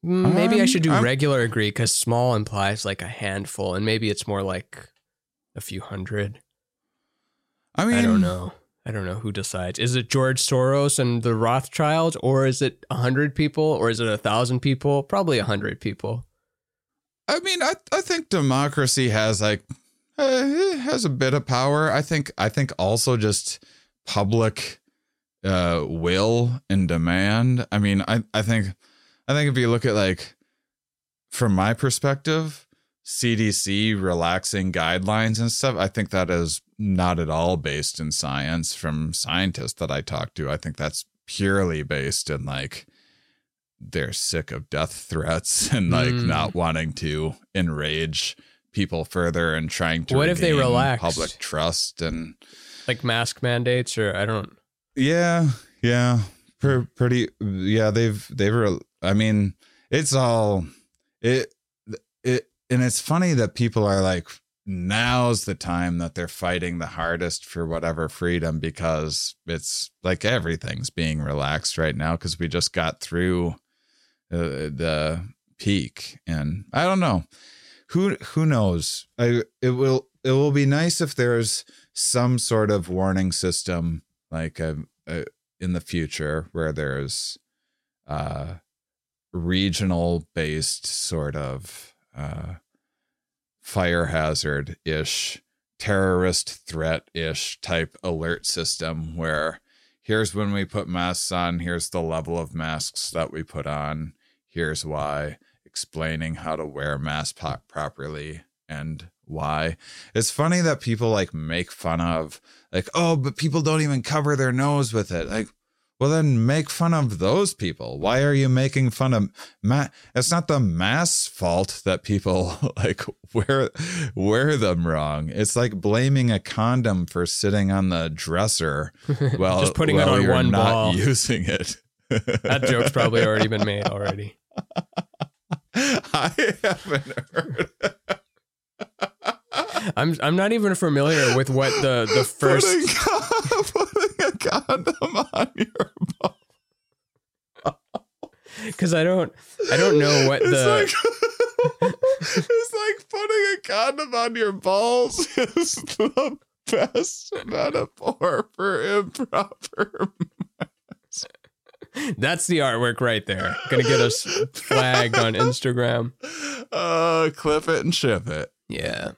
Maybe I Um, should do I'm- regular agree because small implies like a handful, and maybe it's more like a few hundred. I mean, I don't know. I don't know who decides. Is it George Soros and the Rothschilds, or is it a hundred people, or is it a thousand people? Probably a hundred people. I mean, I I think democracy has like uh, it has a bit of power. I think I think also just public uh will and demand. I mean, I I think I think if you look at like from my perspective, CDC relaxing guidelines and stuff, I think that is not at all based in science from scientists that I talk to. I think that's purely based in like they're sick of death threats and like Mm. not wanting to enrage people further and trying to What if they relax public trust and Like mask mandates, or I don't. yeah yeah Pre- pretty yeah they've they've re- i mean it's all it it and it's funny that people are like now's the time that they're fighting the hardest for whatever freedom because it's like everything's being relaxed right now because we just got through uh, the peak. And i don't know. Who who knows? I it will it will be nice if there's some sort of warning system like a, a, in the future where there's uh regional based sort of uh fire hazard ish terrorist threat ish type alert system where here's when we put masks on here's the level of masks that we put on here's why explaining how to wear masks po- properly and why. It's funny that people like make fun of like oh but people don't even cover their nose with it. Like well then make fun of those people why are you making fun of ma- it's not the mass fault that people like wear wear them wrong it's like blaming a condom for sitting on the dresser well Just putting it while on you're one not ball. using it That joke's probably already been made already. i haven't heard I'm I'm not even familiar with what the the first a condom on your ball. because I don't I don't know what It's the like it's like putting a condom on your balls is the best metaphor for improper. That's the artwork right there. Gonna get us flagged on Instagram. Uh, clip it and ship it. Yeah.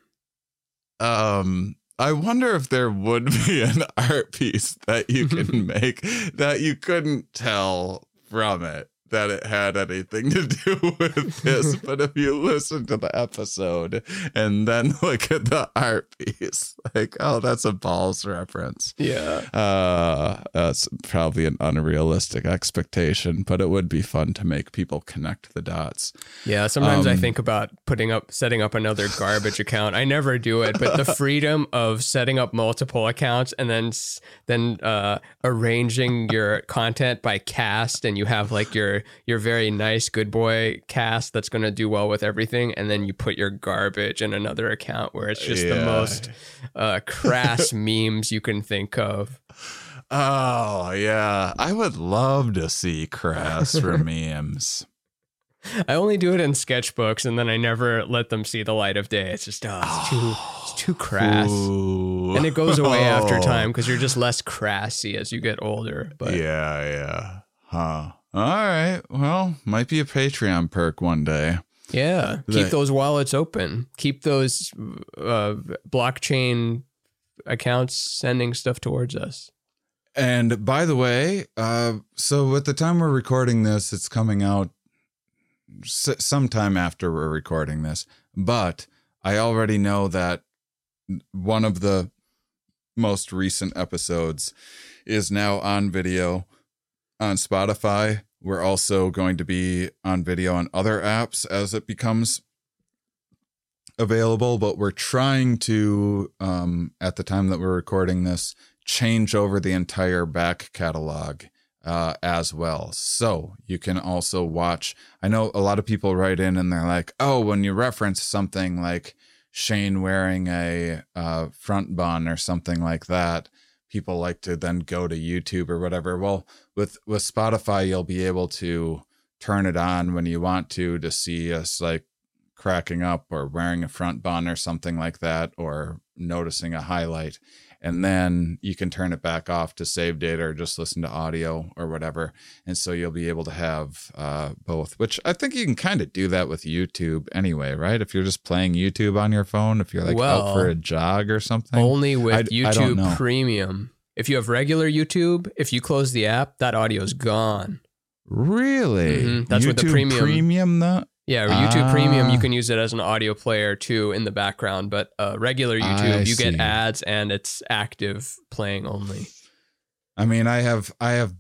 Um, I wonder if there would be an art piece that you can make that you couldn't tell from it that it had anything to do with this. but if you listen to the episode and then look at the art piece, like, oh, that's a balls reference. Yeah. Uh, that's probably an unrealistic expectation, but it would be fun to make people connect the dots. Yeah. Sometimes I Um, think about putting up, setting up another garbage account. I never do it, but the freedom of setting up multiple accounts and then, then, uh, arranging your content by cast and you have like your, your very nice good boy cast that's going to do well with everything. And then you put your garbage in another account where it's just the most, uh, crass memes you can think of. Oh, yeah. I would love to see crass for memes. I only do it in sketchbooks, and then I never let them see the light of day. It's just, oh, it's too, it's too crass, Ooh. and it goes away after Oh. time because you're just less crassy as you get older. But yeah, yeah. Huh. All right. Well, might be a Patreon perk one day. yeah, keep those wallets open. Keep those uh, blockchain accounts sending stuff towards us. And by the way, uh, so at the time we're recording this, it's coming out s- sometime after we're recording this. But I already know that one of the most recent episodes is now on video on Spotify. We're also going to be on video on other apps as it becomes available, but we're trying to, um, at the time that we're recording this, change over the entire back catalog uh, as well. So you can also watch. I know a lot of people write in and they're like, oh, when you reference something like Shane wearing a uh, front bun or something like that, people like to then go to YouTube or whatever. Well, with with Spotify, you'll be able to turn it on when you want to to see us like cracking up or wearing a front bun or something like that or noticing a highlight and then you can turn it back off to save data or just listen to audio or whatever and so you'll be able to have uh, both which i think you can kind of do that with youtube anyway right if you're just playing youtube on your phone if you're like out for a jog or something Only with I- YouTube. Premium. If you have regular YouTube, if you close the app, that audio's gone. really Mhm, that's what the YouTube premium- premium though Yeah, or YouTube Premium, Ah. you can use it as an audio player too in the background, but uh, regular YouTube, I you get ads and it's active playing only. I mean, I have, I have,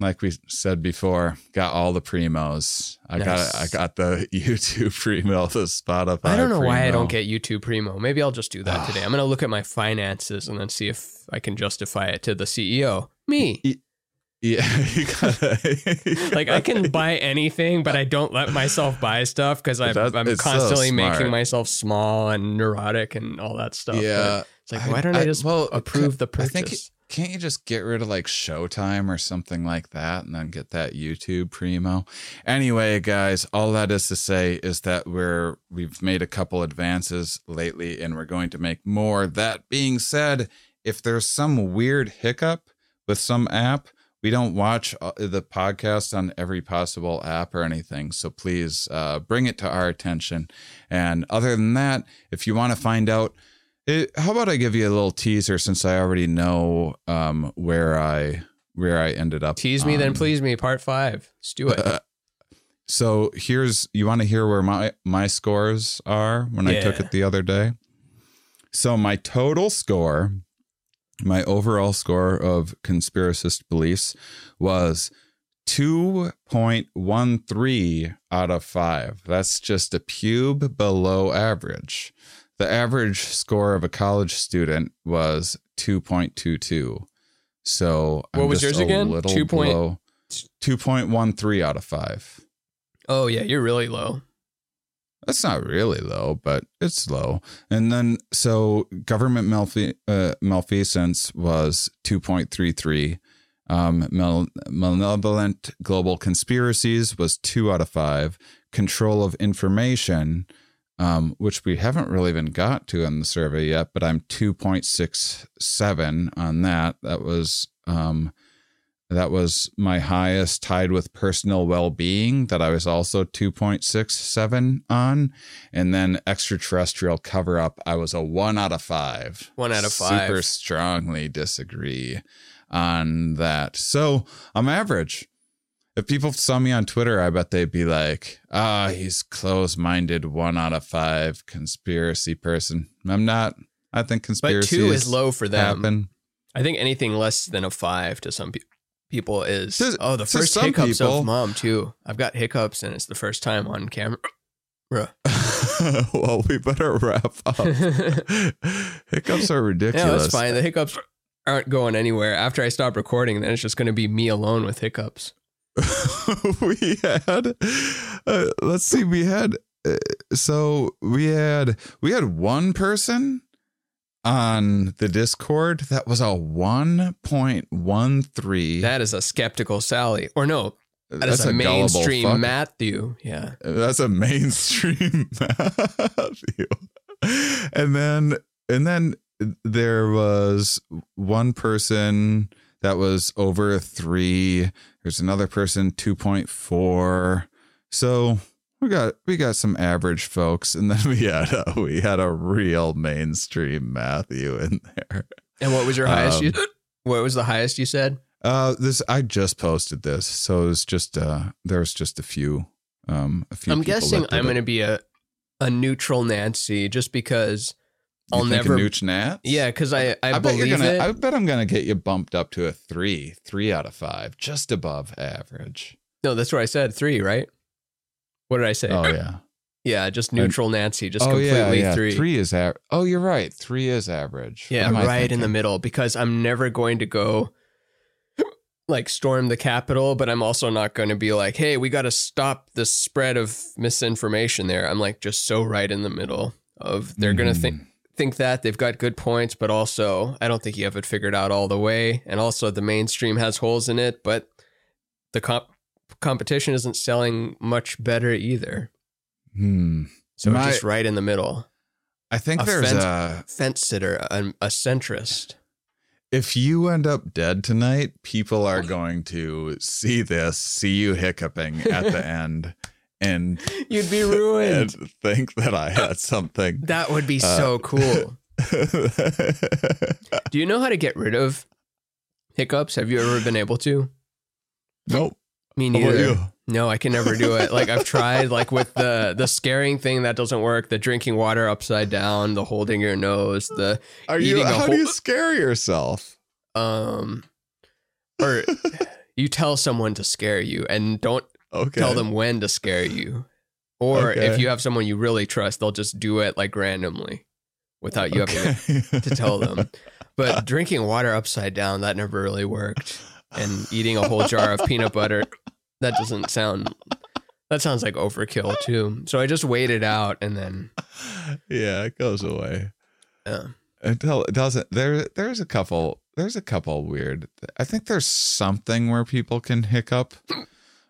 like we said before, got all the primos. I got, I got the YouTube primo, the Spotify. I don't know why I don't get YouTube Primo. Maybe I'll just do that today. I'm going to look at my finances and then see if I can justify it to the CEO. Me. Yeah, gotta. Like I can buy anything, but I don't let myself buy stuff because I'm, That- I'm it's so constantly making myself small and neurotic and all that stuff. But Yeah, it's like why don't I, just well, approve the I purchase? think can't you just get rid of like Showtime or something like that, and then get that YouTube primo? Anyway, guys, all that is to say is that we're we've made a couple advances lately, and we're going to make more. That being said, if there's some weird hiccup with some app. We don't watch uh, the podcast on every possible app or anything. So please uh, bring it to our attention. And other than that, if you want to find out it, how about I give you a little teaser since I already know um, where I where I ended up. Tease me, then please me. Part five. Let's do it. Uh, so here's you want to hear where my my scores are when I took it the other day. So my total score, my overall score of conspiracist beliefs was 2.13 out of 5. That's just a pube below average. The average score of a college student was 2.22. So I'm What was just yours a again? little 2 2.13 out of 5. oh yeah, you're really low. That's not really low, but it's low. And then, so government malfe- uh, malfeasance was 2.33. Um, mal- malevolent global conspiracies was two out of five. Control of information um, which we haven't really even got to in the survey yet, but I'm 2.67 on that. That was um, that was my highest, tied with personal well being, that I was also 2.67 on. And then extraterrestrial cover up, I was a one out of five. One out of five. Super strongly disagree on that. So I'm average. If people saw me on Twitter, I bet they'd be like, ah, he's close minded, one out of five conspiracy person. I'm not. I think conspiracy. But two is low for them. happen. I think anything less than a five to some pe- people is To- oh the first hiccups people- of mom too. I've got hiccups and it's the first time on camera. Well, we better wrap up. Hiccups are ridiculous. Yeah, that's fine. The hiccups aren't going anywhere. After I stop recording, then it's just going to be me alone with hiccups. we had, uh, let's see, we had, uh, so we had, we had one person on the Discord that was a 1.13. That is a skeptical Sally, or no, that is That's a, a mainstream. Matthew. Yeah, That's a mainstream Matthew. And then and then there was one person that was over a three. There's another person two point four. So we got we got some average folks, and then we had a, we had a real mainstream Matthew in there. and what was your highest? Um, you, what was the highest you said? Uh, this I just posted this, so it was just uh, there was just a few, um, a few. I'm guessing I'm going to be a a neutral Nancy, just because You I'll never. Nooch Nats? Yeah, because I I, I, bet you're believe gonna. it. I bet I'm gonna get you bumped up to a three, three out of five, just above average. no, that's what I said. Three, right? What did I say? Oh yeah. Yeah, just neutral Nancy, just oh completely yeah, yeah. three. Three is average. Oh, you're right. Three is average. Yeah, right in the middle because I'm never going to go like storm the Capitol, but I'm also not going to be like, hey, we got to stop the spread of misinformation there. I'm like just so right in the middle of they're going to think Mm. think that they've got good points, but also I don't think you have it figured out all the way. And also the mainstream has holes in it, but the comp- competition isn't selling much better either. Hmm. So My- just right in the middle. I think A there's fence- a. Fence sitter, a, a centrist. If you end up dead tonight, people are going to see this, see you hiccuping at the end, and You'd be ruined. and think that I had something. That would be Uh, so cool. Do you know how to get rid of hiccups? Have you ever been able to? nope. Me neither. No, I can never do it. Like I've tried, like with the the scaring thing that doesn't work. The drinking water upside down, the holding your nose, the Are you? How do you scare yourself? um, or you tell someone to scare you and don't Okay. tell them when to scare you. Or if you have someone you really trust, they'll just do it like randomly without you having okay. to tell them. But drinking water upside down, that never really worked. And eating a whole jar of peanut butter, that doesn't sound, that sounds like overkill too. So I just waited out and then, yeah, it goes away. Yeah. It, tell- it doesn't. There, there's a couple. There's a couple weird. I think there's something where people can hiccup,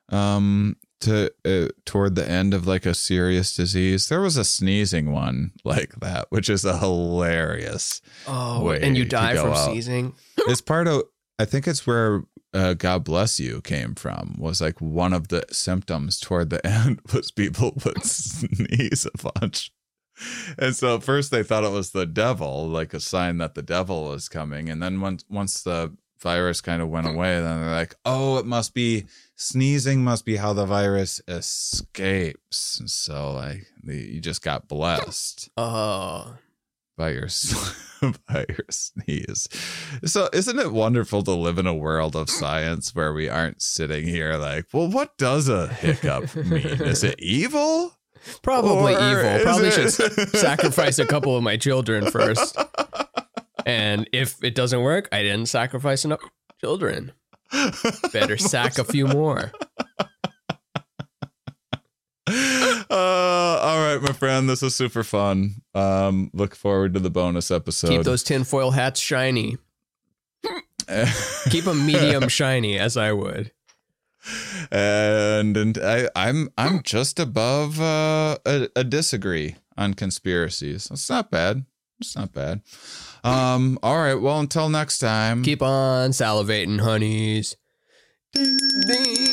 um, to uh, toward the end of like a serious disease. There was a sneezing one like that, which is a hilarious. oh, and you die from out. sneezing. it's part of. I think it's where uh, God bless you came from. Was like one of the symptoms toward the end was people would sneeze a bunch. And so at first they thought it was the devil, like a sign that the devil was coming. And then once once the virus kind of went away, then they're like, oh, it must be sneezing must be how the virus escapes. And so like the, you just got blessed Oh, by your by your sneeze. So isn't it wonderful to live in a world of science where we aren't sitting here like, well, what does a hiccup mean? Is it evil? probably Or evil. Probably should sacrifice a couple of my children first. And if it doesn't work, I didn't sacrifice enough children. Better sack a few more. Uh, all right, my friend, this is super fun. Um, look forward to the bonus episode. Keep those tinfoil hats shiny. Keep them medium shiny, as I would. and and I, I'm I'm just above uh, a, a disagree on conspiracies. It's not bad. It's not bad. Um, all right. Well, until next time. Keep on salivating, honeys. Ding, ding.